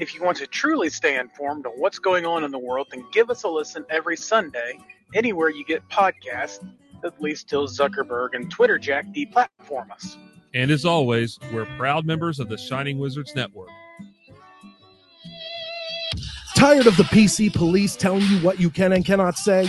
[SPEAKER 7] If you want to truly stay informed on what's going on in the world, then give us a listen every Sunday, anywhere you get podcasts, at least till Zuckerberg and Twitter Jack deplatform us.
[SPEAKER 8] And as always, we're proud members of the Shining Wizards Network.
[SPEAKER 9] Tired of the PC police telling you what you can and cannot say?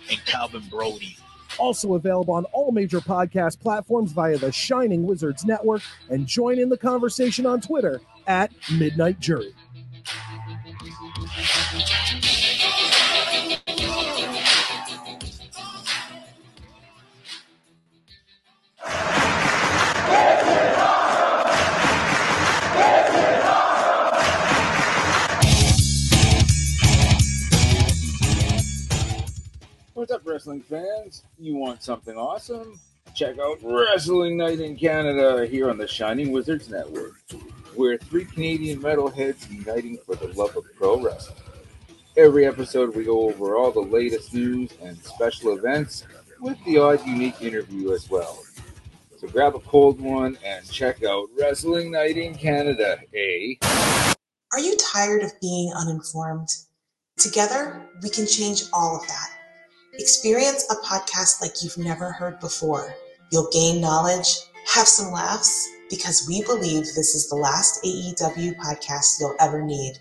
[SPEAKER 10] and Calvin Brody.
[SPEAKER 9] Also available on all major podcast platforms via the Shining Wizards Network, and join in the conversation on Twitter at Midnight Jury.
[SPEAKER 11] What's up, wrestling fans? You want something awesome? Check out Wrestling Night in Canada here on the Shining Wizards Network. We're three Canadian metalheads uniting for the love of pro wrestling. Every episode, we go over all the latest news and special events with the odd unique interview as well. So grab a cold one and check out Wrestling Night in Canada, eh?
[SPEAKER 12] Are you tired of being uninformed? Together, we can change all of that. Experience a podcast like you've never heard before. You'll gain knowledge, have some laughs, because we believe this is the last AEW podcast you'll ever need.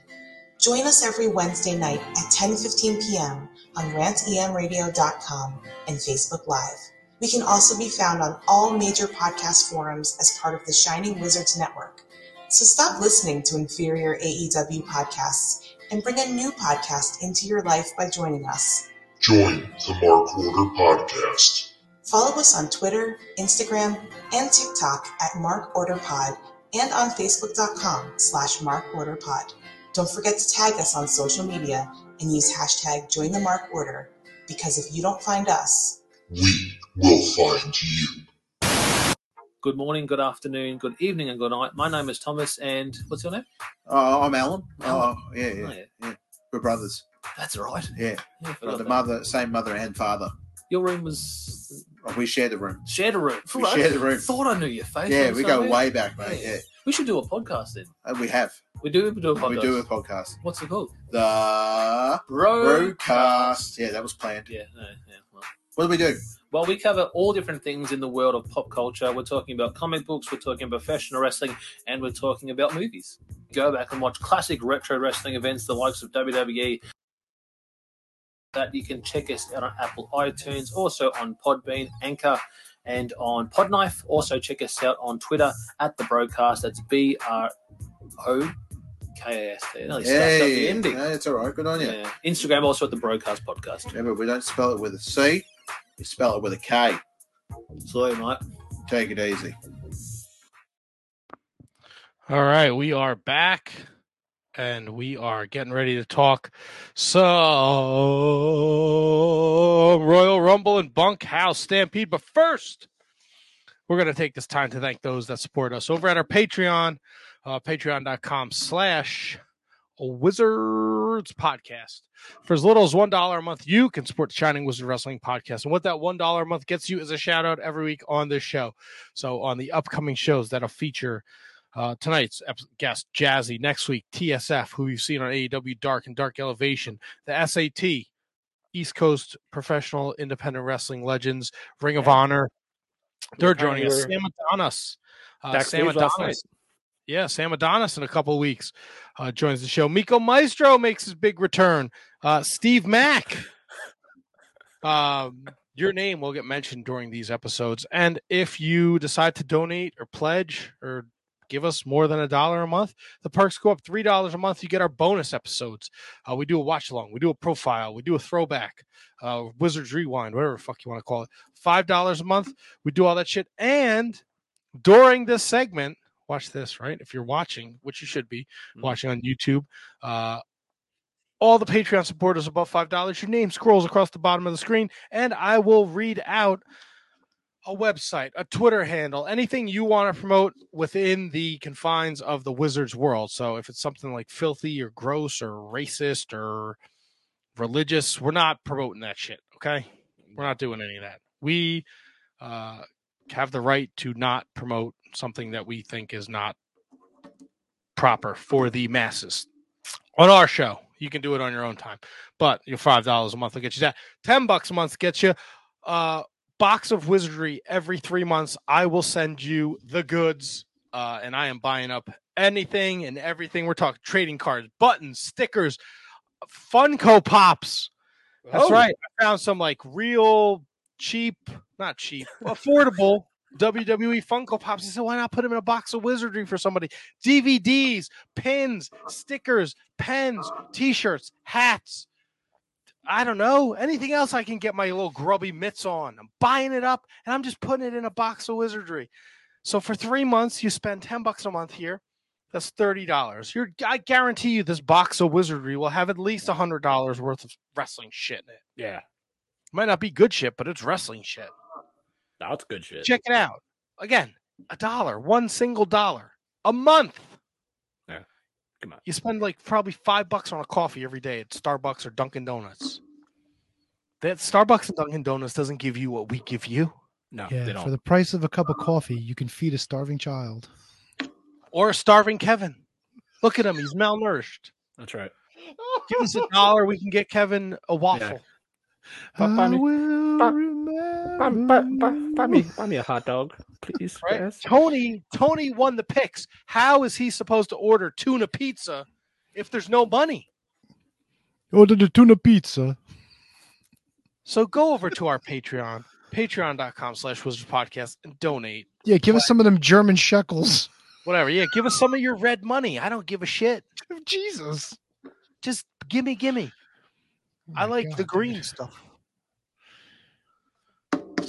[SPEAKER 12] Join us every Wednesday night at 10:15 p.m. on rantemradio.com and Facebook Live. We can also be found on all major podcast forums as part of the Shining Wizards Network. So stop listening to inferior AEW podcasts and bring a new podcast into your life by joining us.
[SPEAKER 13] Join the Mark Order Podcast.
[SPEAKER 12] Follow us on Twitter, Instagram, and TikTok at Mark Order Pod and on Facebook.com slash Mark Order Pod. Don't forget to tag us on social media and use hashtag Join the Mark Order because if you don't find us,
[SPEAKER 13] We will find you.
[SPEAKER 14] Good morning, good afternoon, good evening, and good night. My name is Thomas, and what's your name?
[SPEAKER 15] Oh, I'm Alan.
[SPEAKER 14] Alan.
[SPEAKER 15] Oh, yeah, yeah,
[SPEAKER 14] Oh, yeah.
[SPEAKER 15] yeah. We're brothers.
[SPEAKER 14] That's right.
[SPEAKER 15] Yeah.
[SPEAKER 14] Yeah,
[SPEAKER 15] the mother, same mother and father.
[SPEAKER 14] Your room was
[SPEAKER 15] Oh, we share the room.
[SPEAKER 14] shared a room.
[SPEAKER 15] We share the room.
[SPEAKER 14] Thought I knew your face.
[SPEAKER 15] Yeah, we go way back, mate. Yeah,
[SPEAKER 14] We should do a podcast then.
[SPEAKER 15] Uh, we have.
[SPEAKER 14] We do we do a podcast.
[SPEAKER 15] We do a podcast.
[SPEAKER 14] What's it called?
[SPEAKER 15] The
[SPEAKER 14] Bro.
[SPEAKER 15] broadcast. Yeah, that was planned.
[SPEAKER 14] Yeah, no, yeah. Well.
[SPEAKER 15] What do we do?
[SPEAKER 14] Well, we cover all different things in the world of pop culture. We're talking about comic books, we're talking about professional wrestling, and we're talking about movies. Go back and watch classic retro wrestling events, the likes of WWE. That you can check us out on Apple iTunes, also on Podbean, Anchor, and on Podknife. Also check us out on Twitter at the Brokast. That's B R O K A S T. Nearly stuffed the
[SPEAKER 15] Hey,
[SPEAKER 14] ending.
[SPEAKER 15] no, it's all right. Good on you.
[SPEAKER 14] Yeah. Instagram also at the Brokast podcast.
[SPEAKER 15] Remember, we don't spell it with a C. We spell it with a K.
[SPEAKER 14] Sorry, mate.
[SPEAKER 15] Take it easy.
[SPEAKER 4] All right, we are back and we are getting ready to talk some Royal Rumble and Bunkhouse Stampede. But first, we're going to take this time to thank those that support us over at our Patreon, uh, patreon.com slash wizard Words podcast. For as little as one dollar a month, you can support the Shining Wizard Wrestling podcast. And what that one dollar a month gets you is a shout out every week on this show. So on the upcoming shows that'll feature uh, tonight's guest Jazzy, next week TSF, who you've seen on AEW Dark and Dark Elevation, the SAT, East Coast Professional Independent Wrestling Legends, Ring of Honor. They're joining us. Sam Adonis. Uh, Sam Adonis. Yeah, Sam Adonis in a couple of weeks uh, joins the show. Miko Maestro makes his big return. Uh, Steve Mack. Um, your name will get mentioned during these episodes. And if you decide to donate or pledge or give us more than a dollar a month, the perks go up three dollars a month. You get our bonus episodes. Uh, we do a watch along, we do a profile, we do a throwback, uh, Wizards Rewind, whatever the fuck you want to call it. Five dollars a month. We do all that shit. And during this segment, watch this, right? If you're watching, which you should be watching on YouTube, uh, all the Patreon supporters above five dollars, your name scrolls across the bottom of the screen, and I will read out a website, a Twitter handle, anything you want to promote within the confines of the Wizards world. So if it's something like filthy or gross or racist or religious, we're not promoting that shit. Okay, we're not doing any of that. We uh, have the right to not promote something that we think is not proper for the masses on our show. You can do it on your own time, but your five dollars a month will get you that. Ten bucks a month gets you a box of wizardry every three months. I will send you the goods, uh, and I am buying up anything and everything. We're talking trading cards, buttons, stickers, Funko Pops. That's
[SPEAKER 3] Oh.
[SPEAKER 4] right. I found some like real cheap, not cheap, affordable WWE Funko Pops. He said, why not put them in a box of wizardry for somebody? DVDs, pins, stickers, pens, t shirts, hats. I don't know. Anything else I can get my little grubby mitts on. I'm buying it up and I'm just putting it in a box of wizardry. So for three months, you spend 10 bucks a month here. That's $30. You're I guarantee you this box of wizardry will have at least $100 worth of wrestling shit in it.
[SPEAKER 3] Yeah.
[SPEAKER 4] Might not be good shit, but it's wrestling shit.
[SPEAKER 3] That's good shit.
[SPEAKER 4] Check it out. Again, a dollar, one single dollar a month.
[SPEAKER 3] Yeah. Come on.
[SPEAKER 4] You spend like probably five bucks on a coffee every day at Starbucks or Dunkin' Donuts. That Starbucks and Dunkin' Donuts doesn't give you what we give you.
[SPEAKER 3] No,
[SPEAKER 1] Yeah, for the price of a cup of coffee, you can feed a starving child.
[SPEAKER 4] Or a starving Kevin. Look at him; he's malnourished.
[SPEAKER 3] That's right.
[SPEAKER 4] Give us a dollar, we can get Kevin a waffle.
[SPEAKER 3] Buy, buy me, buy, buy, buy, buy, buy me, buy me a hot dog, please.
[SPEAKER 4] Right?
[SPEAKER 3] Yes.
[SPEAKER 4] Tony, Tony won the picks. How is he supposed to order tuna pizza if there's no money?
[SPEAKER 1] Order the tuna pizza.
[SPEAKER 4] So go over to our Patreon, patreon.com slash wizards podcast and donate.
[SPEAKER 1] Yeah, give us some of them German shekels.
[SPEAKER 4] Whatever. Yeah, give us some of your red money. I don't give a shit. <laughs>
[SPEAKER 1] Jesus.
[SPEAKER 4] Just gimme, gimme. Oh I like the green stuff.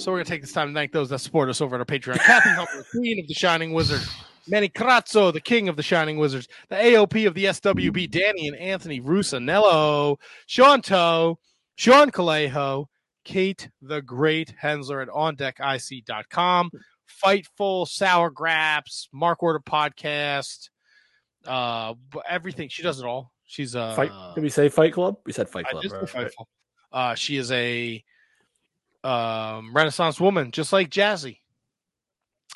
[SPEAKER 4] So we're gonna take this time to thank those that support us over at our Patreon. Kathy Humber, Queen of the Shining Wizard. Manny Crazzo, the King of the Shining Wizards. The AOP of the SWB, Danny and Anthony Rusanello. Sean Toe, Sean Calejo, Kate the Great Hensler at OnDeckIC.com. Fightful, Sour Graps, Mark Order Podcast, uh, everything. She does it all. She's uh,
[SPEAKER 3] Fight. Did we say Fight Club? We said Fight
[SPEAKER 4] I
[SPEAKER 3] Club.
[SPEAKER 4] just
[SPEAKER 3] right?
[SPEAKER 4] Fightful. Uh, she is a um, Renaissance woman, just like Jazzy.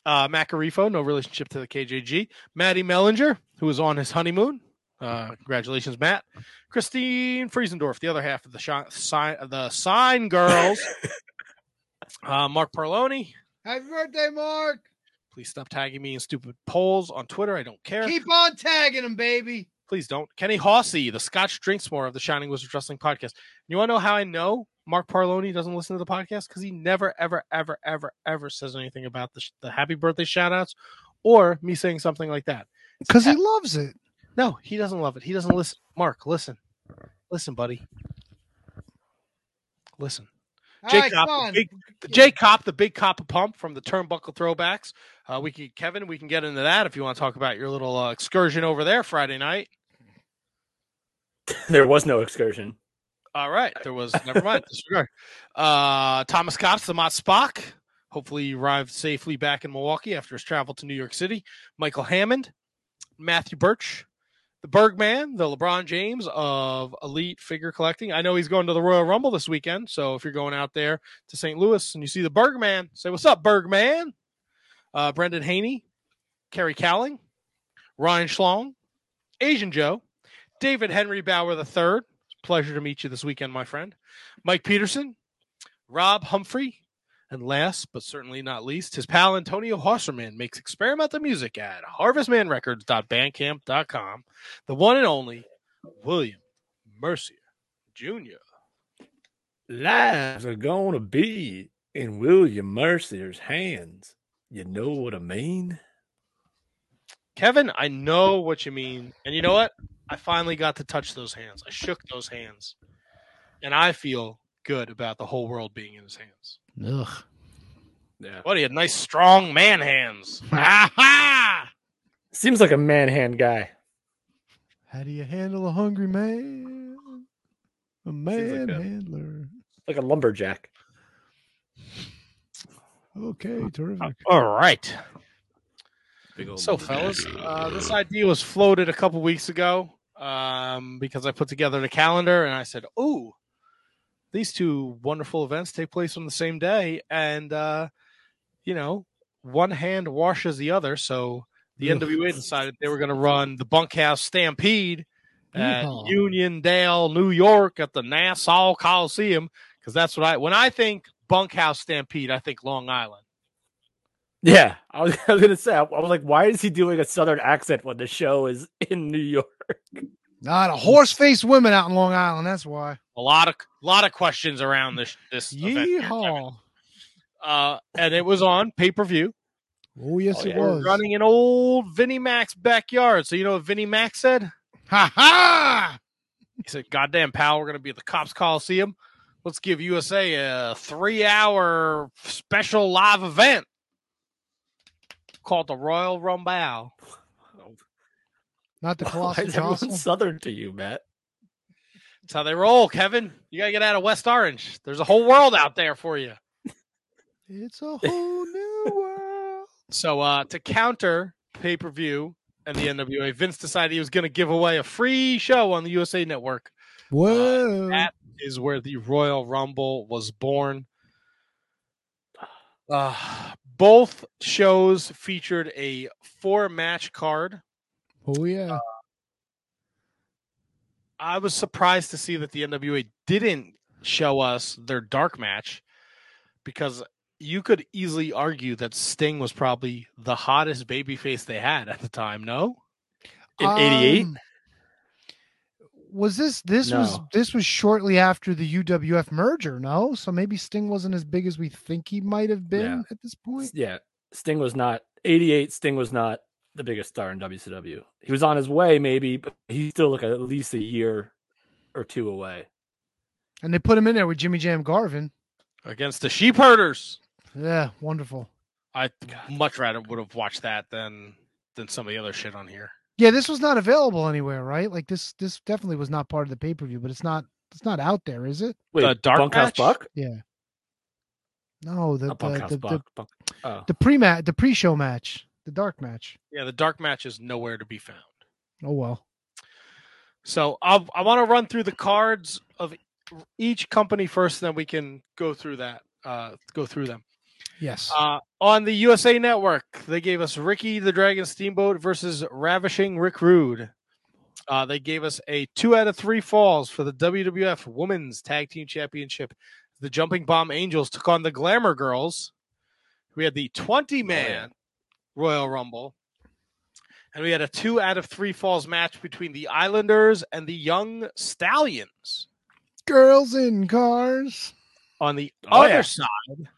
[SPEAKER 4] Uh, Macarifo, no relationship to the KJG. Matty Mellinger, who is on his honeymoon. Uh, congratulations, Matt. Christine Friesendorf, the other half of the shi- sign, the sign girls. <laughs> uh, Mark Parloni.
[SPEAKER 16] Happy birthday, Mark.
[SPEAKER 4] Please stop tagging me in stupid polls on Twitter. I don't care.
[SPEAKER 16] Keep on tagging them, baby.
[SPEAKER 4] Please don't. Kenny Hossey, the Scotch Drinks More of the Shining Wizard Wrestling Podcast. You want to know how I know Mark Parloni doesn't listen to the podcast? Because he never, ever, ever, ever, ever says anything about the, sh- the happy birthday shout outs or me saying something like that.
[SPEAKER 1] Because he loves it.
[SPEAKER 4] No, he doesn't love it. He doesn't listen. Mark, listen. Listen, buddy. Listen.
[SPEAKER 16] All
[SPEAKER 4] Jake
[SPEAKER 16] right,
[SPEAKER 4] Cop, the big, Jake Cop, the big cop of pump from the turnbuckle throwbacks. Uh, we can Kevin, we can get into that if you want to talk about your little uh, excursion over there Friday night. <laughs>
[SPEAKER 3] there was no excursion.
[SPEAKER 4] All right, there was <laughs> never mind. Disregard. Uh, Thomas Cops, the Mott Spock. Hopefully, he arrived safely back in Milwaukee after his travel to New York City. Michael Hammond, Matthew Birch, the Bergman, the LeBron James of elite figure collecting. I know he's going to the Royal Rumble this weekend. So if you're going out there to St. Louis and you see the Bergman, say, What's up, Bergman? Uh, Brendan Haney, Kerry Cowling, Ryan Schlong, Asian Joe, David Henry Bauer III. Pleasure to meet you this weekend, my friend. Mike Peterson, Rob Humphrey, and last but certainly not least, his pal Antonio Hosserman makes experimental music at harvestmanrecords.bandcamp.com. The one and only William Mercier Jr.
[SPEAKER 3] Lives are gonna be in William Mercier's hands. You know what I mean?
[SPEAKER 4] Kevin, I know what you mean. And you know what? I finally got to touch those hands. I shook those hands. And I feel good about the whole world being in his hands.
[SPEAKER 1] Ugh.
[SPEAKER 3] Yeah.
[SPEAKER 4] What he had nice strong man hands. <laughs>
[SPEAKER 3] Seems like a man hand guy.
[SPEAKER 1] How do you handle a hungry man? A man
[SPEAKER 3] like a-
[SPEAKER 1] handler.
[SPEAKER 3] Like a lumberjack.
[SPEAKER 1] Okay, terrific.
[SPEAKER 4] All right. So, fellas, uh, this idea was floated a couple weeks ago um, because I put together the calendar and I said, "Oh, these two wonderful events take place on the same day," and uh, you know, one hand washes the other. So the NWA decided they were going to run the Bunkhouse Stampede at
[SPEAKER 1] Yeehaw.
[SPEAKER 4] Uniondale, New York, at the Nassau Coliseum, because that's what I when I think Bunkhouse Stampede, I think Long Island.
[SPEAKER 3] Yeah, I was, <laughs> I was gonna say. I, I was like, why is he doing a southern accent when the show is in New York?
[SPEAKER 1] Not a horse faced women out in Long Island. That's why.
[SPEAKER 4] A lot of lot of questions around this this event. here,
[SPEAKER 1] Yeehaw.
[SPEAKER 4] Uh, and it was on pay per view.
[SPEAKER 1] Oh, yes, it
[SPEAKER 4] We're
[SPEAKER 1] was.
[SPEAKER 4] running in old Vinnie Mac's backyard. So you know what Vinnie Mac said?
[SPEAKER 1] Ha ha!
[SPEAKER 4] He said, "Goddamn, pal, we're gonna be at the Copps Coliseum. Let's give USA a three-hour special live event called the Royal Rumble."
[SPEAKER 1] Not the <laughs>
[SPEAKER 3] Why
[SPEAKER 1] colossal
[SPEAKER 3] is southern to you, Matt?
[SPEAKER 4] That's how they roll, Kevin. You gotta get out of West Orange. There's a whole world out there for you.
[SPEAKER 1] It's a whole new world.
[SPEAKER 4] So uh, to counter pay per view and the NWA, Vince decided he was going to give away a free show on the USA Network.
[SPEAKER 1] Whoa.
[SPEAKER 4] That is where the Royal Rumble was born. Uh, both shows featured a four match card.
[SPEAKER 1] oh, yeah.
[SPEAKER 4] I was surprised to see that the NWA didn't show us their dark match because you could easily argue that Sting was probably the hottest babyface they had at the time, no?
[SPEAKER 3] In '88,
[SPEAKER 1] Um, was this this was this was shortly after the UWF merger, no? So maybe Sting wasn't as big as we think he might have been
[SPEAKER 3] Yeah.
[SPEAKER 1] at this point.
[SPEAKER 3] yeah, Sting was not '88. Sting was not the biggest star in WCW. He was on his way, maybe, but he's still like at least a year or two away.
[SPEAKER 1] And they put him in there with Jimmy Jam Garvin.
[SPEAKER 4] Against the Sheep Herders.
[SPEAKER 1] Yeah, wonderful.
[SPEAKER 4] I much rather would have watched that than than some of the other shit on here.
[SPEAKER 1] Yeah, this was not available anywhere, right? Like this this definitely was not part of the pay-per-view, but it's not it's not out there, is it?
[SPEAKER 3] Wait,
[SPEAKER 4] The dark
[SPEAKER 3] Bunkhouse
[SPEAKER 4] match?
[SPEAKER 3] Buck?
[SPEAKER 1] Yeah. No, the
[SPEAKER 3] Not
[SPEAKER 1] the,
[SPEAKER 3] Bunkhouse
[SPEAKER 1] the,
[SPEAKER 3] Buck.
[SPEAKER 1] the,
[SPEAKER 3] Bunk- oh.
[SPEAKER 1] the pre-match, the pre-show match, the dark match.
[SPEAKER 4] Yeah, the dark match is nowhere to be found.
[SPEAKER 1] Oh well.
[SPEAKER 4] So I'll, I want to run through the cards of each company first, then we can go through that. Uh, go through them.
[SPEAKER 1] Yes.
[SPEAKER 4] Uh, on the USA Network, they gave us Ricky the Dragon Steamboat versus Ravishing Rick Rude. Uh, they gave us a two out of three falls for the WWF Women's Tag Team Championship. The Jumping Bomb Angels took on the Glamour Girls. We had the 20 man Royal Rumble. And we had a two out of three falls match between the Islanders and the Young Stallions.
[SPEAKER 1] Girls in cars.
[SPEAKER 4] On the
[SPEAKER 3] Oh,
[SPEAKER 4] other
[SPEAKER 3] yeah.
[SPEAKER 4] side,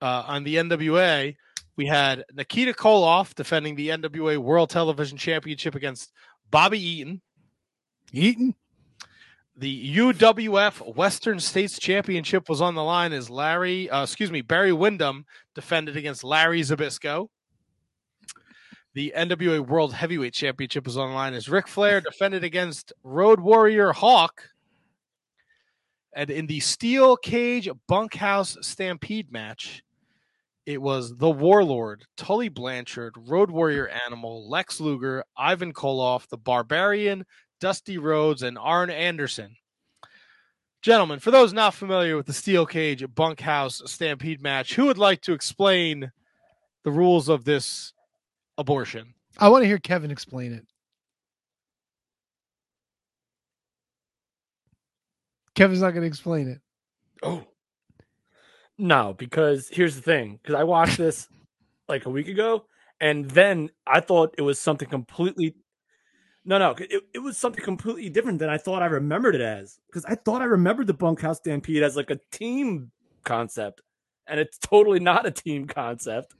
[SPEAKER 4] uh, on the NWA, we had Nikita Koloff defending the NWA World Television Championship against Bobby Eaton.
[SPEAKER 1] Eaton.
[SPEAKER 4] The UWF Western States Championship was on the line as Larry, uh, excuse me, Barry Windham defended against Larry Zbyszko. The NWA World Heavyweight Championship was on the line as Ric Flair defended against Road Warrior Hawk. And in the Steel Cage Bunkhouse Stampede match, It was the Warlord, Tully Blanchard, Road Warrior Animal, Lex Luger, Ivan Koloff, the Barbarian, Dusty Rhodes, and Arn Anderson. Gentlemen, for those not familiar with the Steel Cage Bunkhouse Stampede match, who would like to explain the rules of this abortion?
[SPEAKER 1] I want to hear Kevin explain it. Kevin's not going to explain it.
[SPEAKER 3] Oh. No, because here's the thing. Because I watched <laughs> this like a week ago, and then I thought it was something completely. No, no, it, it was something completely different than I thought I remembered it as. Because I thought I remembered the bunkhouse stampede as like a team concept, and it's totally not a team concept.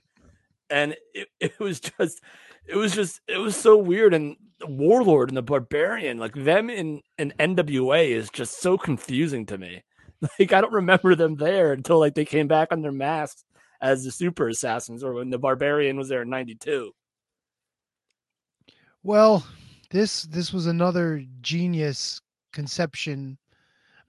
[SPEAKER 3] And it, <laughs> it was just, it was just, it was so weird. And warlord and the barbarian, like them in in NWA, is just so confusing to me. <laughs> Like I don't remember them there until like they came back on their masks as the super assassins, or when the barbarian was there in '92.
[SPEAKER 1] Well, this this was another genius conception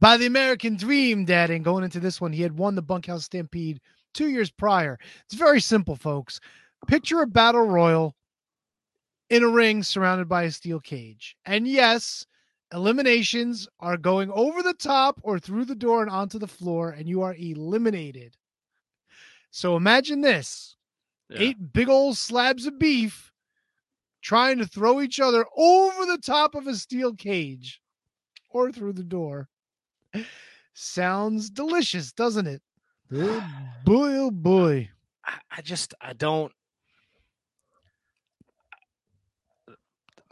[SPEAKER 1] by the American Dream Dad. And going into this one, he had won the Bunkhouse Stampede two years prior. It's very simple, folks. Picture a battle royal in a ring surrounded by a steel cage. And yes, eliminations are going over the top or through the door and onto the floor, and you are eliminated. So imagine this eight big old slabs of beef trying to throw each other over the top of a steel cage or through the door. Sounds delicious, doesn't it? Oh <sighs> boy, oh boy.
[SPEAKER 4] I, I just I don't.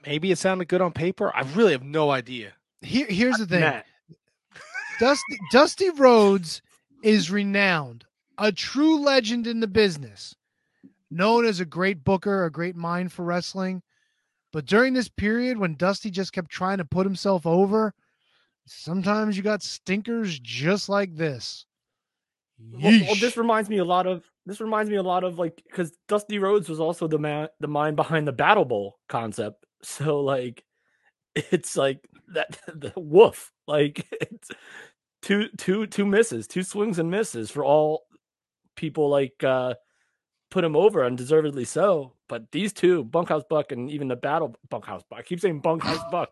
[SPEAKER 4] Maybe it sounded good on paper. I really have no idea.
[SPEAKER 1] Here, here's the thing.
[SPEAKER 4] Matt. <laughs>
[SPEAKER 1] Dusty Dusty Rhodes is renowned, a true legend in the business, known as a great booker, a great mind for wrestling. But during this period when Dusty just kept trying to put himself over, sometimes you got stinkers just like this.
[SPEAKER 3] Well, well, this reminds me a lot of this reminds me a lot of like because Dusty Rhodes was also the man the mind behind the Battle Bowl concept. So like <laughs> it's like that <laughs> the woof like <laughs> it's two two two misses, two swings and misses for all people like uh put him over undeservedly so. But these two, Bunkhouse Buck and even the Battle Bunkhouse Buck, I keep saying Bunkhouse Buck,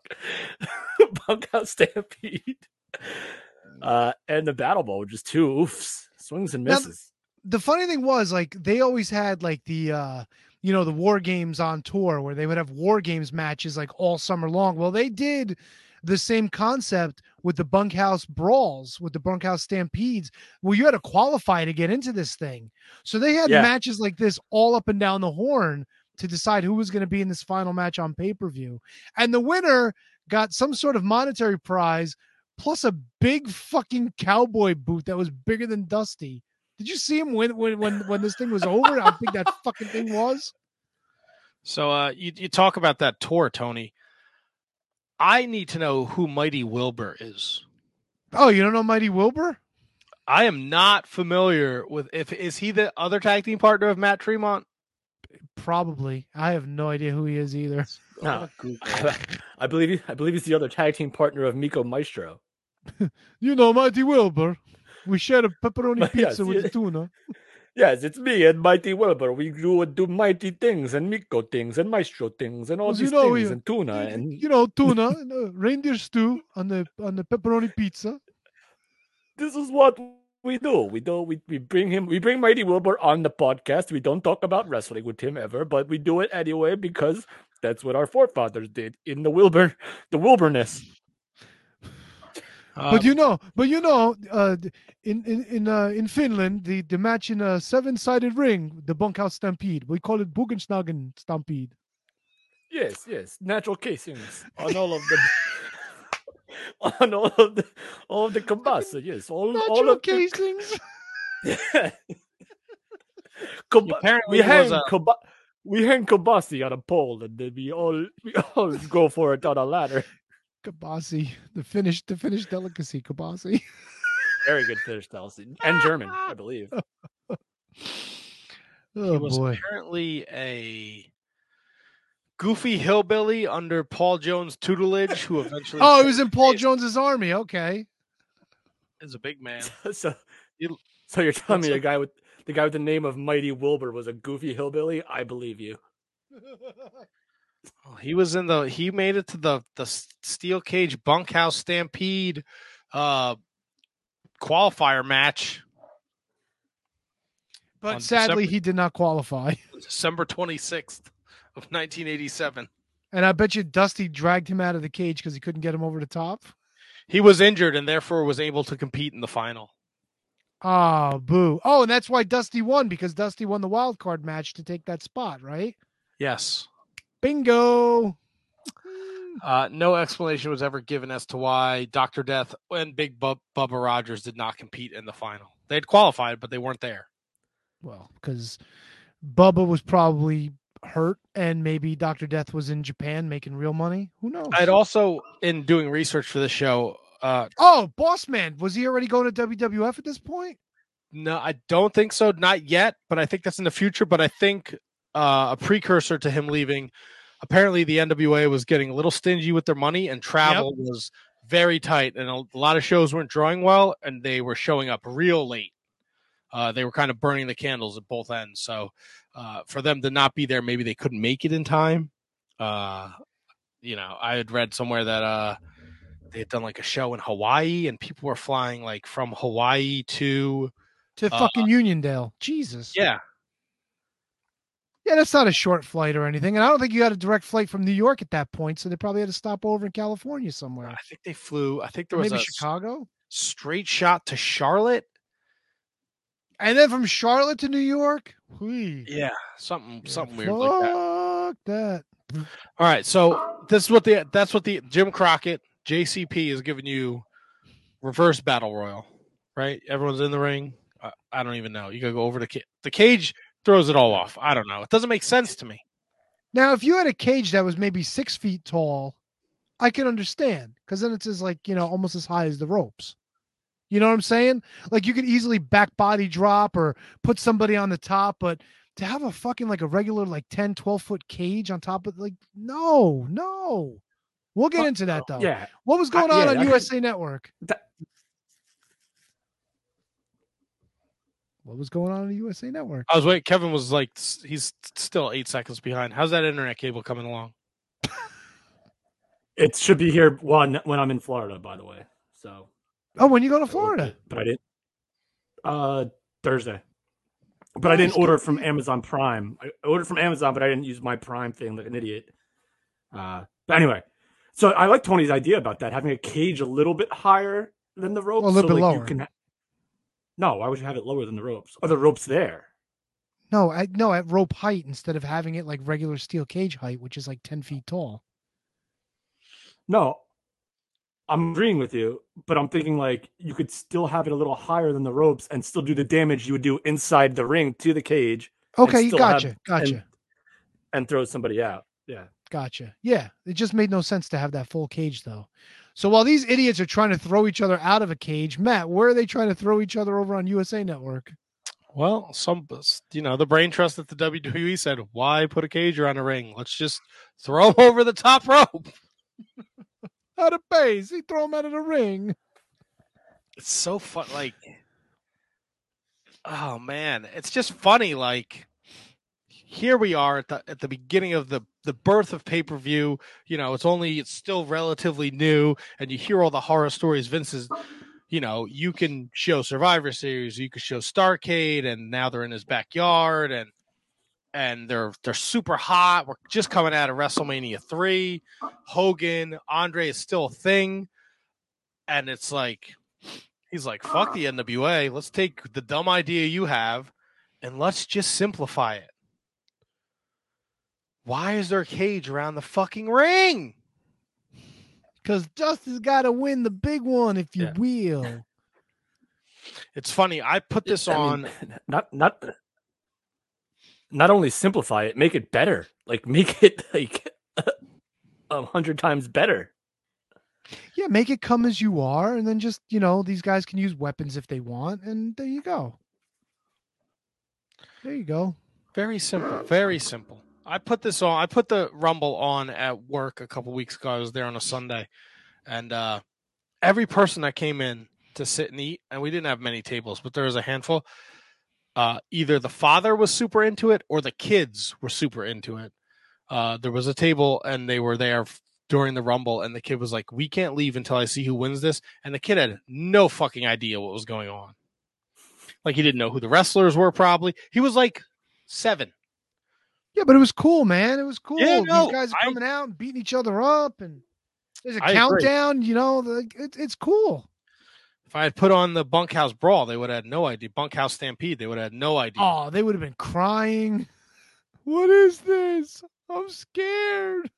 [SPEAKER 3] Bunkhouse Stampede, uh, and the Battle Bowl, just two oofs, swings and
[SPEAKER 1] Now,
[SPEAKER 3] misses.
[SPEAKER 1] the funny thing was like they always had like the uh you know the war games on tour where they would have war games matches like all summer long. Well they did the same concept with the bunkhouse brawls with the bunkhouse stampedes well you had to qualify to get into this thing. So they had
[SPEAKER 3] Yeah.
[SPEAKER 1] matches like this all up and down the horn to decide who was going to be in this final match on pay-per-view. And the winner got some sort of monetary prize plus a big fucking cowboy boot that was bigger than dusty did you see him when when when when this thing was over? I think that fucking thing was?
[SPEAKER 4] So uh, you you talk about that tour, Tony. I need to know who Mighty Wilbur is.
[SPEAKER 1] Oh, you don't know Mighty Wilbur?
[SPEAKER 4] I am not familiar with if is he the other tag team partner of Matt Tremont?
[SPEAKER 1] Probably. I have no idea who he is either. <laughs>
[SPEAKER 3] No. <laughs> I believe he, I believe he's the other tag team partner of Miko Maestro. <laughs>
[SPEAKER 1] You know Mighty Wilbur. We share a pepperoni <laughs>
[SPEAKER 3] Yes,
[SPEAKER 1] pizza with
[SPEAKER 3] yeah.
[SPEAKER 1] the tuna.
[SPEAKER 3] Yes, it's me and Mighty Wilbur. We do do mighty things and Miko things and Maestro things and all
[SPEAKER 1] Well, you
[SPEAKER 3] these
[SPEAKER 1] know,
[SPEAKER 3] things
[SPEAKER 1] we-
[SPEAKER 3] and tuna and
[SPEAKER 1] You know, tuna, <laughs> and, uh, reindeer stew on the on the pepperoni pizza.
[SPEAKER 3] this is what we do. We do we, we bring him we bring Mighty Wilbur on the podcast. We don't talk about wrestling with him ever, but we do it anyway because that's what our forefathers did in the Wilbur the wilderness.
[SPEAKER 1] but you know, but you know, uh, in in in uh, in Finland, the the match in a seven sided ring, the bunkhouse stampede. We call it Bugensnagen stampede.
[SPEAKER 3] Yes, yes, natural casings on all of the <laughs> on all of the all of the kielbasa. Yes, all all
[SPEAKER 1] Natural
[SPEAKER 3] of the
[SPEAKER 1] casings. <laughs>
[SPEAKER 3] Kielba-
[SPEAKER 4] Apparently
[SPEAKER 3] we hang
[SPEAKER 4] a-
[SPEAKER 3] kielba- we hang kielbasi on a pole, and then we all we all go for it on a ladder.
[SPEAKER 1] Kabasi, the Finnish, the Finnish delicacy, kabasi.
[SPEAKER 3] Very good Finnish Chelsea and German, I believe. <laughs>
[SPEAKER 1] Oh
[SPEAKER 4] he was
[SPEAKER 1] boy.
[SPEAKER 4] apparently a goofy hillbilly under Paul Jones' tutelage, who eventually
[SPEAKER 1] Oh, he was in Paul Jones's army. Okay.
[SPEAKER 4] is a big man. <laughs>
[SPEAKER 3] so, so you're telling me a guy with the guy with the name of Mighty Wilbur was a goofy hillbilly, I believe you. <laughs>
[SPEAKER 4] Oh, He was in the. He made it to the the steel cage bunkhouse stampede uh qualifier match
[SPEAKER 1] But sadly,
[SPEAKER 4] December-
[SPEAKER 1] he did not qualify. <laughs>
[SPEAKER 4] December 26th of 1987.
[SPEAKER 1] And I bet you Dusty dragged him out of the cage because he couldn't get him over the top.
[SPEAKER 4] He was injured and therefore was able to compete in the final.
[SPEAKER 1] Oh, boo. Oh, and that's why Dusty won because Dusty won the wild card match to take that spot, right?
[SPEAKER 4] Yes.
[SPEAKER 1] Bingo.
[SPEAKER 4] Uh, no explanation was ever given as to why Dr. Death and Big Bub- Bubba Rogers did not compete in the final. They'd qualified, but they weren't there.
[SPEAKER 1] Well, because Bubba was probably hurt and maybe Dr. Death was in Japan making real money. Who knows?
[SPEAKER 4] I'd also, in doing research for the show, uh,
[SPEAKER 1] Oh, Boss Man. Was he already going to WWF at this point?
[SPEAKER 4] no, I don't think so, not yet, but I think that's in the future. But I think uh, a precursor to him leaving, apparently the NWA was getting a little stingy with their money and travel was very tight, and a lot of shows weren't drawing well, and they were showing up real late. Uh, they were kind of burning the candles at both ends. So uh, for them to not be there, maybe they couldn't make it in time. Uh, you know, I had read somewhere that uh, they had done like a show in Hawaii, and people were flying like from Hawaii to
[SPEAKER 1] To
[SPEAKER 4] Uh,
[SPEAKER 1] fucking Uniondale. Jesus.
[SPEAKER 4] yeah.
[SPEAKER 1] Yeah, that's not a short flight or anything. And I don't think you had a direct flight from New York at that point. So they probably had to stop over in California somewhere.
[SPEAKER 4] I think they flew. I think there was
[SPEAKER 1] maybe Chicago.
[SPEAKER 4] straight shot to Charlotte.
[SPEAKER 1] And then from Charlotte to New York? Whee.
[SPEAKER 4] Yeah, something something weird like that.
[SPEAKER 1] That.
[SPEAKER 4] All right, so this is what the that's what the Jim Crockett JCP is giving you reverse battle royal, right? Everyone's in the ring. I, I don't even know. You gotta go over the ca- the cage throws it all off. I don't know. It doesn't make sense to me.
[SPEAKER 1] Now, if you had a cage that was maybe six feet tall, I can understand because then it's as like you know almost as high as the ropes. You know what I'm saying? Like you could easily back body drop or put somebody on the top, but to have a fucking like a regular like 10, 12 foot cage on top of like no, no. We'll get into that though.
[SPEAKER 3] yeah.
[SPEAKER 1] What was going on
[SPEAKER 3] yeah,
[SPEAKER 1] on
[SPEAKER 3] I could-
[SPEAKER 1] USA Network? What was going on on USA Network?
[SPEAKER 4] I was waiting. Kevin was like, he's still eight seconds behind. How's that internet cable coming along?
[SPEAKER 3] It should be here when when I'm in Florida, by the way. So,
[SPEAKER 1] Oh, when you go to Florida?
[SPEAKER 3] but I didn't. Uh, Thursday. But I didn't order
[SPEAKER 1] good
[SPEAKER 3] from. Amazon Prime. I ordered from Amazon, but I didn't use my Prime thing like an idiot. Uh, but anyway, so I like Tony's idea about that having a cage a little bit higher than the ropes.
[SPEAKER 1] a little
[SPEAKER 3] so,
[SPEAKER 1] bit
[SPEAKER 3] like, you
[SPEAKER 1] lower.
[SPEAKER 3] can ha- no, why would you have it lower than the ropes? Are the ropes there?
[SPEAKER 1] No, I no at rope height instead of having it like regular steel cage height, which is like ten feet tall.
[SPEAKER 3] No, I'm agreeing with you, but I'm thinking like you could still have it a little higher than the ropes and still do the damage you would do inside the ring to the cage.
[SPEAKER 1] Okay,
[SPEAKER 3] have-
[SPEAKER 1] gotcha, gotcha.
[SPEAKER 3] And, and throw somebody out. Yeah.
[SPEAKER 1] Gotcha. Yeah, it just made no sense to have that full cage though. So while these idiots are trying to throw each other out of a cage, Matt, where are they trying to throw each other over on USA Network?
[SPEAKER 4] Well, some you know the brain trust at the WWE said, "Why put a cage around a ring? Let's just throw him over the top rope." <laughs>
[SPEAKER 1] Out of base, he throw him out of the ring.
[SPEAKER 4] It's so fun. Like, oh man, it's just funny. Like, here we are at the at the beginning of the the birth of pay per view. You know, it's only it's still relatively new, and you hear all the horror stories. Vince is, you know, you can show Survivor Series, you can show Starcade, and now they're in his backyard, and and they're they're super hot. We're just coming out of WrestleMania three. Hogan, Andre is still a thing, and it's like he's like, "Fuck the NWA. Let's take the dumb idea you have, and let's just simplify it." Why is there a cage around the fucking ring?
[SPEAKER 1] Because Dustin's got to win the big one, if you will. <laughs>
[SPEAKER 4] It's funny. I put this
[SPEAKER 3] I
[SPEAKER 4] on.
[SPEAKER 3] mean, <laughs> not not not only simplify it, make it better. Like <laughs> make it like a hundred times better.
[SPEAKER 1] Yeah, make it come as you are, and then just you know these guys can use weapons if they want, and there you go. There you go.
[SPEAKER 4] Very simple. Very simple. I put this on. I put the Rumble on at work a couple weeks ago. I was there on a Sunday, and uh, every person that came in to sit and eat, and we didn't have many tables, but there was a handful. uh, either the father was super into it or the kids were super into it. Uh, there was a table and they were there during the rumble, and the kid was like, "We can't leave until I see who wins this." And the kid had no fucking idea what was going on. Like he didn't know who the wrestlers were. Probably he was like seven.
[SPEAKER 1] Yeah, but it was cool, man. It was cool.
[SPEAKER 4] Yeah, no,
[SPEAKER 1] These guys are
[SPEAKER 4] I-
[SPEAKER 1] coming out and beating each other up, and there's a
[SPEAKER 4] I agree.
[SPEAKER 1] countdown. You know, the, it, it's cool.
[SPEAKER 4] If I had put on the bunkhouse brawl, they would have had no idea. Bunkhouse stampede, they would have had no idea.
[SPEAKER 1] Oh, they would have been crying. <laughs> What is this? I'm scared.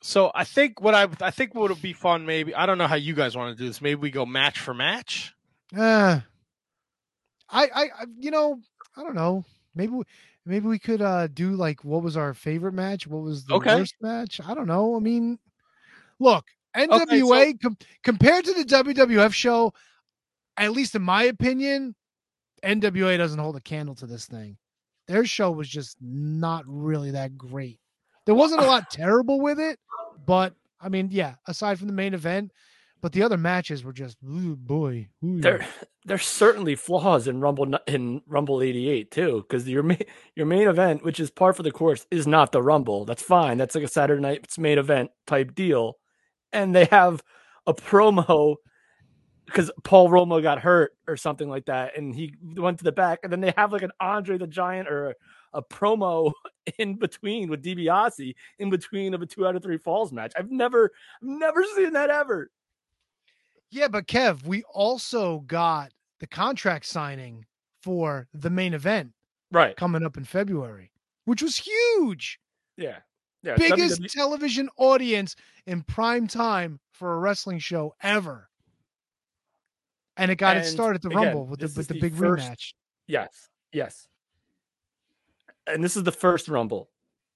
[SPEAKER 4] So I think what I I think what would be fun maybe I don't know how you guys want to do this. Maybe we go match for match.
[SPEAKER 1] Uh, I, I, I, you know, I don't know. Maybe, we- maybe we could uh do like what was our favorite match? What was the
[SPEAKER 4] Okay.
[SPEAKER 1] worst match? I don't know. I mean, look, NWA com- compared to the WWF show, at least in my opinion, NWA doesn't hold a candle to this thing. Their show was just not really that great. There wasn't a lot terrible with it, but I mean, yeah, aside from the main event, but the other matches were just, ooh, boy, ooh.
[SPEAKER 3] There, there's certainly flaws in Rumble in Rumble '88 too, because your main your main event, which is par for the course, is not the Rumble. That's fine. That's like a Saturday night's main event type deal, and they have a promo because Paul Roma got hurt or something like that, and he went to the back, and then they have like an Andre the Giant or a promo <laughs> in between with DiBiase in between of a two out of three falls match. I've never, never seen that ever.
[SPEAKER 1] Yeah, but Kev, we also got the contract signing for the main event
[SPEAKER 3] right
[SPEAKER 1] coming up in February, which was huge.
[SPEAKER 3] Yeah, yeah.
[SPEAKER 1] Biggest
[SPEAKER 3] WWE
[SPEAKER 1] television audience in prime time for a wrestling show ever. And it got its
[SPEAKER 3] And
[SPEAKER 1] start at the
[SPEAKER 3] again,
[SPEAKER 1] Rumble with the with
[SPEAKER 3] is
[SPEAKER 1] the big
[SPEAKER 3] first-
[SPEAKER 1] rematch.
[SPEAKER 3] Yes, yes. And this is the first Rumble.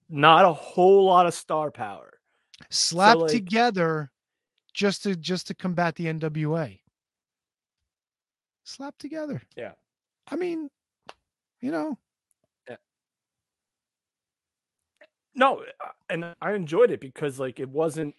[SPEAKER 3] Not a whole lot of star power.
[SPEAKER 1] Slapped
[SPEAKER 3] like-
[SPEAKER 1] together just to just to combat the NWA. Slapped together.
[SPEAKER 3] Yeah.
[SPEAKER 1] I mean, you know,
[SPEAKER 3] No, uh, and I enjoyed it because like it wasn't.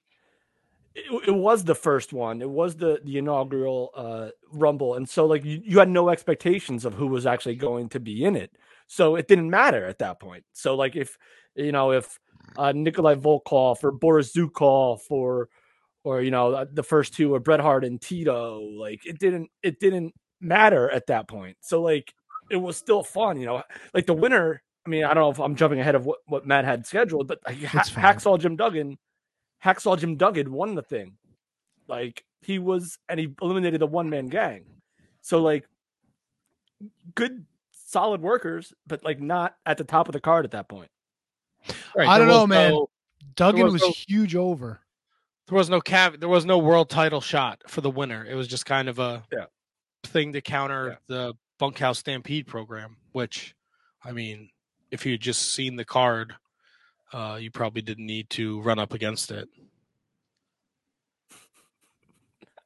[SPEAKER 3] It, it was the first one. It was the the inaugural uh, Rumble, and so like you, you had no expectations of who was actually going to be in it, so it didn't matter at that point. So like if you know if uh, Nikolai Volkov or Boris Zhukov or or you know uh, the first two were Bret Hart and Tito, like it didn't it didn't matter at that point. So like it was still fun, you know. Like the winner. I mean, I don't know if I'm jumping ahead of what, what Matt had scheduled, but like, ha- Hacksaw Jim Duggan, Hacksaw Jim Duggan won the thing. Like he was, and he eliminated the one man gang. So like, good, solid workers, but like not at the top of the card at that point.
[SPEAKER 4] Right,
[SPEAKER 1] I don't know,
[SPEAKER 4] was
[SPEAKER 1] man.
[SPEAKER 4] no-
[SPEAKER 1] Duggan
[SPEAKER 4] was
[SPEAKER 1] was,
[SPEAKER 4] no-
[SPEAKER 1] huge over.
[SPEAKER 4] There was no cav- there was no world title shot for the winner. It was just kind of a
[SPEAKER 3] Yeah.
[SPEAKER 4] thing to counter the bunkhouse stampede program, which I mean, if you had just seen the card, uh, you probably didn't need to run up against it.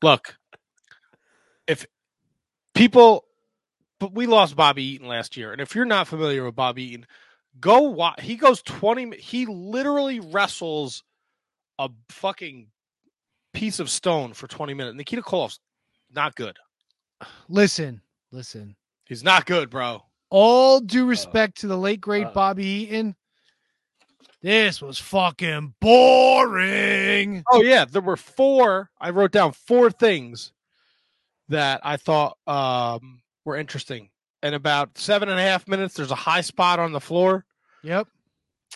[SPEAKER 4] Look, if people but we lost Bobby Eaton last year, and if you're not familiar with Bobby Eaton, go watch. He goes twenty. He literally wrestles a fucking piece of stone for twenty minutes. Nikita Koloff's not good.
[SPEAKER 1] Listen, listen.
[SPEAKER 4] He's not good, bro.
[SPEAKER 1] All due respect to the late great
[SPEAKER 3] uh,
[SPEAKER 1] Bobby Eaton. This was fucking boring.
[SPEAKER 4] Oh yeah, there were four. I wrote down four things that I thought um, were interesting. In about seven and a half minutes, there's a high spot on the floor.
[SPEAKER 1] Yep.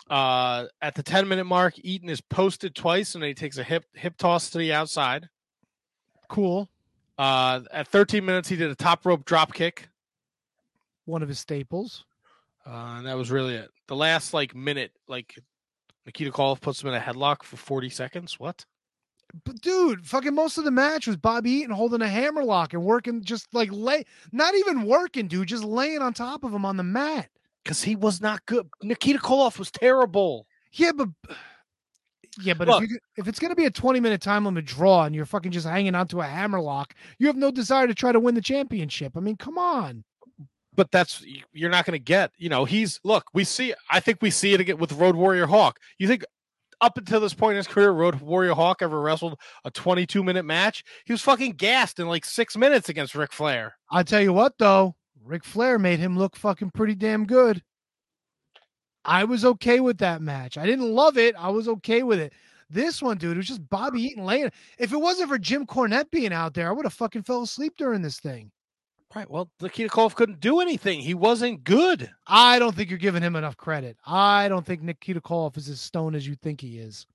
[SPEAKER 4] Uh, at the ten minute mark, Eaton is posted twice, and then he takes a hip hip toss to the outside.
[SPEAKER 1] Cool.
[SPEAKER 4] Uh, at 13 minutes, he did a top rope drop kick.
[SPEAKER 1] One of his staples.
[SPEAKER 4] Uh, and that was really it. The last like minute, like Nikita Koloff puts him in a headlock for 40 seconds. What?
[SPEAKER 1] But dude, fucking most of the match was Bobby Eaton holding a hammerlock and working just like lay not even working, dude, just laying on top of him on the mat.
[SPEAKER 4] Because he was not good. Nikita Koloff was terrible.
[SPEAKER 1] Yeah, but yeah, but
[SPEAKER 4] Look.
[SPEAKER 1] if, you, if it's gonna be a 20 minute time limit draw and you're fucking just hanging onto a hammerlock, you have no desire to try to win the championship. I mean, come on.
[SPEAKER 4] But that's you're not going to get. You know, he's look. We see. I think we see it again with Road Warrior Hawk. You think up until this point in his career, Road Warrior Hawk ever wrestled a 22 minute match? He was fucking gassed in like six minutes against Ric Flair.
[SPEAKER 1] I tell you what though, Ric Flair made him look fucking pretty damn good. I was okay with that match. I didn't love it. I was okay with it. This one, dude, it was just Bobby Eaton laying. If it wasn't for Jim Cornette being out there, I would have fucking fell asleep during this thing.
[SPEAKER 4] Right. Well, Nikita Koloff couldn't do anything. He wasn't good.
[SPEAKER 1] I don't think you're giving him enough credit. I don't think Nikita Koloff is as stone as you think he is.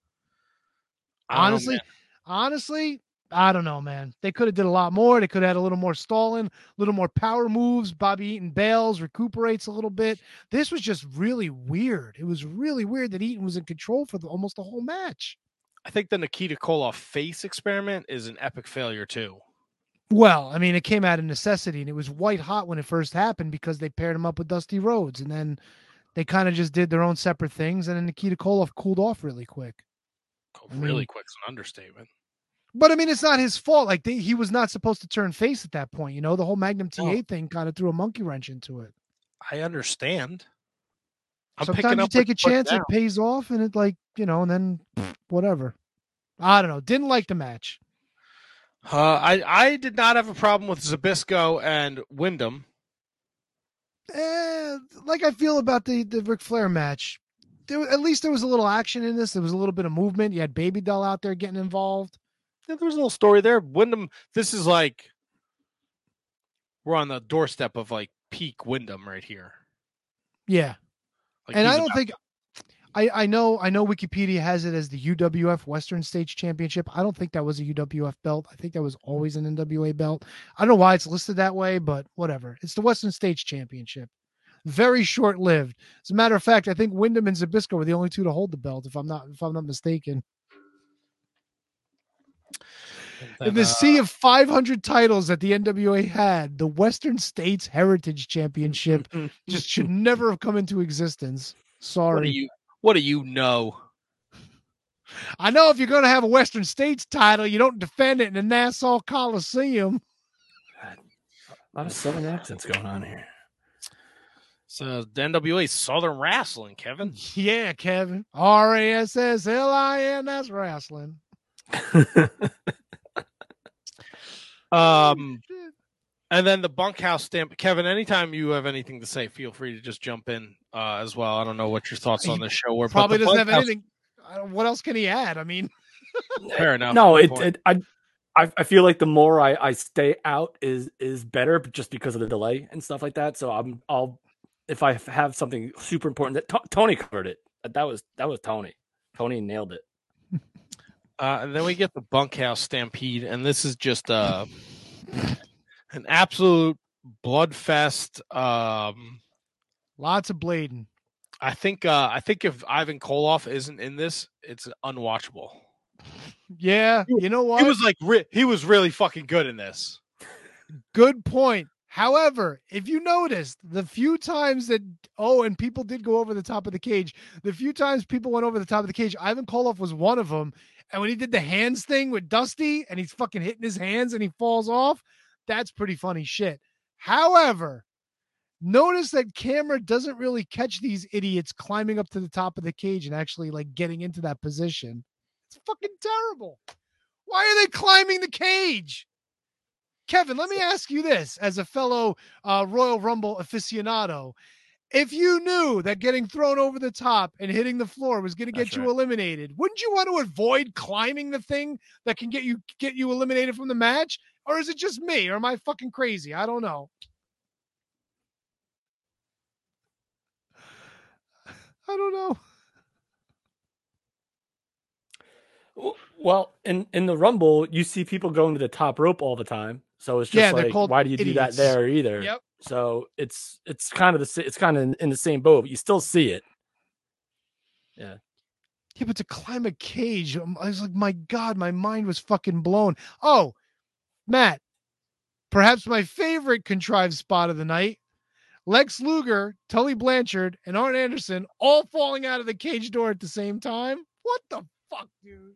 [SPEAKER 4] I don't know,
[SPEAKER 1] Honestly, honestly, I don't know, man. They could have did a lot more. They could have had a little more stalling, a little more power moves. Bobby Eaton bails, recuperates a little bit. This was just really weird. It was really weird that Eaton was in control for the, almost the whole match.
[SPEAKER 4] I think the Nikita Koloff face experiment is an epic failure too.
[SPEAKER 1] Well, I mean, it came out of necessity, and it was white hot when it first happened because they paired him up with Dusty Rhodes, and then they kind of just did their own separate things, and then Nikita Koloff cooled off really quick. I mean-
[SPEAKER 4] Really quick's an understatement.
[SPEAKER 1] But I mean, it's not his fault. Like they, he was not supposed to turn face at that point. You know, the whole Magnum TA thing kind of threw a monkey wrench into it.
[SPEAKER 4] I understand. I'm
[SPEAKER 1] Sometimes you take a chance, it pays off, and it like you know, and then pfft, whatever. I don't know. Didn't like the match.
[SPEAKER 4] Uh, I I did not have a problem with Zbyszko and Windham.
[SPEAKER 1] Eh, like I feel about the the Ric Flair match. There, at least there was a little action in this. There was a little bit of movement. You had Baby Doll out there getting involved.
[SPEAKER 4] Yeah, there was a little story there. Windham. This is like we're on the doorstep of like peak Windham right here.
[SPEAKER 1] Yeah,
[SPEAKER 4] Like
[SPEAKER 1] and I don't
[SPEAKER 4] about-
[SPEAKER 1] think I I know I know Wikipedia has it as the UWF Western States Championship. I don't think that was a UWF belt. I think that was always an NWA belt. I don't know why it's listed that way, but whatever. It's the Western States Championship. Very short lived. As a matter of fact, I think Windham and Zbyszko were the only two to hold the belt, if I'm not if I'm not mistaken. In the
[SPEAKER 4] uh,
[SPEAKER 1] sea of 500 titles that the NWA had, the Western States Heritage Championship <laughs> just should never have come into existence. Sorry.
[SPEAKER 4] What do you What do you know?
[SPEAKER 1] I know if you're going to have a Western States title, you don't defend it in the Nassau Coliseum.
[SPEAKER 3] A lot of southern accents going on here.
[SPEAKER 4] So the NWA Southern Wrestling, Kevin.
[SPEAKER 1] Yeah, Kevin. R A S S L I N. That's wrestling. <laughs>
[SPEAKER 4] Um, and then the bunkhouse stamp. Kevin, anytime you have anything to say, feel free to just jump in uh, as well. I don't know what your thoughts on the show were. but
[SPEAKER 1] Probably
[SPEAKER 4] the
[SPEAKER 1] doesn't have anything. I What else can he add? I mean, <laughs>
[SPEAKER 4] Fair enough.
[SPEAKER 3] No, it, it I, I I feel like the more I, I stay out is is better, just because of the delay and stuff like that. So I'm I'll if I have something super important that To- Tony covered it. That was that was Tony. Tony nailed it.
[SPEAKER 4] Uh, and then we get the bunkhouse stampede, and this is just uh, an absolute bloodfest. Um,
[SPEAKER 1] lots of blading.
[SPEAKER 4] I think uh, I think if Ivan Koloff isn't in this, it's unwatchable.
[SPEAKER 1] yeah, you know what?
[SPEAKER 4] He was like re- he was really fucking good in this.
[SPEAKER 1] Good point. However, if you noticed the few times that oh, and people did go over the top of the cage, the few times people went over the top of the cage, Ivan Koloff was one of them. And when he did the hands thing with Dusty and he's fucking hitting his hands and he falls off, that's pretty funny shit. However, notice that camera doesn't really catch these idiots climbing up to the top of the cage and actually like getting into that position. It's fucking terrible. Why are they climbing the cage? Kevin, let me ask you this as a fellow uh, Royal Rumble aficionado. If you knew that getting thrown over the top and hitting the floor was going to get
[SPEAKER 4] That's
[SPEAKER 1] you
[SPEAKER 4] right.
[SPEAKER 1] eliminated, wouldn't you want to avoid climbing the thing that can get you get you eliminated from the match? Or is it just me? Or am I fucking crazy? I don't know. <sighs> I don't know.
[SPEAKER 3] Well, in in the Rumble, you see people going to the top rope all the time. So it's just
[SPEAKER 1] Yeah,
[SPEAKER 3] like, why do you do that there either?
[SPEAKER 1] Yep.
[SPEAKER 3] So it's it's kind of the it's kind of in, in the same boat, but you still see it. Yeah.
[SPEAKER 1] Yeah, but to climb a cage, um, I was like, my God, my mind was fucking blown. Oh, Matt, perhaps my favorite contrived spot of the night. Lex Luger, Tully Blanchard, and Arn Anderson all falling out of the cage door at the same time. What the fuck, dude?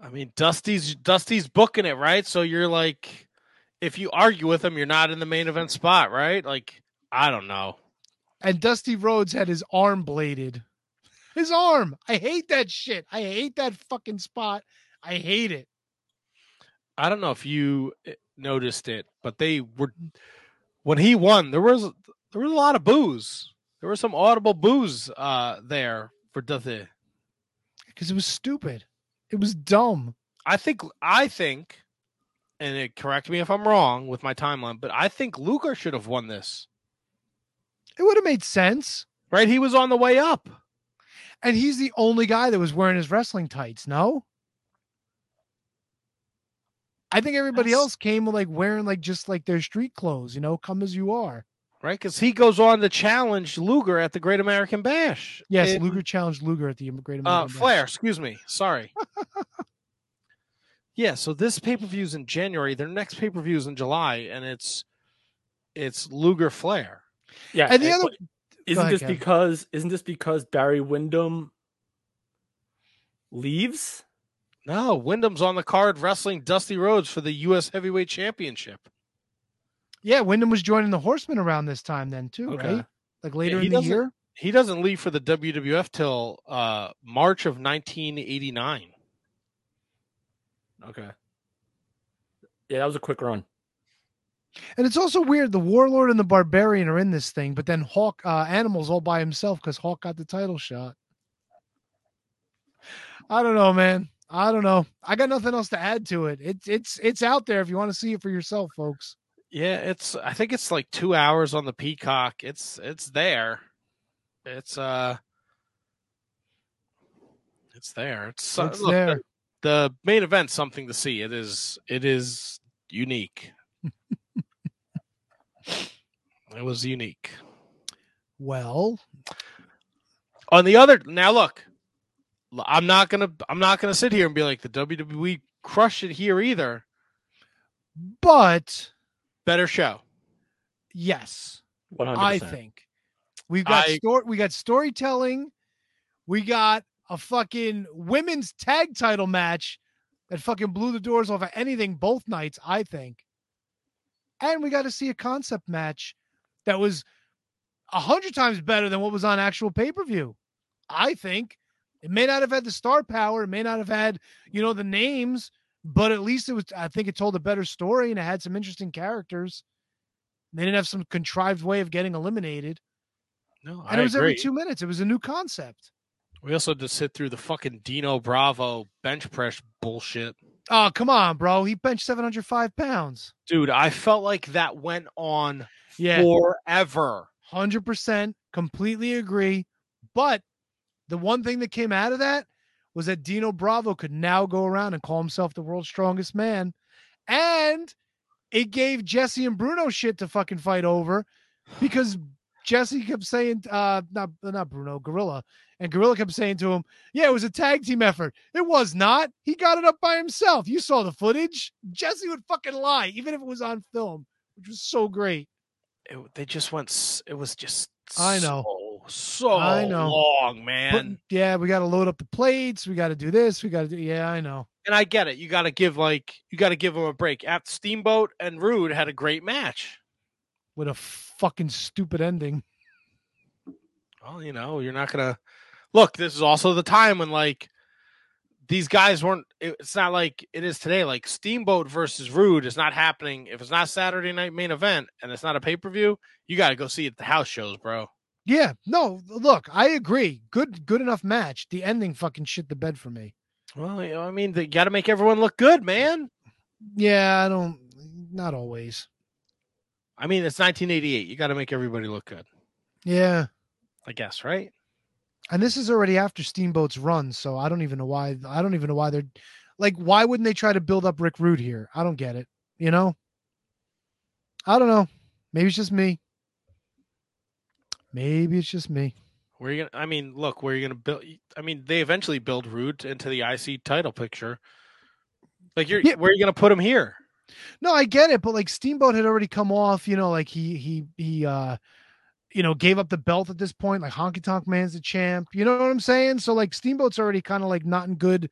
[SPEAKER 4] I mean, Dusty's Dusty's booking it right, so you're like, if you argue with him, you're not in the main event spot, right? Like, I don't know.
[SPEAKER 1] And Dusty Rhodes had his arm bladed. His arm. I hate that shit. I hate that fucking spot. I hate it.
[SPEAKER 4] I don't know if you noticed it, but they were when he won. There was there was a lot of booze. There was some audible booze uh, there for Dusty
[SPEAKER 1] because it was stupid. It was dumb.
[SPEAKER 4] I think I think, and it, correct me if I'm wrong with my timeline, but I think Luger should have won this.
[SPEAKER 1] It would have made sense.
[SPEAKER 4] Right? He was on the way up.
[SPEAKER 1] And he's the only guy that was wearing his wrestling tights, no? I think everybody else came like wearing like just like their street clothes, you know, come as you are.
[SPEAKER 4] Right? Because he goes on to challenge Luger at the Great American Bash.
[SPEAKER 1] Yes,
[SPEAKER 4] In-
[SPEAKER 1] Luger challenged Luger at the Great
[SPEAKER 4] Uh,
[SPEAKER 1] American Bash.
[SPEAKER 4] Flair, excuse me. Sorry. <laughs> yeah, so this pay per view's in January. Their next pay per view's in July, and it's it's Luger Flair.
[SPEAKER 3] Yeah,
[SPEAKER 1] And the other-
[SPEAKER 3] isn't
[SPEAKER 1] ahead,
[SPEAKER 3] this
[SPEAKER 1] Kevin.
[SPEAKER 3] because isn't this because Barry Windham leaves?
[SPEAKER 4] No, Windham's on the card wrestling Dusty Rhodes for the U.S. Heavyweight Championship.
[SPEAKER 1] Yeah, Windham was joining the Horsemen around this time then too,
[SPEAKER 4] Okay.
[SPEAKER 1] right? Like later
[SPEAKER 4] Yeah,
[SPEAKER 1] in the year.
[SPEAKER 4] He doesn't leave for the WWF till uh, March of 1989.
[SPEAKER 3] Okay. Yeah, that was a quick run.
[SPEAKER 1] And it's also weird. The Warlord and the Barbarian are in this thing, but then Hawk uh, Animals all by himself because Hawk got the title shot. I don't know, man. I don't know. I got nothing else to add to it. It's it's it's out there if you want to see it for yourself, folks.
[SPEAKER 4] Yeah, it's I think it's like two hours on the Peacock. It's it's there. It's uh it's there. It's, uh,
[SPEAKER 1] It's
[SPEAKER 4] look,
[SPEAKER 1] there.
[SPEAKER 4] The, the main event's something to see. It is it is unique. <laughs> it was unique.
[SPEAKER 1] Well,
[SPEAKER 4] On the other now look, I'm not gonna I'm not gonna sit here and be like the WWE crushed it here either.
[SPEAKER 1] but
[SPEAKER 4] Better show.
[SPEAKER 1] yes,
[SPEAKER 3] One
[SPEAKER 1] I think we've got
[SPEAKER 4] I-
[SPEAKER 1] story. We got storytelling. We got a fucking women's tag title match that fucking blew the doors off of anything both nights. I think, and we got to see a concept match that was a hundred times better than what was on actual pay per view. I think it may not have had the star power, it may not have had you know the names, but at least it was. I think it told a better story and it had some interesting characters. They didn't have some contrived way of getting eliminated.
[SPEAKER 4] No,
[SPEAKER 1] And
[SPEAKER 4] I
[SPEAKER 1] it was every two minutes. It was a new concept.
[SPEAKER 4] We also had to sit through the fucking Dino Bravo bench press bullshit.
[SPEAKER 1] Oh, come on, bro. He benched 705 pounds.
[SPEAKER 4] Dude, I felt like that went on
[SPEAKER 1] Yeah.
[SPEAKER 4] forever.
[SPEAKER 1] 100% completely agree. But the one thing that came out of that was that Dino Bravo could now go around and call himself the world's strongest man. And it gave Jesse and Bruno shit to fucking fight over because Jesse kept saying, uh, not, not Bruno, Gorilla. And Gorilla kept saying to him, Yeah, it was a tag team effort. It was not. He got it up by himself. You saw the footage. Jesse would fucking lie, even if it was on film, which was so great.
[SPEAKER 4] It, they just went. It was just.
[SPEAKER 1] I know.
[SPEAKER 4] So, so
[SPEAKER 1] I know.
[SPEAKER 4] long,
[SPEAKER 1] But,
[SPEAKER 4] man.
[SPEAKER 1] yeah, we got to load up the plates. We got to do this. We got to do. Yeah, I know.
[SPEAKER 4] and I get it. You got to give like you got to give them a break. At Steamboat and Rude had a great match.
[SPEAKER 1] With a fucking stupid ending.
[SPEAKER 4] Well, you know, you're not gonna look. This is also the time when like these guys weren't. It's not like it is today. Like Steamboat versus Rude is not happening. If it's not Saturday night main event and it's not a pay per view, you got to go see it at the house shows, bro.
[SPEAKER 1] Yeah, no, look, I agree. Good, good enough match. The ending fucking shit the bed for me.
[SPEAKER 4] Well, you know, I mean, they got to make everyone look good, man.
[SPEAKER 1] Yeah, I don't. Not always.
[SPEAKER 4] I mean, it's 1988. You got to make everybody look good,
[SPEAKER 1] Yeah,
[SPEAKER 4] I guess, right?
[SPEAKER 1] and this is already after Steamboat's run, so I don't even know why. I don't even know why they're like. Why wouldn't they try to build up Rick Rude here? I don't get it. You know. I don't know. Maybe it's just me. Maybe it's just me.
[SPEAKER 4] Where you gonna? I mean, look, where you gonna build? I mean, they eventually build Rude into the IC title picture. Like, you're where are you gonna put him here?
[SPEAKER 1] No, I get it, but like Steamboat had already come off, you know, like he he he uh you know, gave up the belt at this point, like Honky Tonk Man's the champ. You know what I'm saying? So like Steamboat's already kind of like not in good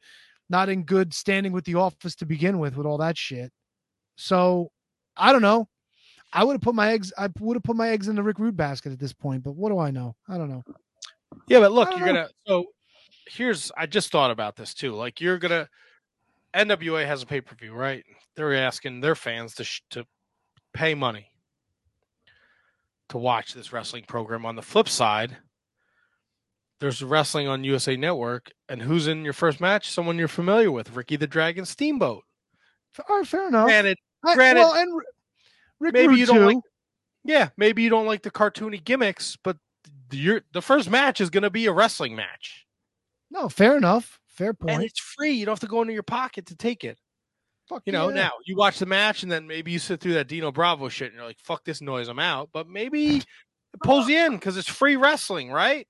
[SPEAKER 1] not in good standing with the office to begin with with all that shit. So I don't know. I would have put my eggs I would have put my eggs in the Rick Rude basket at this point, but what do I know? I don't know.
[SPEAKER 4] Yeah, but look, you're
[SPEAKER 1] know.
[SPEAKER 4] gonna. So here's, I just thought about this too. Like, you're gonna NWA has a pay per view, right? They're asking their fans to sh- to pay money to watch this wrestling program. On the flip side, there's wrestling on USA Network, and who's in your first match? Someone you're familiar with, Ricky the Dragon Steamboat.
[SPEAKER 1] All right, fair enough.
[SPEAKER 4] Granted,
[SPEAKER 1] I-
[SPEAKER 4] granted,
[SPEAKER 1] well, and Rick
[SPEAKER 4] maybe
[SPEAKER 1] Rude
[SPEAKER 4] you don't
[SPEAKER 1] too.
[SPEAKER 4] like. Yeah, maybe you don't like the cartoony gimmicks, but the, your, the first match is going to be a wrestling match,
[SPEAKER 1] No, fair enough. Fair point.
[SPEAKER 4] and it's free. You don't have to go into your pocket to take it.
[SPEAKER 1] Fuck
[SPEAKER 4] You know,
[SPEAKER 1] yeah.
[SPEAKER 4] now you watch the match, and then maybe you sit through that Dino Bravo shit, and you're like, "Fuck this noise, I'm out." But maybe it pulls you in because it's free wrestling, right?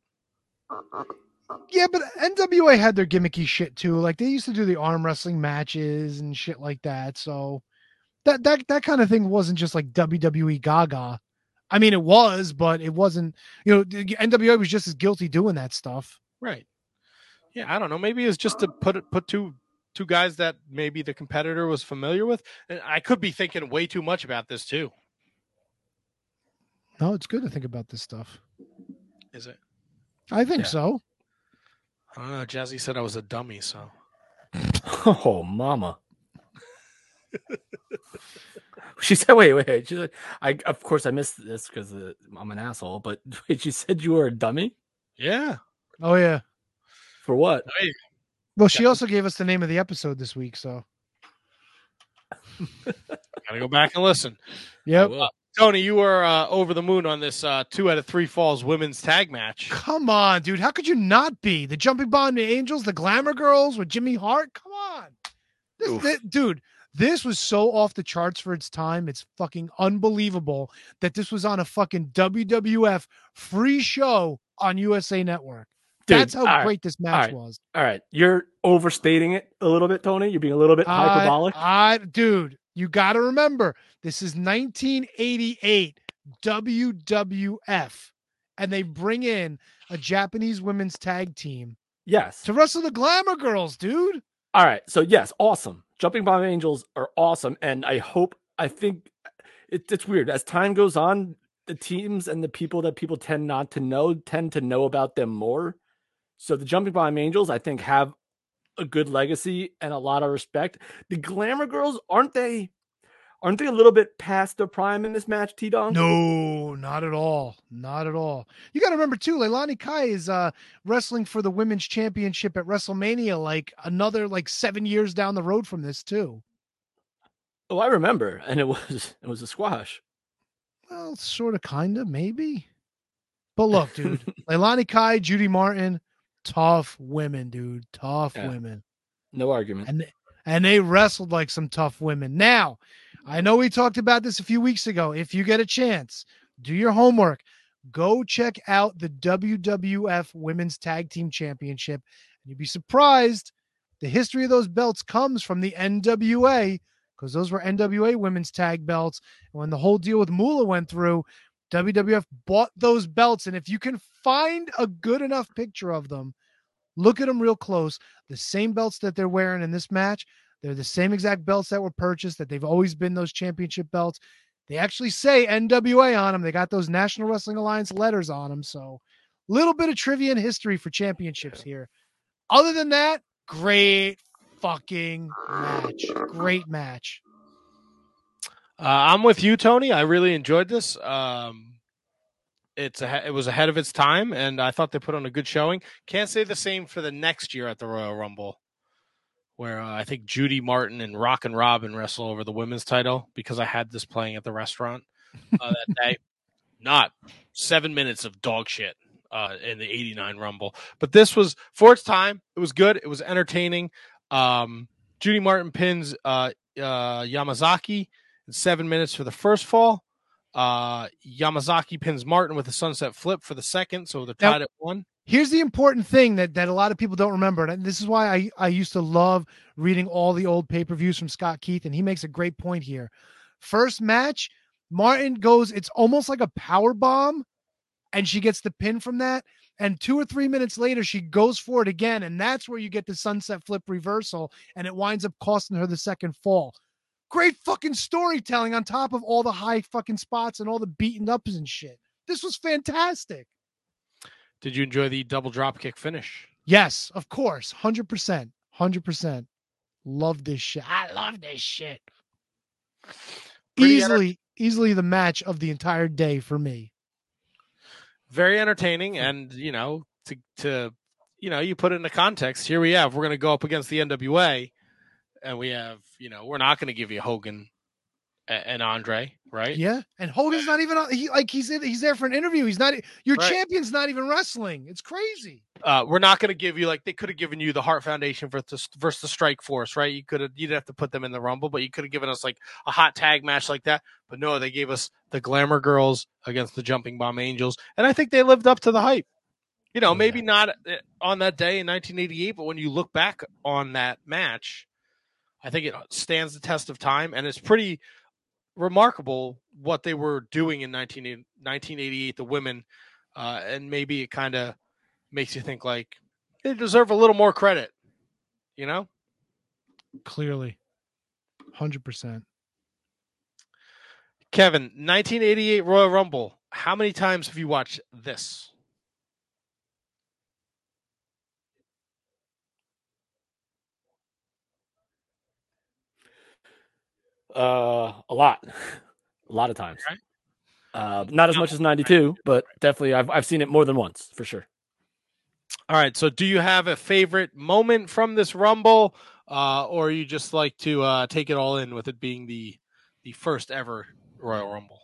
[SPEAKER 1] Yeah, but NWA had their gimmicky shit too. Like they used to do the arm wrestling matches and shit like that. So that that that kind of thing wasn't just like WWE Gaga. I mean, it was, but it wasn't. You know, the NWA was just as guilty doing that stuff.
[SPEAKER 4] Right. Yeah, I don't know. Maybe it's just to put it put two two guys that maybe the competitor was familiar with. And I could be thinking way too much about this too.
[SPEAKER 1] No, it's good to think about this stuff.
[SPEAKER 4] Is it?
[SPEAKER 1] I think
[SPEAKER 4] Yeah.
[SPEAKER 1] so.
[SPEAKER 4] I don't know. Jazzy said I was a dummy, so <laughs>
[SPEAKER 3] Oh, mama. <laughs> <laughs> she said, "Wait, wait." She said, "I of course I missed this because uh, I'm an asshole." But <laughs> wait, she said you were a dummy
[SPEAKER 4] yeah.
[SPEAKER 1] Oh yeah.
[SPEAKER 3] for what?
[SPEAKER 4] Hey,
[SPEAKER 1] Well, she also gave us the name of the episode this week. So <laughs>
[SPEAKER 4] gotta go back and listen.
[SPEAKER 1] yep.
[SPEAKER 4] Uh, Tony, you were uh, over the moon on this uh, two out of three falls women's tag match.
[SPEAKER 1] Come on, dude. How could you not be? The Jumping Bomb Angels, the Glamour Girls with Jimmy Hart. Come on. This, thi- dude, this was so off the charts for its time. It's fucking unbelievable that this was on a fucking WWF free show on USA Network.
[SPEAKER 3] Dude,
[SPEAKER 1] That's how
[SPEAKER 3] all right,
[SPEAKER 1] great this match
[SPEAKER 3] right,
[SPEAKER 1] was.
[SPEAKER 3] All right, you're overstating it a little bit, Tony. You're being a little bit hyperbolic.
[SPEAKER 1] I, I- dude, you got to remember this is 1988 WWF, and they bring in a Japanese women's tag team
[SPEAKER 3] yes.
[SPEAKER 1] to wrestle the Glamour Girls, dude.
[SPEAKER 3] All right. So yes, awesome. Jumping Bomb Angels are awesome, and I hope. I think it, it's weird as time goes on. The teams and the people that people tend not to know tend to know about them more. So the Jumping Bomb Angels, I think, have a good legacy and a lot of respect. The Glamour Girls aren't they? Aren't they a little bit past their prime in this match, T Dong?
[SPEAKER 1] No, not at all. Not at all. You got to remember too, Leilani Kai is uh wrestling for the women's championship at WrestleMania like another like 7 years down the road from this too.
[SPEAKER 3] Oh, I remember, and it was it was a squash.
[SPEAKER 1] Well, sort of kind of maybe. But look, dude, <laughs> Leilani Kai, Judy Martin, tough women, dude. Tough
[SPEAKER 3] Yeah.
[SPEAKER 1] women.
[SPEAKER 3] No argument.
[SPEAKER 1] And and they wrestled like some tough women. Now, I know we talked about this a few weeks ago. If you get a chance, do your homework. Go check out the WWF Women's Tag Team Championship. And you'd be surprised. The history of those belts comes from the NWA because those were NWA women's tag belts. And when the whole deal with Moolah went through, WWF bought those belts. And if you can find a good enough picture of them, look at them real close. The same belts that they're wearing in this match, they're the same exact belts that were purchased, that they've always been those championship belts. They actually say NWA on them. They got those National Wrestling Alliance letters on them. So, little bit of trivia and history for championships here. Other than that, great fucking match. Great match.
[SPEAKER 4] Uh, I'm with you, Tony. I really enjoyed this. Um, it's a, it was ahead of its time, and I thought they put on a good showing. Can't say the same for the next year at the Royal Rumble, where uh, I think Judy Martin and Rockin' Robin wrestle over the women's title because I had this playing at the restaurant uh, that <laughs> day. Not seven minutes of dog shit uh, in the '89 Rumble, but this was for its time. It was good. It was entertaining. Um, Judy Martin pins uh, uh, Yamazaki in seven minutes for the first fall. Uh, Yamazaki pins Martin with a sunset flip for the second, so they're
[SPEAKER 1] Now-
[SPEAKER 4] tied at one.
[SPEAKER 1] Here's the important thing that, that a lot of people don't remember. And this is why I, I used to love reading all the old pay per views from Scott Keith. And he makes a great point here. First match, Martin goes, it's almost like a power bomb, and she gets the pin from that. And two or three minutes later, she goes for it again. And that's where you get the sunset flip reversal. And it winds up costing her the second fall. Great fucking storytelling on top of all the high fucking spots and all the beaten ups and shit. This was fantastic.
[SPEAKER 4] Did you enjoy the double drop kick finish?
[SPEAKER 1] Yes, of course. 100%. 100%. Love this shit. I love this shit.
[SPEAKER 4] Pretty
[SPEAKER 1] easily, easily the match of the entire day for me.
[SPEAKER 4] very entertaining and you know to to you know you put it into context here we have we're going to go up against the nwa and we have you know we're not going to give you hogan and andre right
[SPEAKER 1] Yeah, and Hogan's not even on. He like he's in, he's there for an interview. He's not. Your
[SPEAKER 4] Right.
[SPEAKER 1] champion's not even wrestling. It's crazy.
[SPEAKER 4] uh, we're not going to give you like they could have given you the Heart Foundation versus versus the Strike Force, right? You could have you'd have to put them in the Rumble, but you could have given us like a hot tag match like that. But no, they gave us the Glamour Girls against the Jumping Bomb Angels, and I think they lived up to the hype. You know, maybe not uh, on that day in 1988, but when you look back on that match, I think it stands the test of time, and it's pretty remarkable what they were doing in 19, 1988. The women, uh, and maybe it kind of makes you think like they deserve a little more credit. You know,
[SPEAKER 1] Clearly, hundred percent.
[SPEAKER 4] Kevin, 1988 Royal Rumble. How many times have you watched this?
[SPEAKER 3] Uh, a lot, a lot of times. Uh, not as much as '92, but definitely I've I've seen it more than once for sure.
[SPEAKER 4] All right. So, do you have a favorite moment from this Rumble, uh, or you just like to uh, take it all in with it being the the first ever Royal Rumble?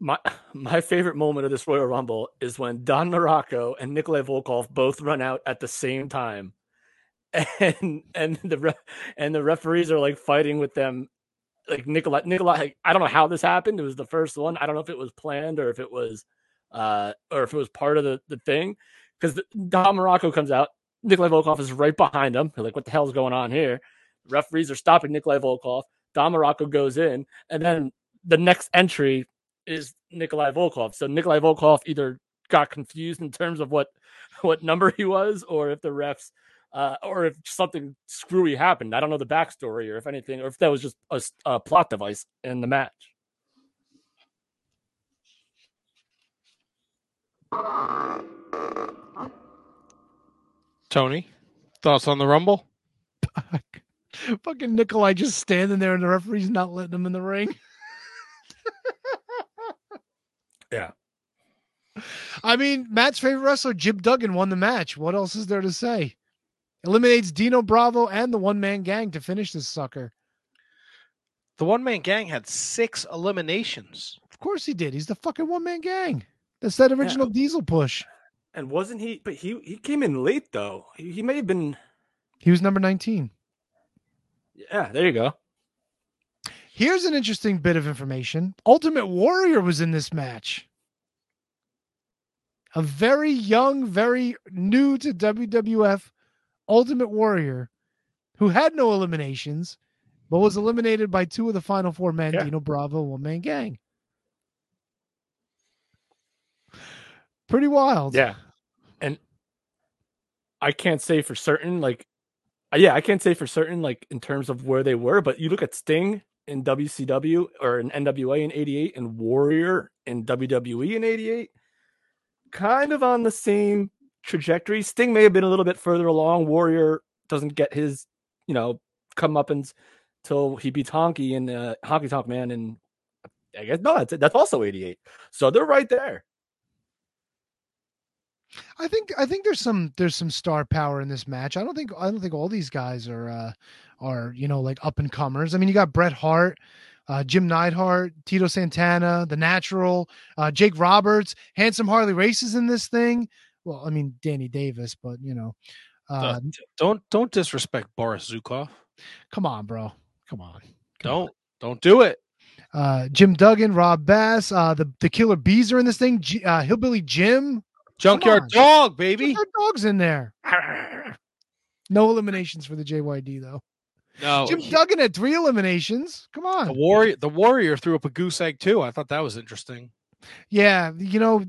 [SPEAKER 3] My <laughs> my favorite moment of this Royal Rumble is when Don Muraco and Nikolai Volkov both run out at the same time, <laughs> and and the re- and the referees are like fighting with them. Like Nikolai, Nikolai, I don't know how this happened. It was the first one. I don't know if it was planned or if it was, uh, or if it was part of the the thing. Because Don Muraco comes out, Nikolai Volkov is right behind him. They're like, what the hell's going on here? referees are stopping Nikolai Volkov. Don Muraco goes in, and then the next entry is Nikolai Volkov. So Nikolai Volkov either got confused in terms of what <laughs> what number he was, or if the refs, uh, or if something screwy happened. I don't know the backstory, or if anything, or if that was just a plot device in the match.
[SPEAKER 4] Tony, thoughts on the Rumble? <laughs>
[SPEAKER 1] Fucking Nikolai just standing there, and the referee's not letting him in the ring. <laughs>
[SPEAKER 3] Yeah.
[SPEAKER 1] I mean, Matt's favorite wrestler, Jim Duggan, won the match. What else is there to say? Eliminates Dino Bravo and the one man gang to finish this sucker.
[SPEAKER 4] The one man gang had six eliminations.
[SPEAKER 1] Of course he did. He's the fucking one man gang. That's that original Diesel push.
[SPEAKER 3] And wasn't he? But he he came in late though. He, he may have been.
[SPEAKER 1] He was number 19.
[SPEAKER 3] Yeah, there you go.
[SPEAKER 1] Here's an interesting bit of information Ultimate Warrior was in this match. A very young, very new to WWF Ultimate Warrior who had no eliminations, but was eliminated by two of the final four men Dino Bravo, one man gang. Pretty wild.
[SPEAKER 3] Yeah. And I can't say for certain, like, uh, yeah, I can't say for certain, like, in terms of where they were, but you look at Sting in WCW or in NWA in 88 and Warrior in WWE in 88, kind of on the same trajectory. Sting may have been a little bit further along. Warrior doesn't get his, you know, come up until he beats Honky and uh, Honky Tonk Man. And I guess, no, that's, that's also 88. So they're right there.
[SPEAKER 1] I think I think there's some there's some star power in this match. I don't think I don't think all these guys are uh are you know like up and comers. I mean, you got Bret Hart, uh, Jim Neidhart, Tito Santana, The Natural, uh, Jake Roberts, Handsome Harley Races in this thing. Well, I mean Danny Davis, but you know, uh,
[SPEAKER 4] don't don't disrespect Boris Zhukov.
[SPEAKER 1] come on, bro, come on.
[SPEAKER 4] Don't don't do it.
[SPEAKER 1] Uh, Jim Duggan, Ron Bass, uh, the the Killer Bees are in this thing. G- uh, Hillbilly Jim,
[SPEAKER 4] Junkyard Dog, baby.
[SPEAKER 1] Junkyard Dog's in there. <laughs> No eliminations for the JYD though.
[SPEAKER 4] No,
[SPEAKER 1] Jim Duggan had three eliminations. Come on.
[SPEAKER 4] the warrior the warrior threw up a goose egg too. I thought that was interesting.
[SPEAKER 1] Yeah, you know,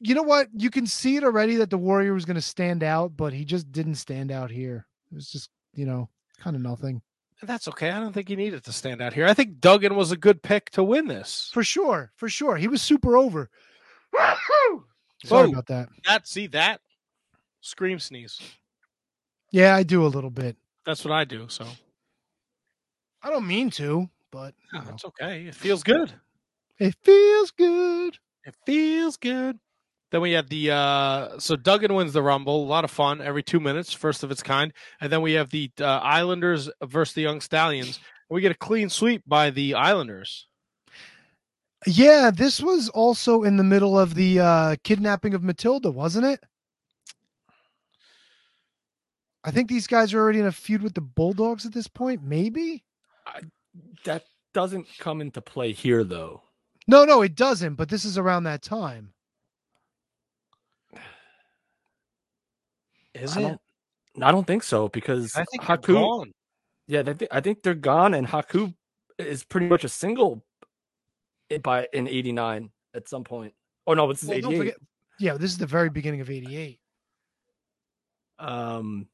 [SPEAKER 1] you know what? You can see it already that the Warrior was going to stand out, but he just didn't stand out here. It was just, you know, kind of nothing.
[SPEAKER 4] That's okay. I don't think he needed to stand out here. I think Duggan was a good pick to win this.
[SPEAKER 1] For sure, for sure. He was super over. Sorry
[SPEAKER 4] Whoa.
[SPEAKER 1] about that.
[SPEAKER 4] That see that scream sneeze.
[SPEAKER 1] Yeah, I do a little bit.
[SPEAKER 4] That's what I do. So
[SPEAKER 1] I don't mean to, but
[SPEAKER 4] No, it's okay. It feels good.
[SPEAKER 1] it feels good.
[SPEAKER 4] It feels good. Then we had the uh so Duggan wins the Rumble. A lot of fun every two minutes, first of its kind. And then we have the uh, Islanders versus the Young Stallions. We get a clean sweep by the Islanders.
[SPEAKER 1] Yeah, this was also in the middle of the uh, kidnapping of Matilda, wasn't it? I think these guys are already in a feud with the Bulldogs at this point. Maybe.
[SPEAKER 3] That doesn't come into play here, though.
[SPEAKER 1] No, no, it doesn't. But this is around that time.
[SPEAKER 4] Is
[SPEAKER 3] I don't, I don't think so because
[SPEAKER 4] I think
[SPEAKER 3] Haku.
[SPEAKER 4] gone.
[SPEAKER 3] Yeah, they, I think they're gone, and Haku is pretty much a single i- by in '89 at some point. Oh no, this is
[SPEAKER 1] Well, don't
[SPEAKER 3] '88.
[SPEAKER 1] forget- yeah, this is the very beginning of '88.
[SPEAKER 3] Um,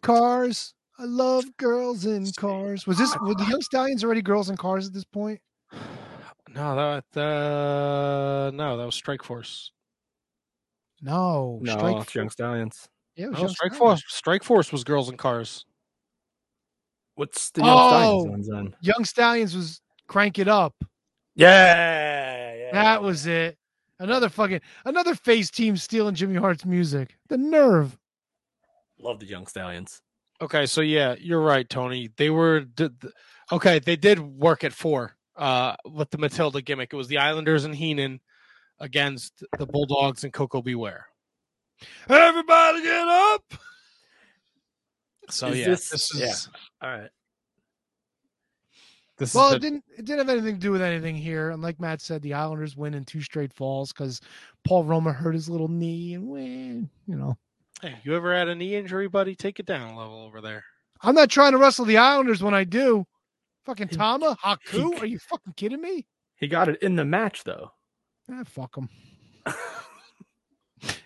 [SPEAKER 1] Cars. I love girls in cars. Was this were the Young Stallions already girls in cars at this point? <sighs>
[SPEAKER 4] No, that uh no, that was Strike Force.
[SPEAKER 1] No,
[SPEAKER 3] no,
[SPEAKER 1] Strike
[SPEAKER 3] it's Young Stallions.
[SPEAKER 1] Yeah, it was
[SPEAKER 4] No, Strike Force Strike Force was Girls in Cars.
[SPEAKER 3] What's the Young
[SPEAKER 1] Oh,
[SPEAKER 3] Stallions ones then?
[SPEAKER 1] Young Stallions was crank it up.
[SPEAKER 3] Yeah, yeah.
[SPEAKER 1] That was it. Another fucking another face team stealing Jimmy Hart's music. The nerve.
[SPEAKER 3] Love the Young Stallions.
[SPEAKER 4] Okay, so yeah, you're right, Tony. They were d- d- okay. They did work at four uh, with the Matilda gimmick. It was the Islanders and Heenan against the Bulldogs and Koko B. Ware.
[SPEAKER 1] Everybody get up.
[SPEAKER 4] So
[SPEAKER 3] Is
[SPEAKER 4] yeah,
[SPEAKER 3] this-
[SPEAKER 4] this, is
[SPEAKER 3] yeah. All right.
[SPEAKER 4] this
[SPEAKER 1] Well,
[SPEAKER 4] is
[SPEAKER 1] it didn't it didn't have anything to do with anything here. And like Matt said, the Islanders win in two straight falls because Paul Roma hurt his little knee and win. You know,
[SPEAKER 4] the, hey, you ever had a knee injury, buddy? Take it down a level over there.
[SPEAKER 1] I'm not trying to wrestle the Islanders when I do. Fucking Tama Haku? Are you fucking kidding me?
[SPEAKER 3] He got it in the match though.
[SPEAKER 1] Ah, fuck him. <laughs>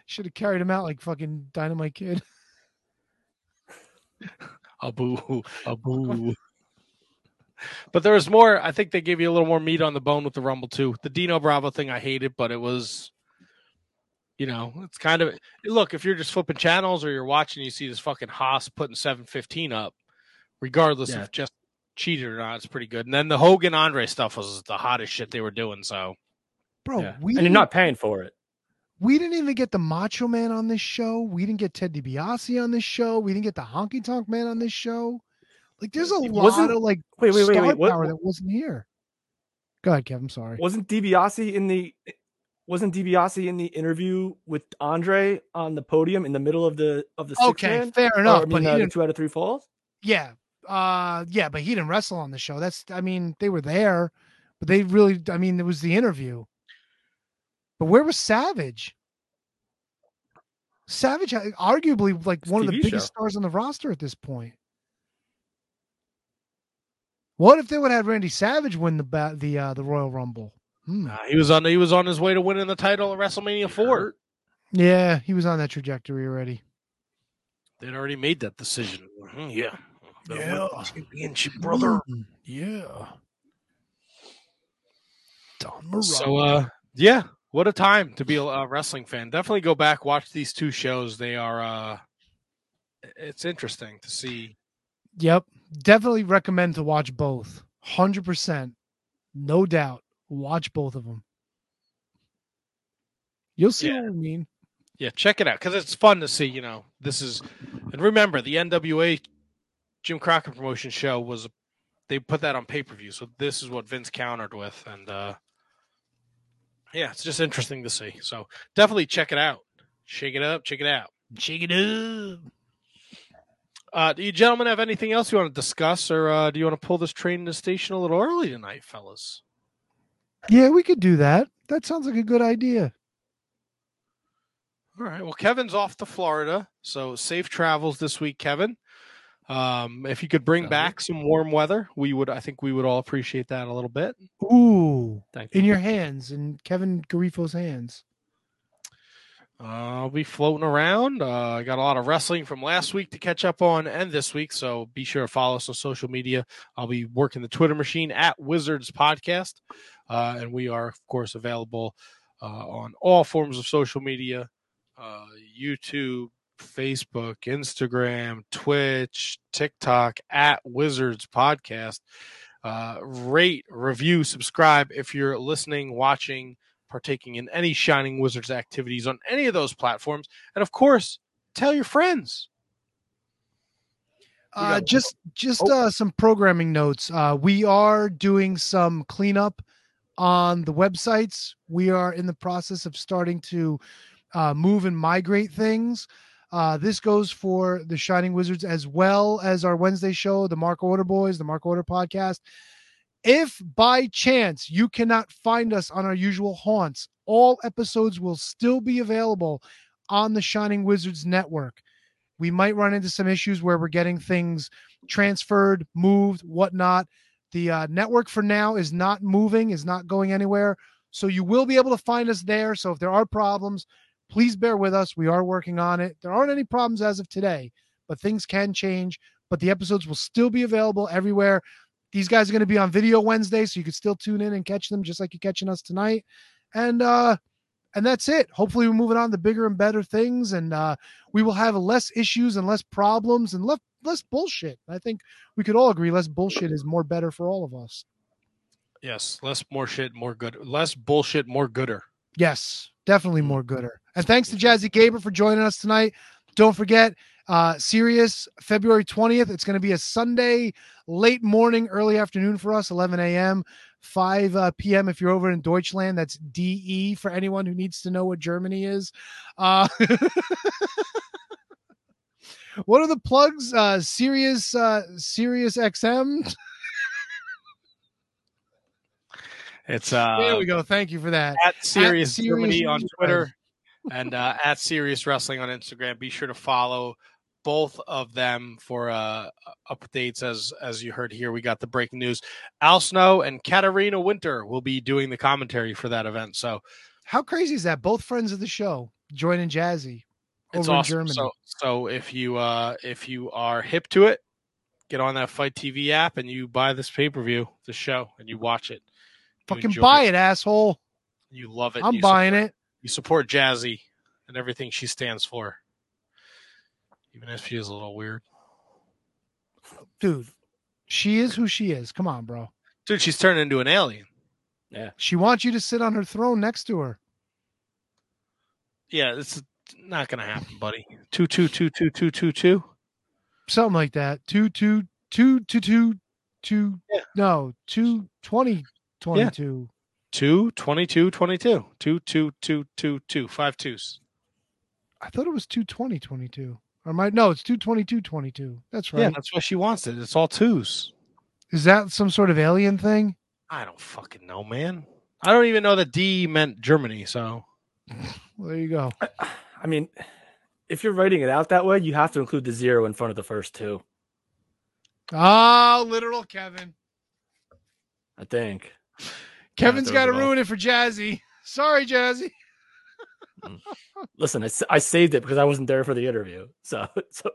[SPEAKER 1] Should have carried him out like fucking Dynamite Kid.
[SPEAKER 4] A boo, a boo. But there was more. I think they gave you a little more meat on the bone with the Rumble too. The Dino Bravo thing, I hated, but it was, you know, it's kind of look. If you're just flipping channels or you're watching, you see this fucking Haas putting seven fifteen up, regardless
[SPEAKER 3] Yeah.
[SPEAKER 4] of just cheated or not. It's pretty good. And then the Hogan Andre stuff was the hottest shit they were doing. So
[SPEAKER 1] Bro,
[SPEAKER 3] Yeah.
[SPEAKER 1] we
[SPEAKER 3] and you're not paying for it.
[SPEAKER 1] We didn't even get the Macho Man on this show. We didn't get Ted DiBiase on this show. We didn't get the Honky Tonk Man on this show. Like, there's a lot of like
[SPEAKER 3] wait, wait, wait, wait, what-
[SPEAKER 1] power that wasn't here. Go ahead, Kev. I'm sorry.
[SPEAKER 3] Wasn't DiBiase in the wasn't DiBiase in the interview with Andre on the podium in the middle of the of the
[SPEAKER 1] Okay,
[SPEAKER 3] man?
[SPEAKER 1] fair
[SPEAKER 3] Or,
[SPEAKER 1] enough,
[SPEAKER 3] I mean,
[SPEAKER 1] but he
[SPEAKER 3] uh,
[SPEAKER 1] didn't-
[SPEAKER 3] two out of three falls.
[SPEAKER 1] Yeah, uh, yeah, but he didn't wrestle on the show. That's, I mean, they were there, but they really, I mean, it was the interview. But where was Savage? Savage, arguably, like one of the biggest
[SPEAKER 3] show.
[SPEAKER 1] stars on the roster at this point. What if they would have had Randy Savage win the the uh, the Royal Rumble? Hmm.
[SPEAKER 4] uh, he was on. He was on his way to winning the title at WrestleMania four.
[SPEAKER 1] Yeah, he was on that trajectory already.
[SPEAKER 4] They'd already made that decision. Mhm, yeah, Gonna
[SPEAKER 1] Yeah.
[SPEAKER 4] championship, brother.
[SPEAKER 1] Mm, yeah. Don
[SPEAKER 4] So, uh, yeah, what a time to be a, wrestling fan. Definitely go back watch these two shows. They are. uh It's interesting to see.
[SPEAKER 1] Yep. Definitely recommend to watch both. 100%. No doubt. Watch both of them. You'll see
[SPEAKER 4] Yeah.
[SPEAKER 1] what I mean.
[SPEAKER 4] Yeah, check it out because it's fun to see. You know, this is, and remember the NWA Jim Crockett promotion show was they put that on pay per view, so this is what Vince countered with, and uh yeah, it's just interesting to see. So definitely check it out, shake it up, check it out.
[SPEAKER 1] Shake it up.
[SPEAKER 4] Uh, do you gentlemen have anything else you want to discuss, or uh, do you want to pull this train to the station a little early tonight, fellas?
[SPEAKER 1] Yeah, we could do that. That sounds like a good idea.
[SPEAKER 4] All right. Well, Kevin's off to Florida, so safe travels this week, Kevin. Um, if you could bring back some warm weather, we would. I think we would all appreciate that a little bit.
[SPEAKER 1] Ooh.
[SPEAKER 3] Thank
[SPEAKER 1] In your hands, in Kevin Garifo's hands.
[SPEAKER 4] Uh, I'll be floating around. Uh, I got a lot of wrestling from last week to catch up on and this week, so be sure to follow us on social media. I'll be working the Twitter machine at Wizards Podcast. Uh, and we are, of course, available uh, on all forms of social media uh, YouTube, Facebook, Instagram, Twitch, TikTok at Wizards Podcast. Uh, rate, review, subscribe if you're listening, watching, partaking in any Shining Wizards activities on any of those platforms. And of course, tell your friends.
[SPEAKER 1] Uh, just just
[SPEAKER 4] Oh.
[SPEAKER 1] uh, some programming notes. Uh, we are doing some cleanup on the websites. We are in the process of starting to uh, move and migrate things. Uh, this goes for the Shining Wizards as well as our Wednesday show, the Mark Order Boys, the Mark Order podcast. If by chance you cannot find us on our usual haunts, all episodes will still be available on the Shining Wizards network. We might run into some issues where we're getting things transferred, moved, whatnot. The uh, network for now is not moving, is not going anywhere. So you will be able to find us there. So if there are problems, please bear with us. We are working on it. There aren't any problems as of today, but things can change. But the episodes will still be available everywhere. These guys are going to be on video Wednesday, so you can still tune in and catch them just like you're catching us tonight. And uh and that's it. Hopefully, we're moving on to bigger and better things, and uh, we will have less issues and less problems and less less bullshit. I think we could all agree less bullshit is more better for all of us.
[SPEAKER 4] Yes, less more shit, more good. Less bullshit, more gooder.
[SPEAKER 1] Yes, definitely more gooder. And thanks to Jazzy Gabert for joining us tonight. Don't forget, uh, Sirius, February 20th. It's going to be a Sunday, late morning, early afternoon for us, 11 a.m., 5 uh, p.m. if you're over in Deutschland. That's DE for anyone who needs to know what Germany is. Uh, <laughs> what are the plugs? Uh, Sirius, uh, Sirius XM. <laughs>
[SPEAKER 4] It's uh
[SPEAKER 1] there we go. Thank you for that.
[SPEAKER 4] at
[SPEAKER 1] Sirius
[SPEAKER 4] Germany on Twitter <laughs> and uh, at Sirius Wrestling on Instagram. Be sure to follow both of them for uh, updates. As as you heard here, we got the breaking news. Al Snow and Katarina Winter will be doing the commentary for that event. So
[SPEAKER 1] How crazy is that? Both friends of the show joining Jazzy over in
[SPEAKER 4] awesome.
[SPEAKER 1] Germany.
[SPEAKER 4] So so if you uh, if you are hip to it, get on that FITE TV app and you buy this pay per view, the show, and you watch it. You
[SPEAKER 1] Fucking buy it, asshole.
[SPEAKER 4] You love it.
[SPEAKER 1] I'm
[SPEAKER 4] You
[SPEAKER 1] buying
[SPEAKER 4] support-
[SPEAKER 1] it.
[SPEAKER 4] You support Jazzy and everything she stands for, even if she is a little weird.
[SPEAKER 1] Dude, she is who she is. Come on, bro.
[SPEAKER 4] Dude, she's turned into an alien.
[SPEAKER 3] Yeah.
[SPEAKER 1] She wants you to sit on her throne next to her.
[SPEAKER 4] Yeah, it's not gonna happen, buddy. Two two two two two two two.
[SPEAKER 1] Something like that. Two, two, two, two, two, two. No, two, twenty, twenty-two.
[SPEAKER 4] Two, 22, 22. Two, two, two, two, two. Five twos.
[SPEAKER 1] I thought it was two, twenty, twenty-two. Or my no, it's two, twenty-two, twenty-two. That's right.
[SPEAKER 4] Yeah, that's why she wants it. It's all twos.
[SPEAKER 1] Is that some sort of alien thing?
[SPEAKER 4] I don't fucking know, man. I don't even know that D meant Germany, so <laughs>
[SPEAKER 1] Well, there you go.
[SPEAKER 3] I mean, if you're writing it out that way, you have to include the zero in front of the first two.
[SPEAKER 1] Oh, literal Kevin.
[SPEAKER 3] I think. <laughs>
[SPEAKER 1] Kevin's
[SPEAKER 3] those
[SPEAKER 1] got to ruin it for Jazzy. Sorry, Jazzy. <laughs>
[SPEAKER 3] Listen, I saved it because I wasn't there for the interview. So, <laughs> so.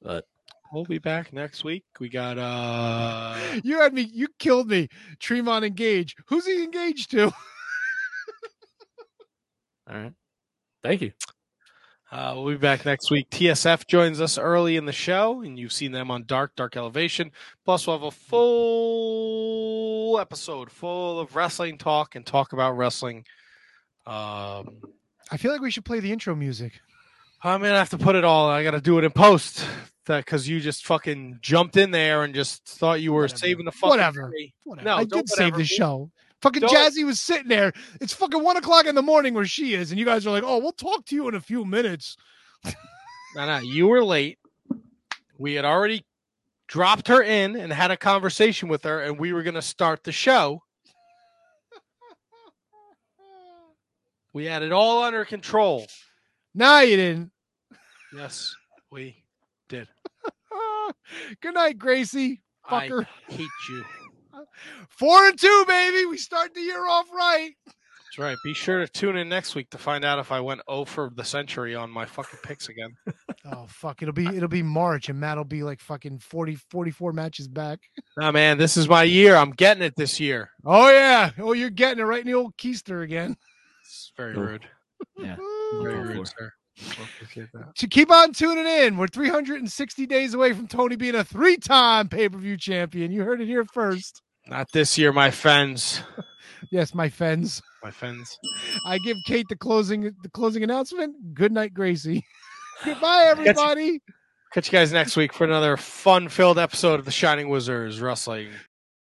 [SPEAKER 3] but
[SPEAKER 4] we'll be back next week. We got uh
[SPEAKER 1] You had me. You killed me. Tremont engaged. Who's he engaged to?
[SPEAKER 3] all right. Thank you.
[SPEAKER 4] Uh, we'll be back next week. TSF joins us early in the show, and you've seen them on Dark, Dark Elevation. Plus, we'll have a full episode full of wrestling talk and talk about wrestling. Um,
[SPEAKER 1] I feel like we should play the intro music.
[SPEAKER 4] I'm gonna have to put it all. I got to do it in post. That because you just fucking jumped in there and just thought you were saving the fucking
[SPEAKER 1] Whatever. Whatever.
[SPEAKER 4] No,
[SPEAKER 1] I didn't save the show. Fucking
[SPEAKER 4] Don't-
[SPEAKER 1] Jazzy was sitting there. It's fucking one o'clock in the morning where she is, and you guys are like, "Oh, we'll talk to you in a few minutes."
[SPEAKER 4] No, no, you were late. We had already dropped her in and had a conversation with her, and we were going to start the show. We had it all under control.
[SPEAKER 1] No, you didn't.
[SPEAKER 4] Yes, we did. <laughs>
[SPEAKER 1] Good night, Gracie. Fucker.
[SPEAKER 4] I hate you.
[SPEAKER 1] Four and two, baby. We start the year off right.
[SPEAKER 4] That's right. Be sure to tune in next week to find out if I went 0 for the century on my fucking picks again. <laughs>
[SPEAKER 1] Oh fuck! It'll be it'll be March, and Matt'll be like fucking 40, 44 matches back.
[SPEAKER 4] Nah, man, this is my year. I'm getting it this year.
[SPEAKER 1] Oh yeah! Oh, you're getting it right in the old keister again.
[SPEAKER 4] It's very
[SPEAKER 17] Cool.
[SPEAKER 4] rude.
[SPEAKER 17] Yeah.
[SPEAKER 4] Very rude, sir.
[SPEAKER 1] To keep on tuning in, we're 360 days away from Tony being a three-time pay-per-view champion. You heard it here first.
[SPEAKER 4] Not this year, my friends. <laughs>
[SPEAKER 1] Yes, my friends.
[SPEAKER 4] My friends.
[SPEAKER 1] I give Kate the closing the closing announcement. Good night, Gracie. <laughs> Goodbye, everybody.
[SPEAKER 4] Catch you guys next week for another fun-filled episode of the Shining Wizards Wrestling